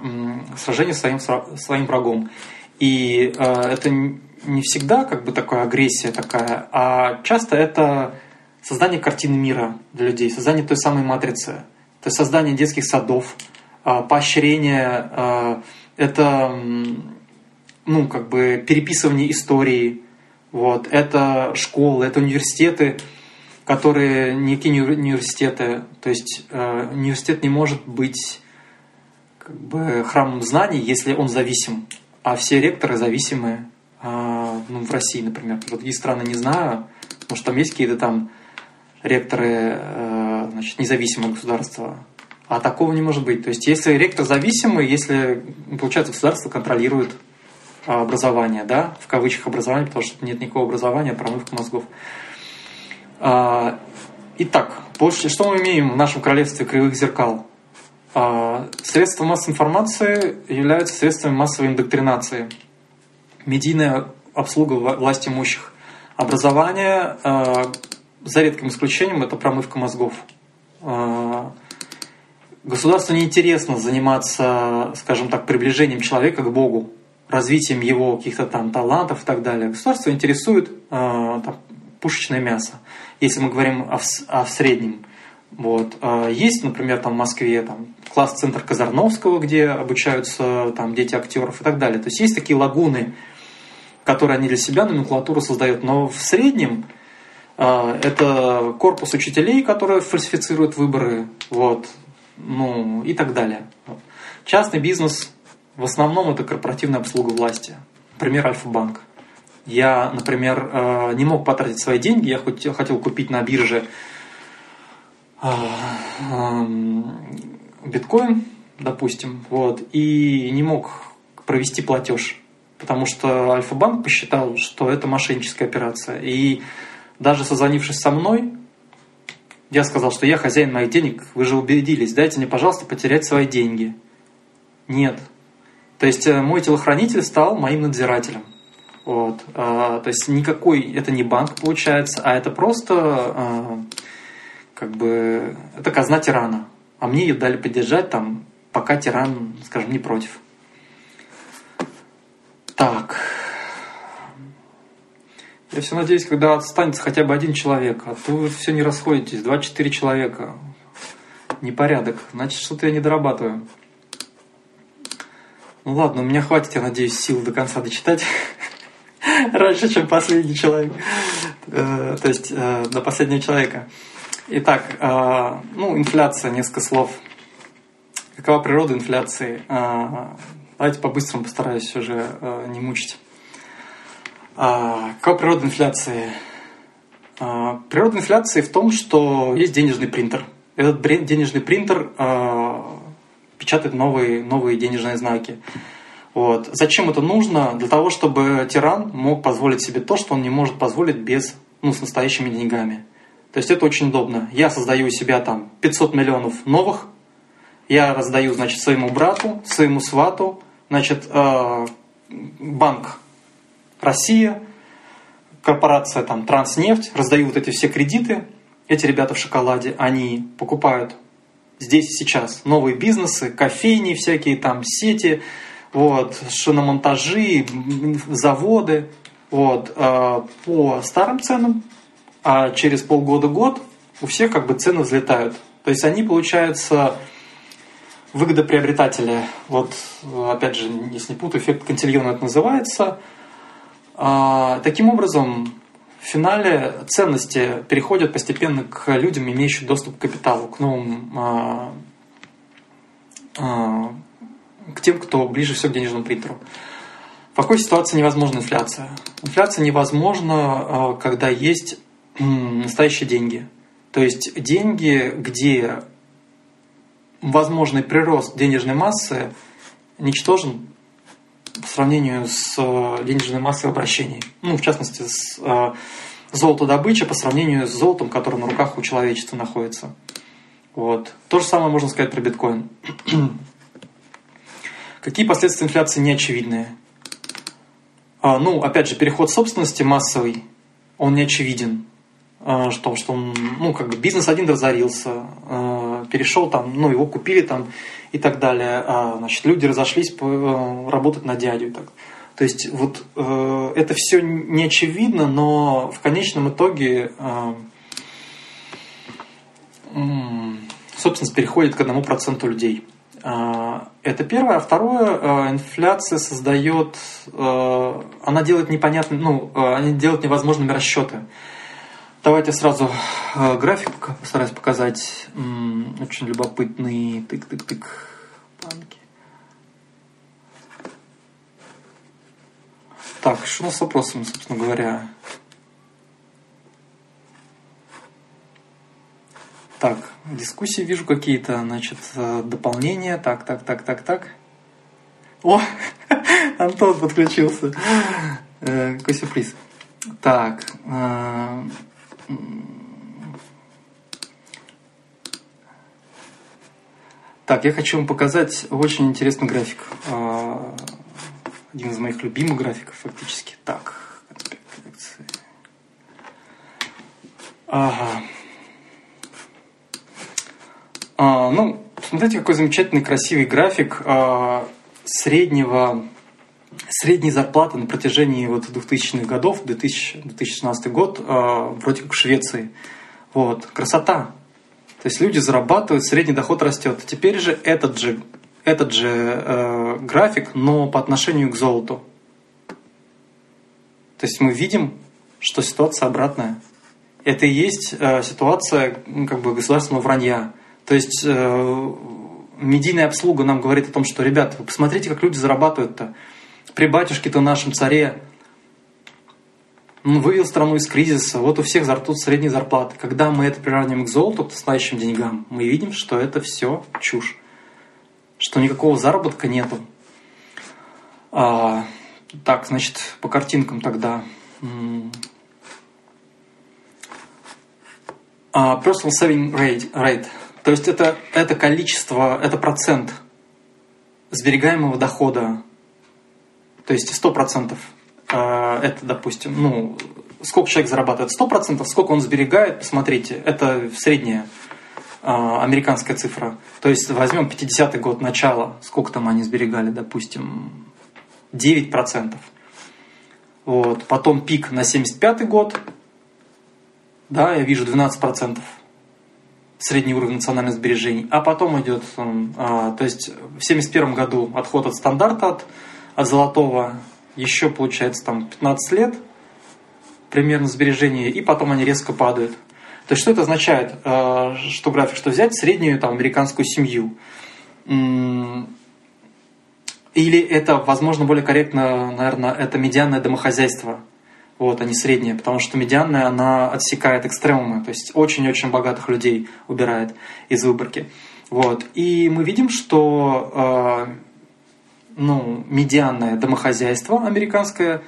сражение с своим, своим врагом. И а, это не всегда как бы такая агрессия такая, а часто это создание картины мира для людей, создание той самой матрицы, то есть создание детских садов, поощрение, это ну, как бы переписывание истории, вот, это школы, это университеты – которые некие университеты, то есть э, университет не может быть как бы храмом знаний, если он зависим, а все ректоры зависимы, э, ну, в России, например, в другие страны не знаю, что там есть какие-то там ректоры, э, значит, независимого государства, а такого не может быть. То есть, если ректор зависимый, если, получается, государство контролирует образование, да, в кавычках образование, потому что нет никакого образования, а промывка мозгов. А, итак, что мы имеем в нашем королевстве кривых зеркал? А, средства массовой информации являются средствами массовой индоктринации. Медийная обслуга власти имущих. Образование, а, за редким исключением, это промывка мозгов. Государству неинтересно заниматься, скажем так, приближением человека к Богу, развитием его каких-то там талантов и так далее. Государство интересует там, пушечное мясо, если мы говорим о, о среднем. Вот. А есть, например, там в Москве там, класс-центр Казарновского, где обучаются там, дети актеров и так далее. То есть есть такие лагуны, которые они для себя номенклатуру создают. Но в среднем э, это корпус учителей, которые фальсифицируют выборы, вот, ну и так далее. Частный бизнес в основном это корпоративная обслуга власти. Пример Альфа-банк. Я, например, э, не мог потратить свои деньги, я хотел купить на бирже э, эм, биткоин, допустим, вот, и не мог провести платеж, потому что Альфа-банк посчитал, что это мошенническая операция. И даже созвонившись со мной, я сказал, что я хозяин моих денег, вы же убедились, дайте мне, пожалуйста, потерять свои деньги. Нет. То есть э, мой телохранитель стал моим надзирателем. Вот. А, то есть никакой, это не банк получается, а это просто а, как бы, это казна тирана. А мне ее дали поддержать там, пока тиран, скажем, не против. Так. Я все надеюсь, когда останется хотя бы один человек, а то вы все не расходитесь, 24 человека. Непорядок. Значит, что-то я не дорабатываю. Ну ладно, у меня хватит, я надеюсь, сил до конца дочитать. раньше, чем последний человек. Э, то есть э, до последнего человека. Итак, э, ну, инфляция, несколько слов. Какова природа инфляции? Давайте по-быстрому постараюсь уже не мучить. Какова природа инфляции? Природа инфляции в том, что есть денежный принтер. Этот денежный принтер печатает новые, новые денежные знаки. Вот. Зачем это нужно? Для того, чтобы тиран мог позволить себе то, что он не может позволить без, ну, с настоящими деньгами. То есть это очень удобно. Я создаю у себя там 500 миллионов новых, я раздаю, значит, своему брату, своему свату, значит, э, банк Россия, корпорация там Транснефть, раздаю вот эти все кредиты. Эти ребята в шоколаде, они покупают здесь и сейчас новые бизнесы, кофейни всякие там, сети, вот, шиномонтажи, заводы вот, э, по старым ценам, а через полгода-год у всех как бы цены взлетают. То есть они, получается, выгодоприобретатели. Вот, опять же, если не путаю, эффект Кантильона это называется. А, таким образом, в финале ценности переходят постепенно к людям, имеющим доступ к капиталу, к новым а, а, к тем, кто ближе всего к денежному принтеру. В какой ситуации невозможна инфляция? Инфляция невозможна, э, когда есть настоящие деньги. То есть деньги, где возможный прирост денежной массы ничтожен по сравнению с э, денежной массой в. Ну, в частности, с э, золотодобычей по сравнению с золотом, которое на руках у человечества находится. Вот. То же самое можно сказать про биткоин. Какие последствия инфляции неочевидные? А, ну, опять же, переход собственности массовый, он не очевиден. А, что, что он, ну, как бы бизнес один разорился, а, перешел там, ну, его купили там и так далее. А, значит, люди разошлись по, а, работать на дядю. Так. То есть вот э, это все не очевидно, но в конечном итоге э, собственность переходит к одному проценту людей. А, это первое. А второе, а, инфляция создает, а, она делает непонятно, ну, она делает невозможными расчеты. Давайте сразу график постараюсь показать. Очень любопытный тык-тык-тык банки. Так, что у нас с вопросами, собственно говоря? Так, дискуссии вижу какие-то, значит, э, дополнения. Так, так, так, так, так. О, Антон подключился. Э, какой сюрприз. Так. Э, так, я хочу вам показать очень интересный график. Один из моих любимых графиков, фактически. Так, Ага. А, ну, смотрите, какой замечательный, красивый график а, среднего, средней зарплаты на протяжении вот 2000-х годов, 2000, 2016 год, а, вроде как в Швеции. Вот, красота. То есть люди зарабатывают, средний доход растет. Теперь же этот же, этот же э, график, но по отношению к золоту. То есть мы видим, что ситуация обратная. Это и есть э, ситуация как бы государственного вранья. То есть э, медийная обслуга нам говорит о том, что, ребята, вы посмотрите, как люди зарабатывают-то. При батюшке-то нашем царе он вывел страну из кризиса, вот у всех растут средние зарплаты. Когда мы это приравниваем к золоту, к настоящим деньгам, мы видим, что это все чушь. Что никакого заработка нету. А, так, значит, по картинкам тогда. А, personal saving rate, rate. То есть это, это количество, это процент сберегаемого дохода. То есть 100% а, это, допустим, ну, сколько человек зарабатывает 100%, сколько он сберегает, посмотрите, это средняя а, американская цифра. То есть возьмем 50-й год начала, сколько там они сберегали, допустим, 9%. Вот. Потом пик на 75 год, да, я вижу 12% средний уровень национальных сбережений, а потом идет, а, то есть в 71 году отход от стандарта, от, от золотого, еще получается там 15 лет примерно сбережения, и потом они резко падают. То есть что это означает, а, что график, что взять среднюю там американскую семью, или это, возможно, более корректно, наверное, это медианное домохозяйство, вот, а не среднее, потому что медианная, она отсекает экстремумы, то есть очень-очень богатых людей убирает из выборки. Вот. И мы видим, что э, ну, медианное домохозяйство американское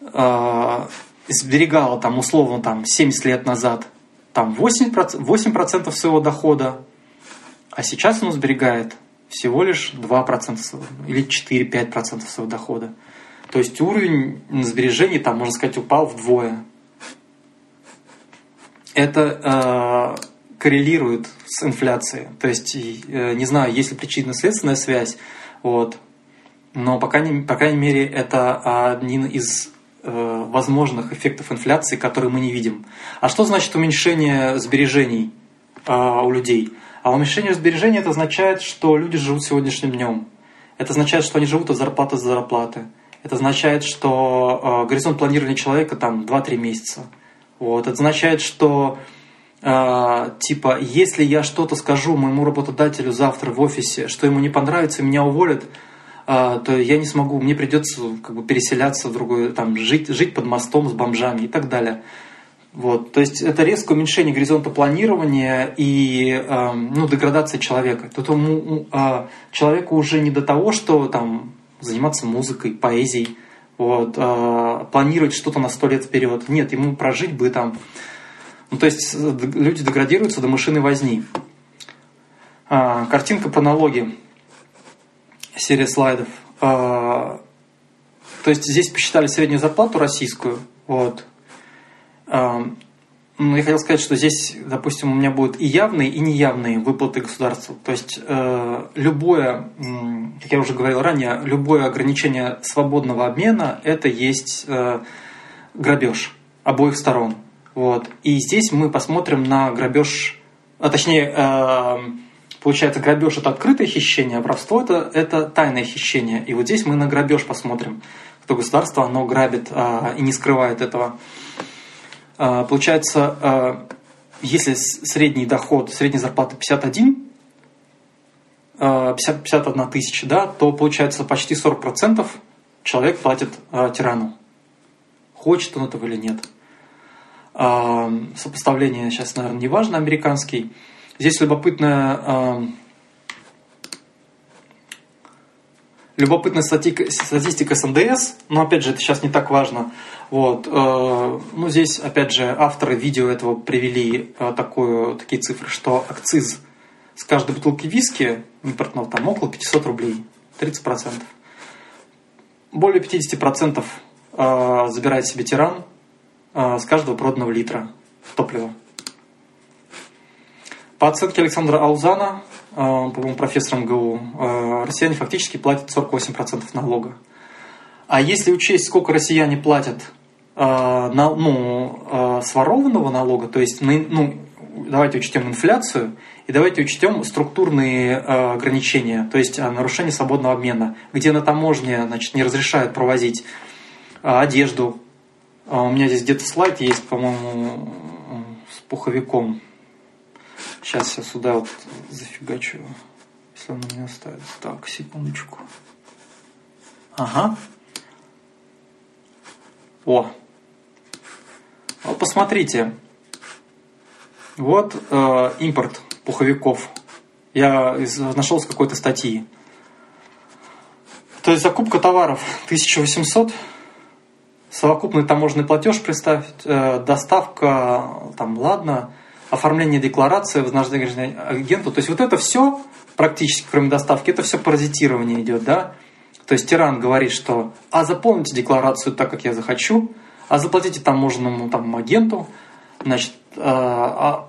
э, сберегало там условно там, 70 лет назад там 8%, 8% своего дохода, а сейчас оно сберегает всего лишь 2% или 4-5% своего дохода. То есть уровень сбережений там, можно сказать, упал вдвое. Это э, коррелирует с инфляцией. То есть, э, не знаю, есть ли причинно-следственная связь, вот, но, по крайней, по крайней мере, это один из э, возможных эффектов инфляции, которые мы не видим. А что значит уменьшение сбережений э, у людей? А уменьшение сбережений это означает, что люди живут сегодняшним днем. Это означает, что они живут от зарплаты до зарплаты. Это означает, что э, горизонт планирования человека там 2-3 месяца. Вот. Это означает, что э, типа, если я что-то скажу моему работодателю завтра в офисе, что ему не понравится, меня уволят, э, то я не смогу, мне придется как бы переселяться в другую, там, жить, жить под мостом с бомжами и так далее. Вот, то есть это резкое уменьшение горизонта планирования и э, ну, деградация человека. Тут ему, э, человеку уже не до того, что там заниматься музыкой, поэзией, вот, э, планировать что-то на сто лет вперед. Нет, ему прожить бы там. Ну, то есть люди деградируются до машины возни. Э, картинка по налоги. Серия слайдов. Э, то есть здесь посчитали среднюю зарплату российскую. Вот, ну, я хотел сказать, что здесь, допустим, у меня будут и явные, и неявные выплаты государству. То есть э, любое, как я уже говорил ранее, любое ограничение свободного обмена – это есть э, грабеж обоих сторон. Вот. И здесь мы посмотрим на грабеж, а точнее, э, получается, грабеж это открытое хищение, а воровство это, это тайное хищение. И вот здесь мы на грабеж посмотрим, что государство оно грабит э, и не скрывает этого. А, получается, а, если средний доход, средняя зарплата 51, 50, 51 тысяча, да, то получается почти 40% человек платит а, тирану. Хочет он этого или нет. Сопоставление сейчас, наверное, не важно, американский. Здесь любопытная любопытная статистика, статистика с НДС, но опять же это сейчас не так важно. Вот. Э, ну, здесь, опять же, авторы видео этого привели э, такую, такие цифры, что акциз с каждой бутылки виски импортного там около 500 рублей, 30%. Более 50% э, забирает себе тиран с каждого проданного литра топлива. По оценке Александра Аузана, по-моему, профессор МГУ, россияне фактически платят 48% налога. А если учесть, сколько россияне платят на, ну, э, сворованного налога, то есть ну, давайте учтем инфляцию и давайте учтем структурные э, ограничения, то есть нарушение свободного обмена, где на таможне значит, не разрешают провозить одежду. У меня здесь где-то слайд есть, по-моему, с пуховиком. Сейчас я сюда вот зафигачу, если он меня ставит. Так, секундочку. Ага. О, вот посмотрите, вот э, импорт пуховиков. Я нашел с какой-то статьи. То есть закупка товаров 1800, совокупный таможенный платеж представить, э, доставка, там, ладно, оформление декларации, вознаграждение агенту. То есть вот это все практически, кроме доставки, это все паразитирование идет, да? То есть тиран говорит, что а заполните декларацию так, как я захочу, а заплатите таможенному там, агенту, значит, а,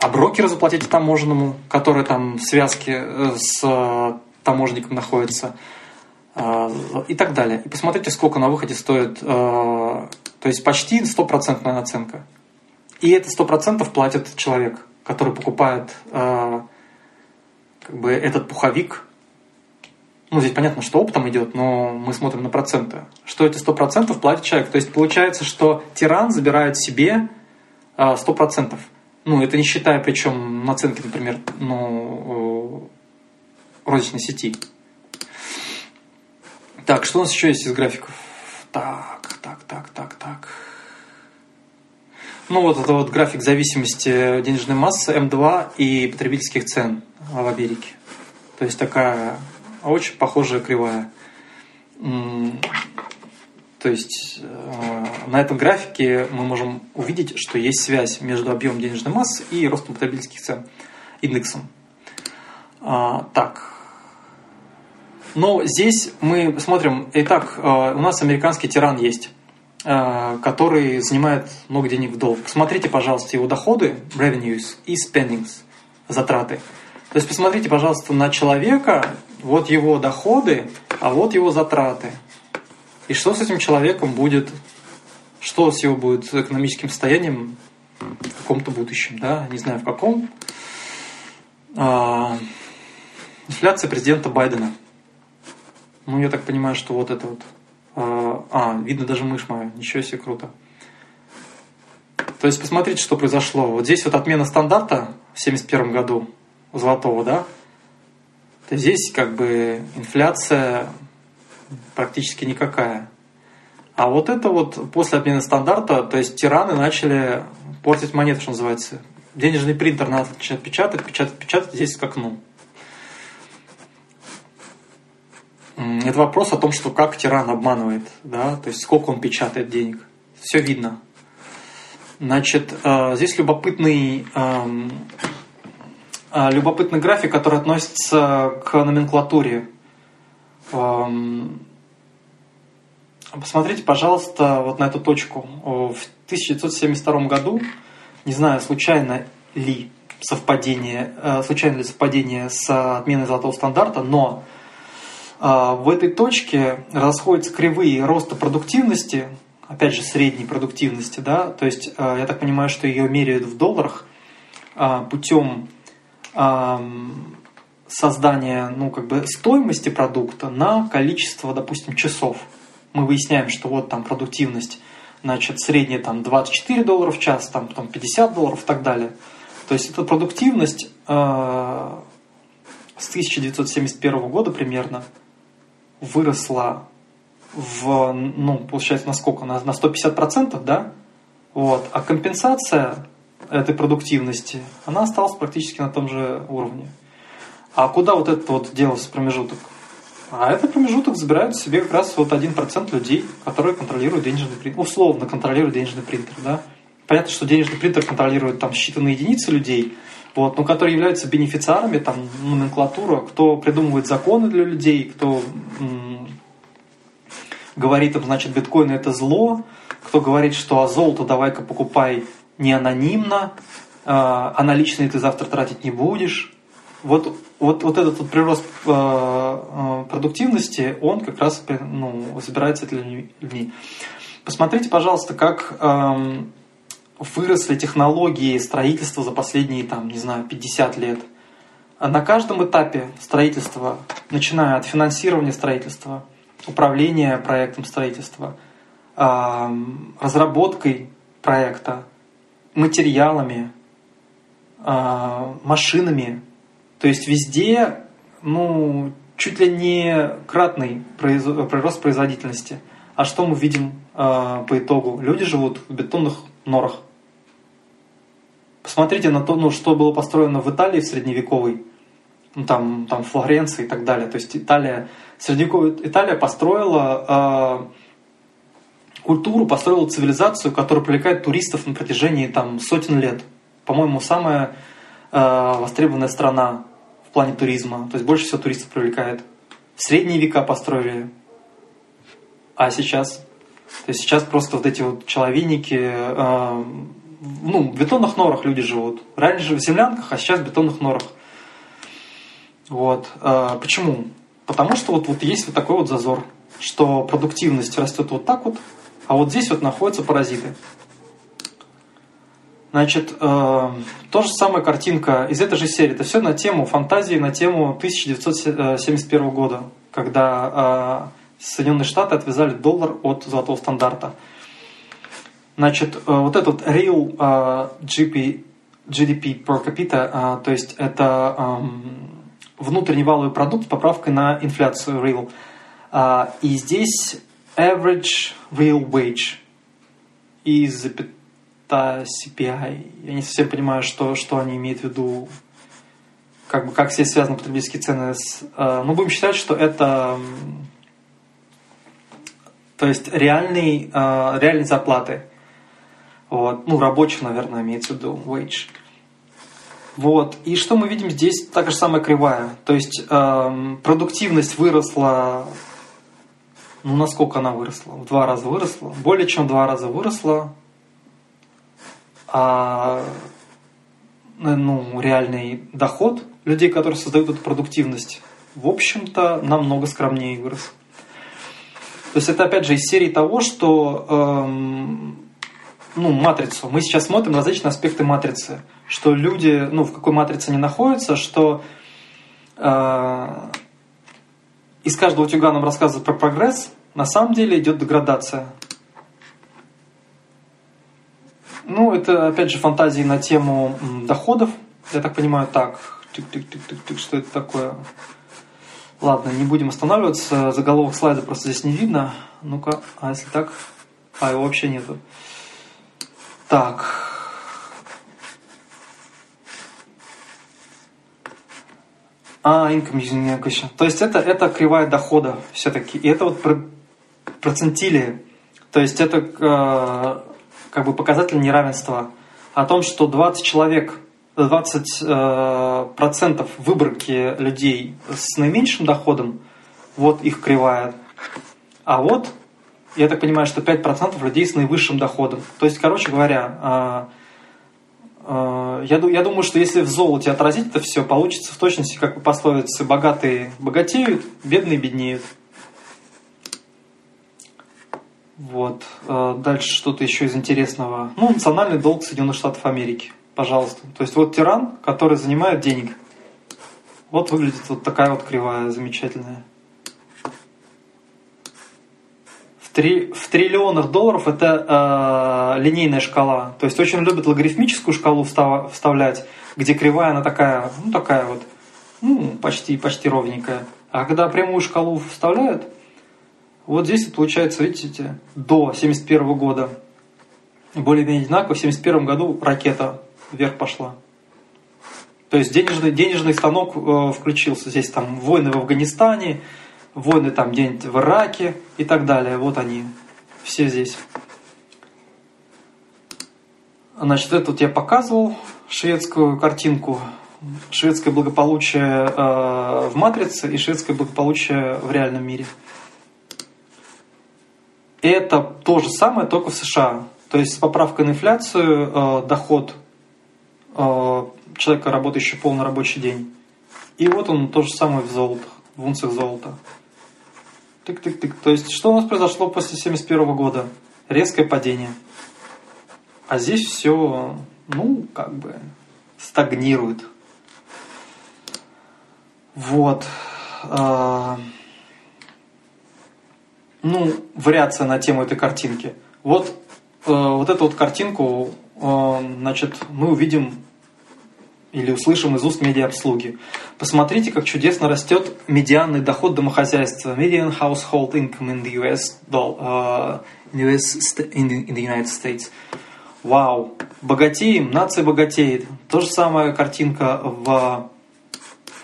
а брокера заплатите таможенному, который там в связке э, с э, таможенником находится, э, и так далее. И посмотрите, сколько на выходе стоит, то есть почти стопроцентная наценка. И это сто процентов платит человек, который покупает как бы этот пуховик. Ну, здесь понятно, что оптом идет, но мы смотрим на проценты. Что эти сто процентов платит человек. То есть получается, что тиран забирает себе сто процентов. Ну, это не считая, причем наценки, например, ну, э, розничной сети. Так, что у нас еще есть из графиков? Так, так, так, так, так. Ну, вот это вот график зависимости денежной массы М2 и потребительских цен в Америке. То есть такая очень похожая кривая. То есть э, на этом графике мы можем увидеть, что есть связь между объемом денежной массы и ростом потребительских цен индексом. А, так. Но здесь мы смотрим, итак, э, у нас американский тиран есть, э, который занимает много денег в долг. Посмотрите, пожалуйста, его доходы, revenues и spendings, затраты. То есть посмотрите, пожалуйста, на человека, вот его доходы, а вот его затраты – и что с этим человеком будет, что с его будет экономическим состоянием в каком-то будущем, да, не знаю в каком. А, инфляция президента Байдена. Ну, я так понимаю, что вот это вот. А, а видно даже мышь моя, ничего себе круто. То есть посмотрите, что произошло. Вот здесь вот отмена стандарта в 1971 году золотого, да, то здесь как бы инфляция практически никакая. А вот это вот после отмены стандарта, то есть тираны начали портить монеты, что называется. Денежный принтер надо начинать печатать, печатать, печатать, здесь как ну. Это вопрос о том, что как тиран обманывает, да, то есть сколько он печатает денег. Все видно. Значит, э, здесь любопытный, эм, любопытный график, который относится к номенклатуре эм, Посмотрите, пожалуйста, вот на эту точку. В 1972 году, не знаю, случайно ли совпадение, э, случайно ли совпадение с отменой золотого стандарта, но э, в этой точке расходятся кривые роста продуктивности, опять же, средней продуктивности, да, то есть э, я так понимаю, что ее меряют в долларах путем создания, ну, как бы стоимости продукта на количество, допустим, часов – мы выясняем, что вот там продуктивность, значит, средняя там 24 доллара в час, там, там 50 долларов и так далее. То есть эта продуктивность э, с 1971 года примерно выросла в, ну, получается, на сколько? На, на 150%, да? Вот. А компенсация этой продуктивности, она осталась практически на том же уровне. А куда вот это вот делался промежуток? А этот промежуток забирают себе как раз вот 1% людей, которые контролируют денежный принтер, условно контролируют денежный принтер, да. Понятно, что денежный принтер контролирует там считанные единицы людей, вот, но которые являются бенефициарами, там, номенклатура, кто придумывает законы для людей, кто говорит значит, биткоин это зло, кто говорит, что а золото давай-ка покупай не анонимно, а, а наличные ты завтра тратить не будешь. Вот вот, вот этот вот прирост э, э, продуктивности, он как раз ну, забирается для людьми. Посмотрите, пожалуйста, как выросли технологии строительства за последние, там, не знаю, 50 лет. А на каждом этапе строительства, начиная от финансирования строительства, управления проектом строительства, разработкой проекта, материалами, машинами, то есть везде, ну, чуть ли не кратный прирост производительности. А что мы видим по итогу? Люди живут в бетонных норах. Посмотрите на то, ну, что было построено в Италии в средневековой, ну, там, там Флоренции и так далее. То есть Италия, средневековая Италия построила э, культуру, построила цивилизацию, которая привлекает туристов на протяжении там, сотен лет. По-моему, самая э, востребованная страна в плане туризма. То есть больше всего туристов привлекает. В средние века построили. А сейчас? То есть сейчас просто вот эти вот человейники э, ну, в бетонных норах люди живут. Раньше в землянках, а сейчас в бетонных норах. Вот. А, почему? Потому что вот, вот есть вот такой вот зазор, что продуктивность растет вот так вот, а вот здесь вот находятся паразиты. Значит, э, то же самая картинка из этой же серии. Это все на тему фантазии, на тему 1971 года, когда э, Соединенные Штаты отвязали доллар от золотого стандарта. Значит, э, вот этот real э, GP, GDP per capita, э, то есть это эм, внутренний валовый продукт с поправкой на инфляцию real. И здесь average real wage и запятая CPI. Я не совсем понимаю, что, что они имеют в виду, как бы как здесь связаны потребительские цены с... Ну, будем считать, что это то есть реальные, реальные зарплаты. Вот. Ну, рабочих, наверное, имеется в виду, wage. Вот. И что мы видим здесь? Так же самая кривая. То есть эм, продуктивность выросла, ну, насколько она выросла? В два раза выросла. Более чем в два раза выросла. А ну, реальный доход людей, которые создают эту продуктивность, в общем-то, намного скромнее вырос. То есть это опять же из серии того, что эм, ну, матрицу. Мы сейчас смотрим различные аспекты матрицы, что люди, ну, в какой матрице они находятся, что э, из каждого утюга нам рассказывают про прогресс, на самом деле идет деградация. Ну, это, опять же, фантазии на тему доходов. Я так понимаю, так, тык-тык-тык-тык, что это такое? Ладно, не будем останавливаться. Заголовок слайда просто здесь не видно. Ну-ка, а если так? А, его вообще нету. Так. А, income using acquisition. То есть это, это кривая дохода все-таки. И это вот процентили. То есть это э, как бы показатель неравенства. О том, что 20 человек, 20 э, процентов выборки людей с наименьшим доходом, вот их кривая. А вот я так понимаю, что 5% людей с наивысшим доходом. То есть, короче говоря, а, я, я думаю, что если в золоте отразить это все, получится в точности, как по пословице, богатые богатеют, бедные беднеют. Вот. А, дальше что-то еще из интересного. Ну, национальный долг Соединенных Штатов Америки. Пожалуйста. То есть вот тиран, который занимает денег. Вот выглядит вот такая вот кривая замечательная. Три, в триллионах долларов это э, линейная шкала. То есть очень любят логарифмическую шкалу встав, вставлять, где кривая она такая, ну такая вот, ну почти, почти ровненькая. А когда прямую шкалу вставляют, вот здесь получается, видите, до 71 года более-менее одинаково. В 71 году ракета вверх пошла. То есть денежный, денежный станок э, включился. Здесь там войны в Афганистане, войны там где-нибудь в Ираке и так далее. Вот они, все здесь. Значит, это вот я показывал шведскую картинку. Шведское благополучие э, в матрице и шведское благополучие в реальном мире. Это то же самое, только в США. То есть с поправкой на инфляцию э, доход э, человека, работающего полный рабочий день. И вот он то же самое в золотах, в унциях золота. Тык-тык-тык. То есть, что у нас произошло после 1971 года? Резкое падение. А здесь все, ну, как бы стагнирует. Вот. А, ну, вариация на тему этой картинки. Вот, э, вот эту вот картинку, э, значит, мы увидим или услышим из уст медиаобслуги. Посмотрите, как чудесно растет медианный доход домохозяйства. Median household income in the US, uh, US in, the, United States. Вау! Богатеем, нация богатеет. То же самая картинка в,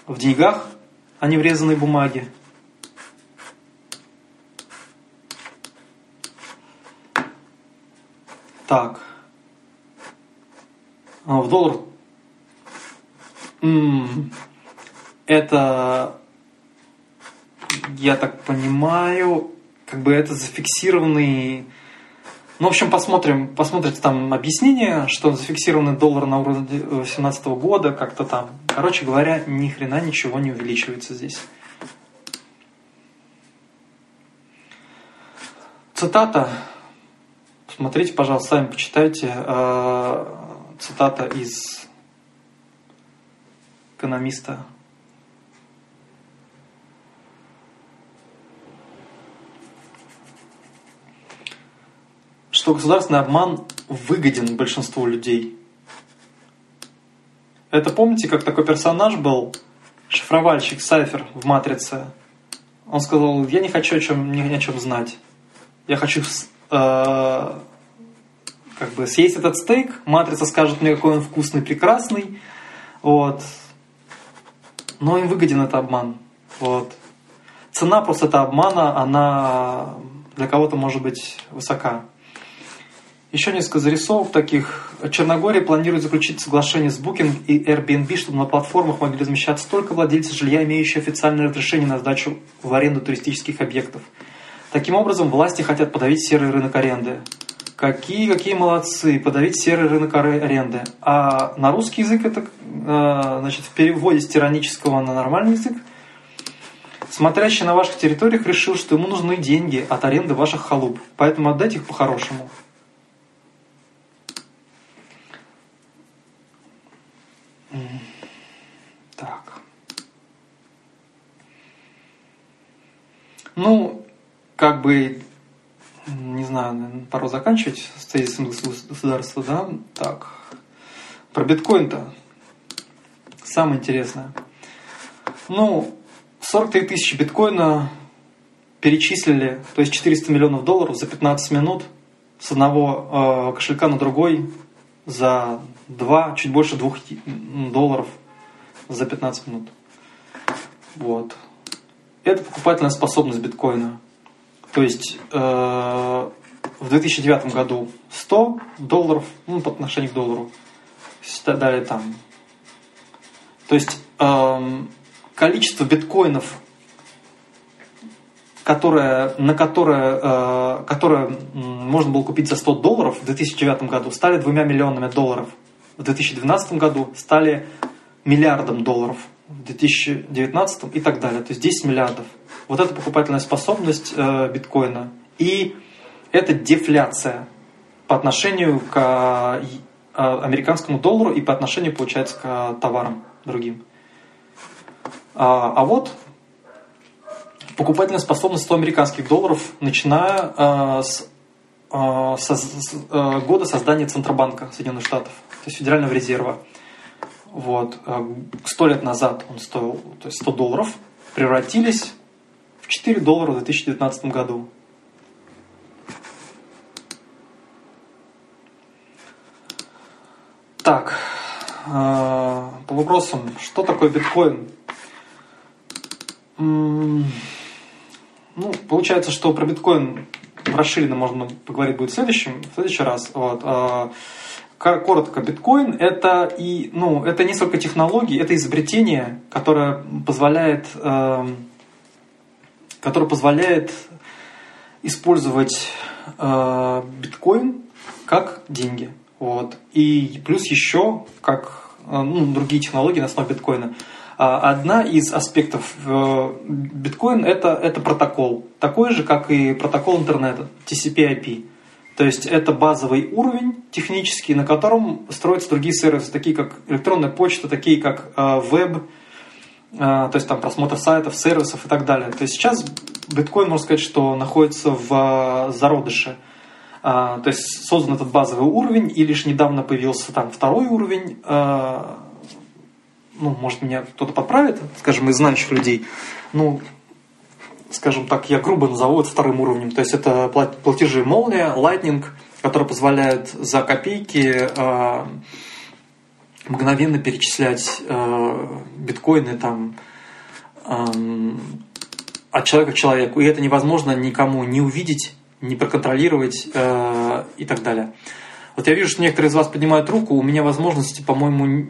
в деньгах, а не в резаной бумаге. Так. А в доллар это, я так понимаю, как бы это зафиксированный... Ну, в общем, посмотрим, посмотрите там объяснение, что зафиксированный доллар на уровне 2018 года, как-то там. Короче говоря, ни хрена ничего не увеличивается здесь. Цитата. Смотрите, пожалуйста, сами почитайте. Э, цитата из экономиста. Что государственный обман выгоден большинству людей. Это помните, как такой персонаж был, шифровальщик Сайфер в «Матрице»? Он сказал, я не хочу о чем, ни, о чем знать. Я хочу э, как бы съесть этот стейк, матрица скажет мне, какой он вкусный, прекрасный. Вот но им выгоден это обман. Вот. Цена просто этого обмана, она для кого-то может быть высока. Еще несколько зарисовок таких. Черногория планирует заключить соглашение с Booking и Airbnb, чтобы на платформах могли размещаться только владельцы жилья, имеющие официальное разрешение на сдачу в аренду туристических объектов. Таким образом, власти хотят подавить серый рынок аренды. Какие, какие молодцы, подавить серый рынок аренды. А на русский язык это, э, значит, в переводе с тиранического на нормальный язык, смотрящий на ваших территориях решил, что ему нужны деньги от аренды ваших халуп, поэтому отдайте их по-хорошему. Так. Ну, как бы не знаю, пару заканчивать с тезисом государства, да? Так, про биткоин-то самое интересное. Ну, 43 тысячи биткоина перечислили, то есть 400 миллионов долларов за 15 минут с одного э, кошелька на другой за 2, чуть больше 2 долларов за 15 минут. Вот. Это покупательная способность биткоина. То есть э, в 2009 году 100 долларов, ну, по отношению к доллару, далее там. То есть э, количество биткоинов, которое, на которое, э, которое можно было купить за 100 долларов в 2009 году, стали двумя миллионами долларов. В 2012 году стали миллиардом долларов. В 2019 и так далее. То есть 10 миллиардов вот эта покупательная способность э, биткоина. И это дефляция по отношению к э, американскому доллару и по отношению, получается, к товарам другим. А, а вот покупательная способность 100 американских долларов, начиная э, с, э, со, с э, года создания Центробанка Соединенных Штатов, то есть Федерального резерва. Вот. Э, сто лет назад он стоил то есть 100 долларов, превратились 4 доллара в 2019 году. Так, э, по вопросам, что такое биткоин? Ну, получается, что про биткоин расширенно можно поговорить будет в следующем, в следующий раз. Вот. Э, коротко, биткоин это и, ну, это несколько технологий, это изобретение, которое позволяет эм, который позволяет использовать э, биткоин как деньги. Вот. И плюс еще как э, ну, другие технологии на основе биткоина. А одна из аспектов э, биткоин это, это протокол. Такой же, как и протокол интернета, TCP-IP. То есть это базовый уровень технический, на котором строятся другие сервисы, такие как электронная почта, такие как э, веб, то есть там просмотр сайтов, сервисов и так далее. То есть сейчас биткоин, можно сказать, что находится в зародыше. То есть создан этот базовый уровень, и лишь недавно появился там второй уровень, ну, может, меня кто-то подправит, скажем, из знающих людей, ну, скажем так, я грубо назову это вторым уровнем. То есть это платежи молния, Lightning, которые позволяют за копейки э, мгновенно перечислять э, биткоины там э, от человека к человеку. И это невозможно никому не увидеть, не проконтролировать э, и так далее. Вот я вижу, что некоторые из вас поднимают руку, у меня возможности, по-моему,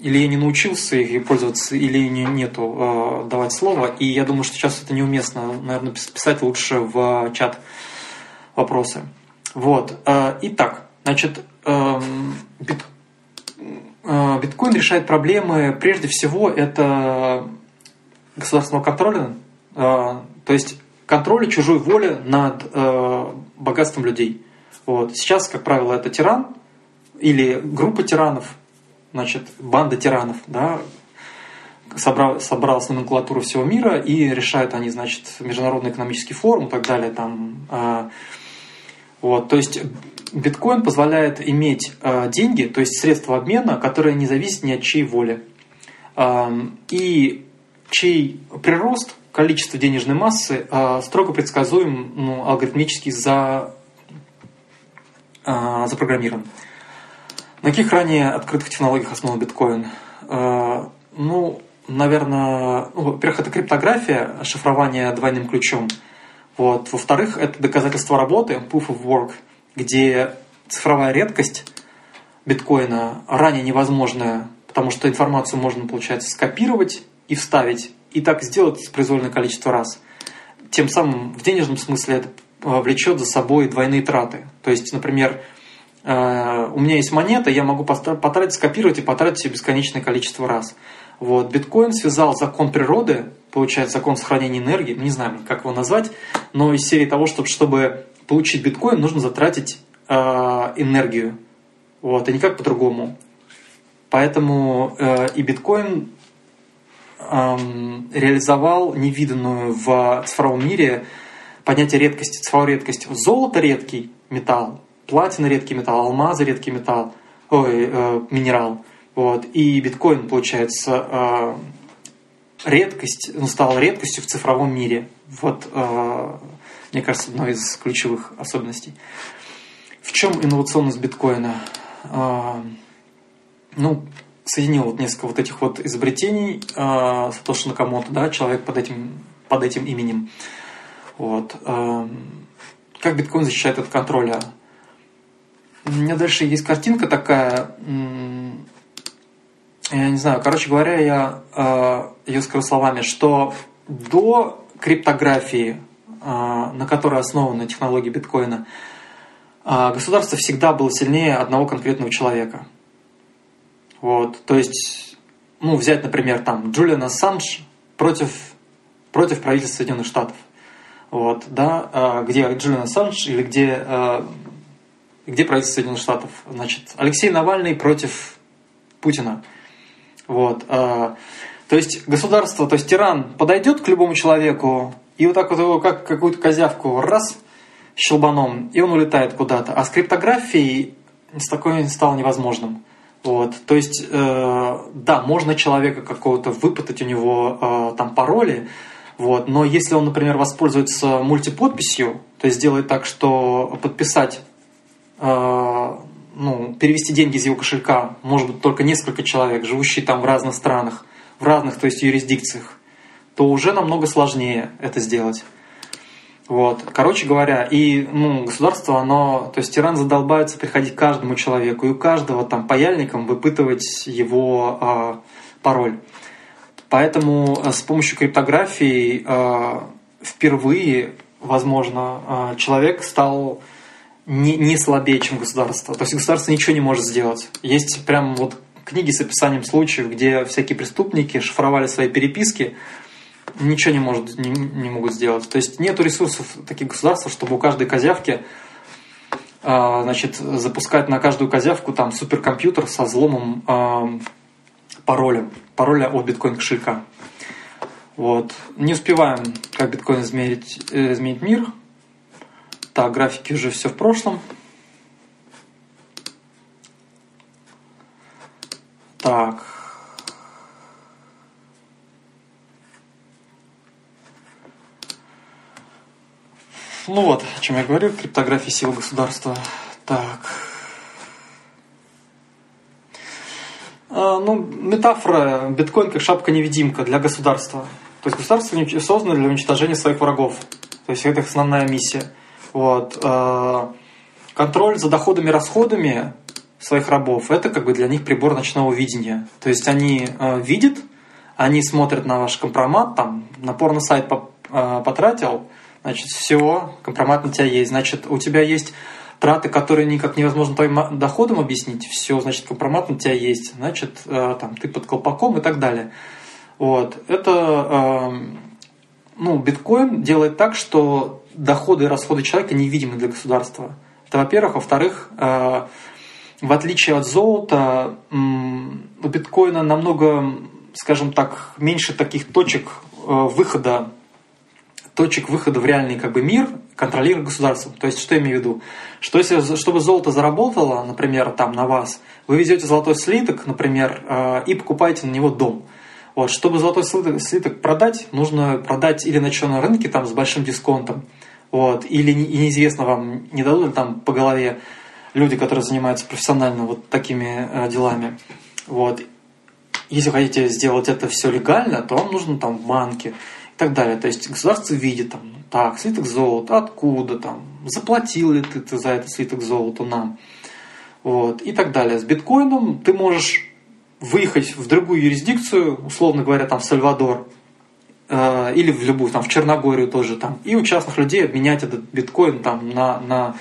или я не научился их пользоваться, или не, нету э, давать слово. И я думаю, что сейчас это неуместно. Наверное, писать лучше в чат вопросы. Вот. Э, итак, значит, э, бит, э, биткоин решает проблемы, прежде всего, это государственного контроля, э, то есть контроля чужой воли над э, богатством людей. Вот. Сейчас, как правило, это тиран или группа тиранов, значит, банда тиранов, да, собрал, собралась номенклатура всего мира, и решают они, значит, Международный экономический форум и так далее. Там, э, вот, то есть биткоин позволяет иметь э, деньги, то есть средства обмена, которые не зависят ни от чьей воли. Э, и чей прирост, количество денежной массы э, строго предсказуем ну, алгоритмически за, э, запрограммирован. На каких ранее открытых технологиях основан биткоин? Ну, наверное, ну, во-первых, это криптография, шифрование двойным ключом. Вот. Во-вторых, это доказательство работы, proof of work, где цифровая редкость биткоина ранее невозможная, потому что информацию можно, получается, скопировать и вставить, и так сделать произвольное количество раз. Тем самым в денежном смысле это э, влечет за собой двойные траты. То есть, например, Э, у меня есть монета, я могу потратить, скопировать и потратить ее бесконечное количество раз. Вот. Биткоин связал закон природы, получается закон сохранения энергии, не знаю, как его назвать, но из серии того, чтобы, чтобы получить биткоин, нужно затратить э, энергию. Вот, и никак по-другому. Поэтому э, и биткоин э, реализовал невиданную в цифровом мире понятие редкости, цифровой редкости. Золото редкий металл, платина редкий металл, алмазы редкий металл, ой, э, минерал. Вот. И биткоин, получается, э, редкость, ну, стал редкостью в цифровом мире. Вот, э, мне кажется, одной из ключевых особенностей. В чем инновационность биткоина? Э, ну, соединил вот несколько вот этих вот изобретений э, Сатоши Накамото, да, человек под этим, под этим именем. Вот. Э, как биткоин защищает от контроля? У меня дальше есть картинка такая, я не знаю, короче говоря, я ее скажу словами, что до криптографии, на которой основаны технологии биткоина, э, государство всегда было сильнее одного конкретного человека. Вот, то есть, ну, взять, например, там, Джулиан Ассанж против, против правительства Соединенных Штатов. Вот, да, где Джулиан Ассанж или где где правительство Соединенных Штатов? Значит, Алексей Навальный против Путина. Вот. А, то есть государство, то есть тиран подойдет к любому человеку и вот так вот его как какую-то козявку раз щелбаном, и он улетает куда-то. А с криптографией с такой стало невозможным. Вот. То есть, э, да, можно человека какого-то выпытать у него э, там пароли, вот, но если он, например, воспользуется мультиподписью, то есть сделает так, что подписать Э, ну, перевести деньги из его кошелька может быть только несколько человек, живущие там в разных странах, в разных, то есть юрисдикциях, то уже намного сложнее это сделать. Вот. Короче говоря, и ну, государство, оно, то есть тиран задолбается приходить к каждому человеку и у каждого там паяльником выпытывать его э, пароль. Поэтому э, с помощью криптографии э, впервые, возможно, э, человек стал не, не слабее, чем государство. То есть государство ничего не может сделать. Есть прям вот книги с описанием случаев, где всякие преступники шифровали свои переписки, ничего не, может, не, не могут сделать. То есть нет ресурсов таких государств, чтобы у каждой козявки значит, запускать на каждую козявку там суперкомпьютер со взломом пароля, пароля от биткоин кошелька. Вот. Не успеваем, как биткоин измерить, э, изменить мир. Так, графики уже все в прошлом. Так. Ну вот, о чем я говорил, криптография сил государства. Так. А, ну, метафора биткоин как шапка-невидимка для государства. То есть государство создано для уничтожения своих врагов. То есть это их основная миссия. Вот. А, контроль за доходами и расходами своих рабов – это как бы для них прибор ночного видения. То есть они а, видят, они смотрят на ваш компромат, там, на порно-сайт потратил, значит, все, компромат на тебя есть. Значит, у тебя есть траты, которые никак невозможно твоим доходом объяснить, все, значит, компромат на тебя есть, значит, э, там, ты под колпаком и так далее. Вот. Это, э, ну, биткоин делает так, что доходы и расходы человека невидимы для государства. Это, во-первых. Во-вторых, э, в отличие от золота, у биткоина намного, скажем так, меньше таких точек выхода точек выхода в реальный как бы, мир контролирует государство. То есть, что я имею в виду? Что если, чтобы золото заработало, например, там на вас, вы везете золотой слиток, например, э, и покупаете на него дом. Вот, чтобы золотой слиток, слиток продать, нужно продать или на черном рынке там, с большим дисконтом, вот, или и неизвестно вам, не дадут ли там по голове люди, которые занимаются профессионально вот такими э, делами. Вот. Если хотите сделать это все легально, то вам нужно там в банке и так далее. То есть государство видит, там, так, слиток золота, откуда там, заплатил ли ты, за этот слиток золота нам, вот, и так далее. С биткоином ты можешь выехать в другую юрисдикцию, условно говоря, там в Сальвадор, э, или в любую, там в Черногорию тоже там, и у частных людей обменять этот биткоин там на, на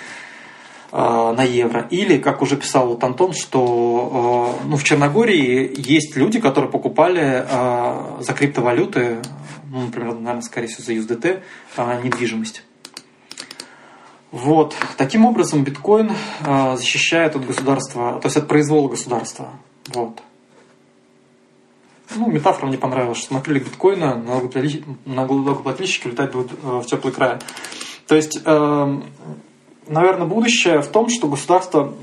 на евро. Или, как уже писал вот Антон, что э, ну, в Черногории есть люди, которые покупали э, за криптовалюты ну, например, наверное, скорее всего, за USDT, недвижимость. Вот. Таким образом, биткоин защищает от государства, то есть от произвола государства. Вот. Ну, метафора мне понравилась, что смотрели биткоина, налогоплательщики летать будут э, в теплый край. То есть, э, наверное, будущее в том, что государство...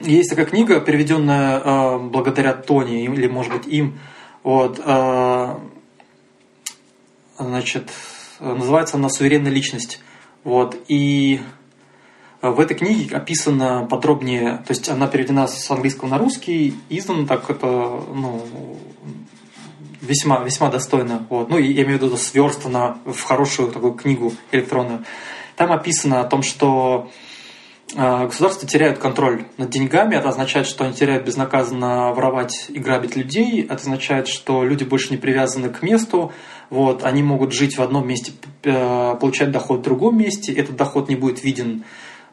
Есть такая книга, переведенная э, благодаря Тони, или, может быть, им, вот, значит, называется она «Суверенная личность». Вот, и в этой книге описано подробнее, то есть она переведена с английского на русский, издана так это, ну, весьма, весьма достойно. Вот. Ну, я имею в виду, сверстана в хорошую такую книгу электронную. Там описано о том, что э, государства теряют контроль над деньгами. Это означает, что они теряют безнаказанно воровать и грабить людей. Это означает, что люди больше не привязаны к месту. Вот, они могут жить в одном месте, э, получать доход в другом месте, этот доход не будет виден.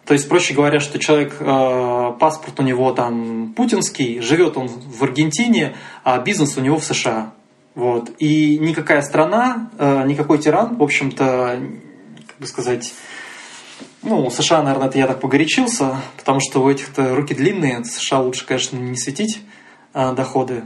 То есть, проще говоря, что человек, э, паспорт у него там путинский, живет он в Аргентине, а бизнес у него в США. Вот. И никакая страна, никакой тиран, в общем-то, как бы сказать, ну, США, наверное, это я так погорячился, потому что у этих-то руки длинные, США лучше, конечно, не светить доходы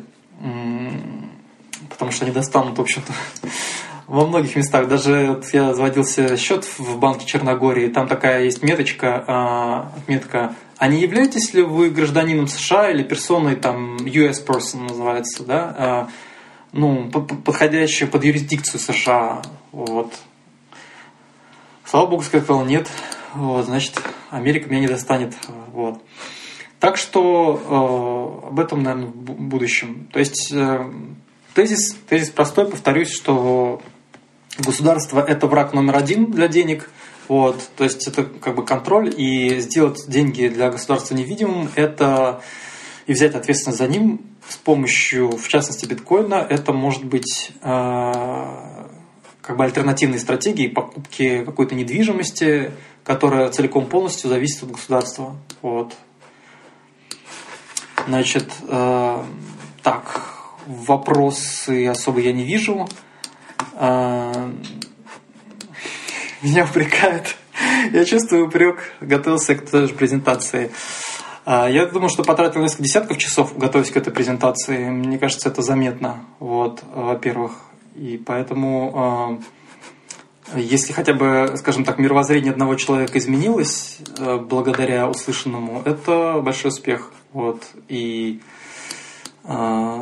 потому что они достанут, в общем-то, во многих местах. Даже вот я заводился счет в банке Черногории, там такая есть меточка, а, отметка а не являетесь ли вы гражданином США или персоной там US person называется, да, а, ну, подходящей под юрисдикцию США, вот. Слава богу, сказал нет, значит, Америка меня не достанет, вот. Так что э, об этом, наверное, в будущем. То есть э, Тезис, тезис простой, повторюсь, что государство – это враг номер один для денег. Вот, то есть это как бы контроль, и сделать деньги для государства невидимым – это и взять ответственность за ним с помощью, в частности, биткоина, это может быть э, как бы альтернативной стратегией покупки какой-то недвижимости, которая целиком полностью зависит от государства. Вот. Значит, э, так, вопросы особо я не вижу. А, меня упрекают, Я чувствую упрек, готовился к той же презентации. А, я думаю, что потратил несколько десятков часов, готовясь к этой презентации. Мне кажется, это заметно, вот, во-первых. И поэтому, а, если хотя бы, скажем так, мировоззрение одного человека изменилось а, благодаря услышанному, это большой успех. Вот. И я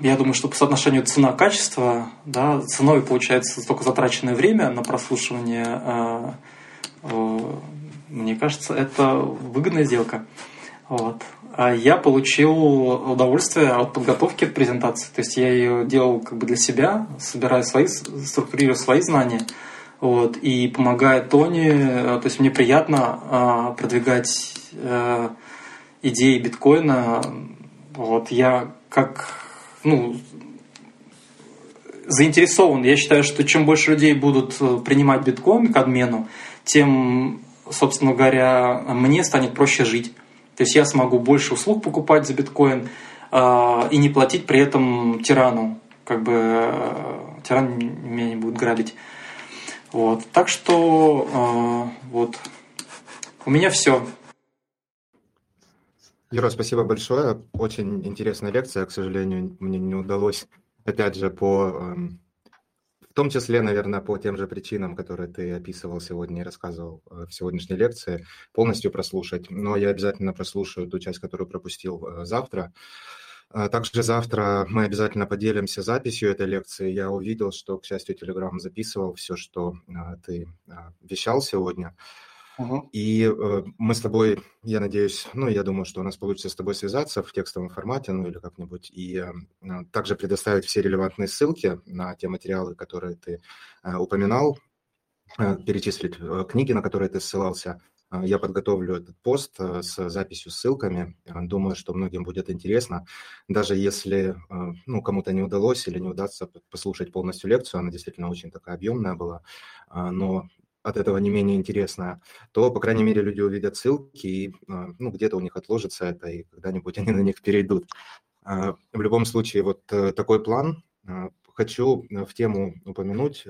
думаю, что по соотношению цена-качество, да, ценой получается только затраченное время на прослушивание мне кажется, это выгодная сделка. Вот. А я получил удовольствие от подготовки к презентации. То есть я ее делал как бы для себя, собирая свои, структурируя свои знания. Вот, и помогая Тони, э, то есть мне приятно а, продвигать а, идеи биткоина. Вот, я как ну, заинтересован. Я считаю, что чем больше людей будут э, принимать биткоин к обмену, тем собственно говоря, мне станет проще жить. То есть я смогу больше услуг покупать за биткоин э, и не платить при этом тирану. Как бы э, тиран меня не будет грабить. Вот. Так что э, вот у меня все. Юра, спасибо большое. Очень интересная лекция. К сожалению, мне не удалось, опять же, по эм, в том числе, наверное, по тем же причинам, которые ты описывал сегодня и рассказывал э, в сегодняшней лекции, полностью прослушать. Но я обязательно прослушаю ту часть, которую пропустил э, завтра. А также завтра мы обязательно поделимся записью этой лекции. Я увидел, что, к счастью, Telegram записывал все, что э, ты вещал сегодня. И э, мы с тобой, я надеюсь, ну, я думаю, что у нас получится с тобой связаться в текстовом формате, ну, или как-нибудь, и э, также предоставить все релевантные ссылки на те материалы, которые ты э, упоминал, э, перечислить э, книги, на которые ты ссылался. Э, я подготовлю этот пост э, с записью, ссылками. Думаю, что многим будет интересно. Даже если ну, кому-то не удалось или не удастся послушать полностью лекцию, она действительно очень такая объемная была, но от этого не менее интересная, то, по крайней мере, люди увидят ссылки, и а, ну, где-то у них отложится это, и когда-нибудь они на них перейдут. А, в любом случае, вот э, такой план. А, хочу э, в тему упомянуть.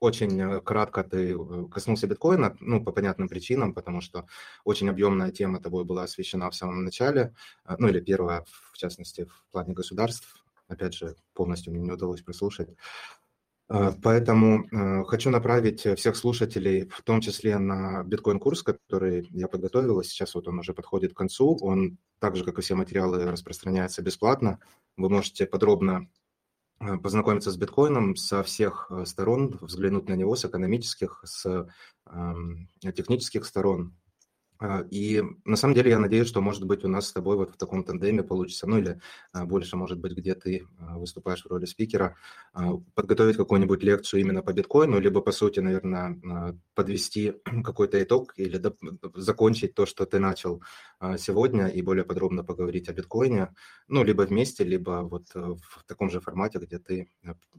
Очень э, кратко ты коснулся биткоина, ну, по понятным причинам, потому что очень объемная тема тобой была освещена в самом начале, ну, или первая, в частности, в плане государств. Опять же, полностью мне не удалось прослушать. Э, поэтому э, хочу направить всех слушателей, в том числе на биткоин-курс, который я подготовил. Сейчас вот он уже подходит к концу. Он, так же, как и все материалы, распространяется бесплатно. Вы можете подробно э, познакомиться с биткоином со всех сторон, взглянуть на него с экономических, с эм, технических сторон, и на самом деле я надеюсь, что, может быть, у нас с тобой вот в таком тандеме получится, ну или а, больше, может быть, где ты а, выступаешь в роли спикера, подготовить какую-нибудь лекцию именно по биткоину, либо, по сути, наверное, подвести какой-то итог или закончить то, что ты начал сегодня, и более подробно поговорить о биткоине, ну, либо вместе, либо вот в таком же формате, где ты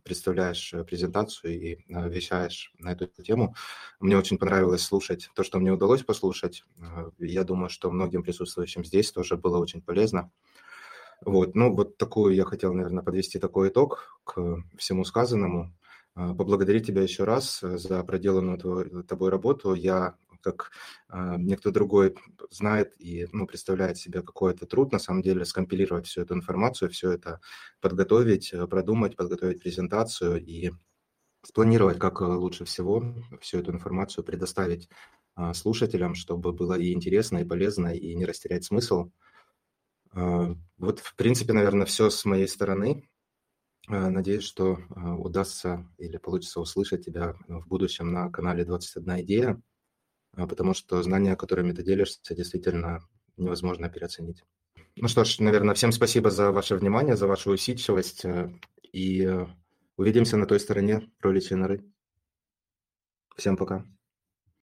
представляешь презентацию и вещаешь на эту тему. Мне очень понравилось слушать то, что мне удалось послушать, Э, я думаю, что многим присутствующим здесь тоже было очень полезно. Вот, ну вот такую я хотел, наверное, подвести такой итог к всему сказанному. Э, поблагодарить тебя еще раз за проделанную тобой работу. Я, как э, никто другой, знает и ну, представляет себе какой-то труд, на самом деле, скомпилировать всю эту информацию, все это подготовить, продумать, подготовить презентацию и спланировать, как лучше всего всю эту информацию предоставить слушателям, чтобы было и интересно, и полезно, и не растерять смысл. А, вот, в принципе, наверное, все с моей стороны. А, надеюсь, что удастся или получится услышать тебя в будущем на канале 21 идея, потому что знания, которыми ты делишься, действительно невозможно переоценить. Ну что ж, наверное, всем спасибо за ваше внимание, за вашу усидчивость, и увидимся на той стороне роличной норы. Всем пока.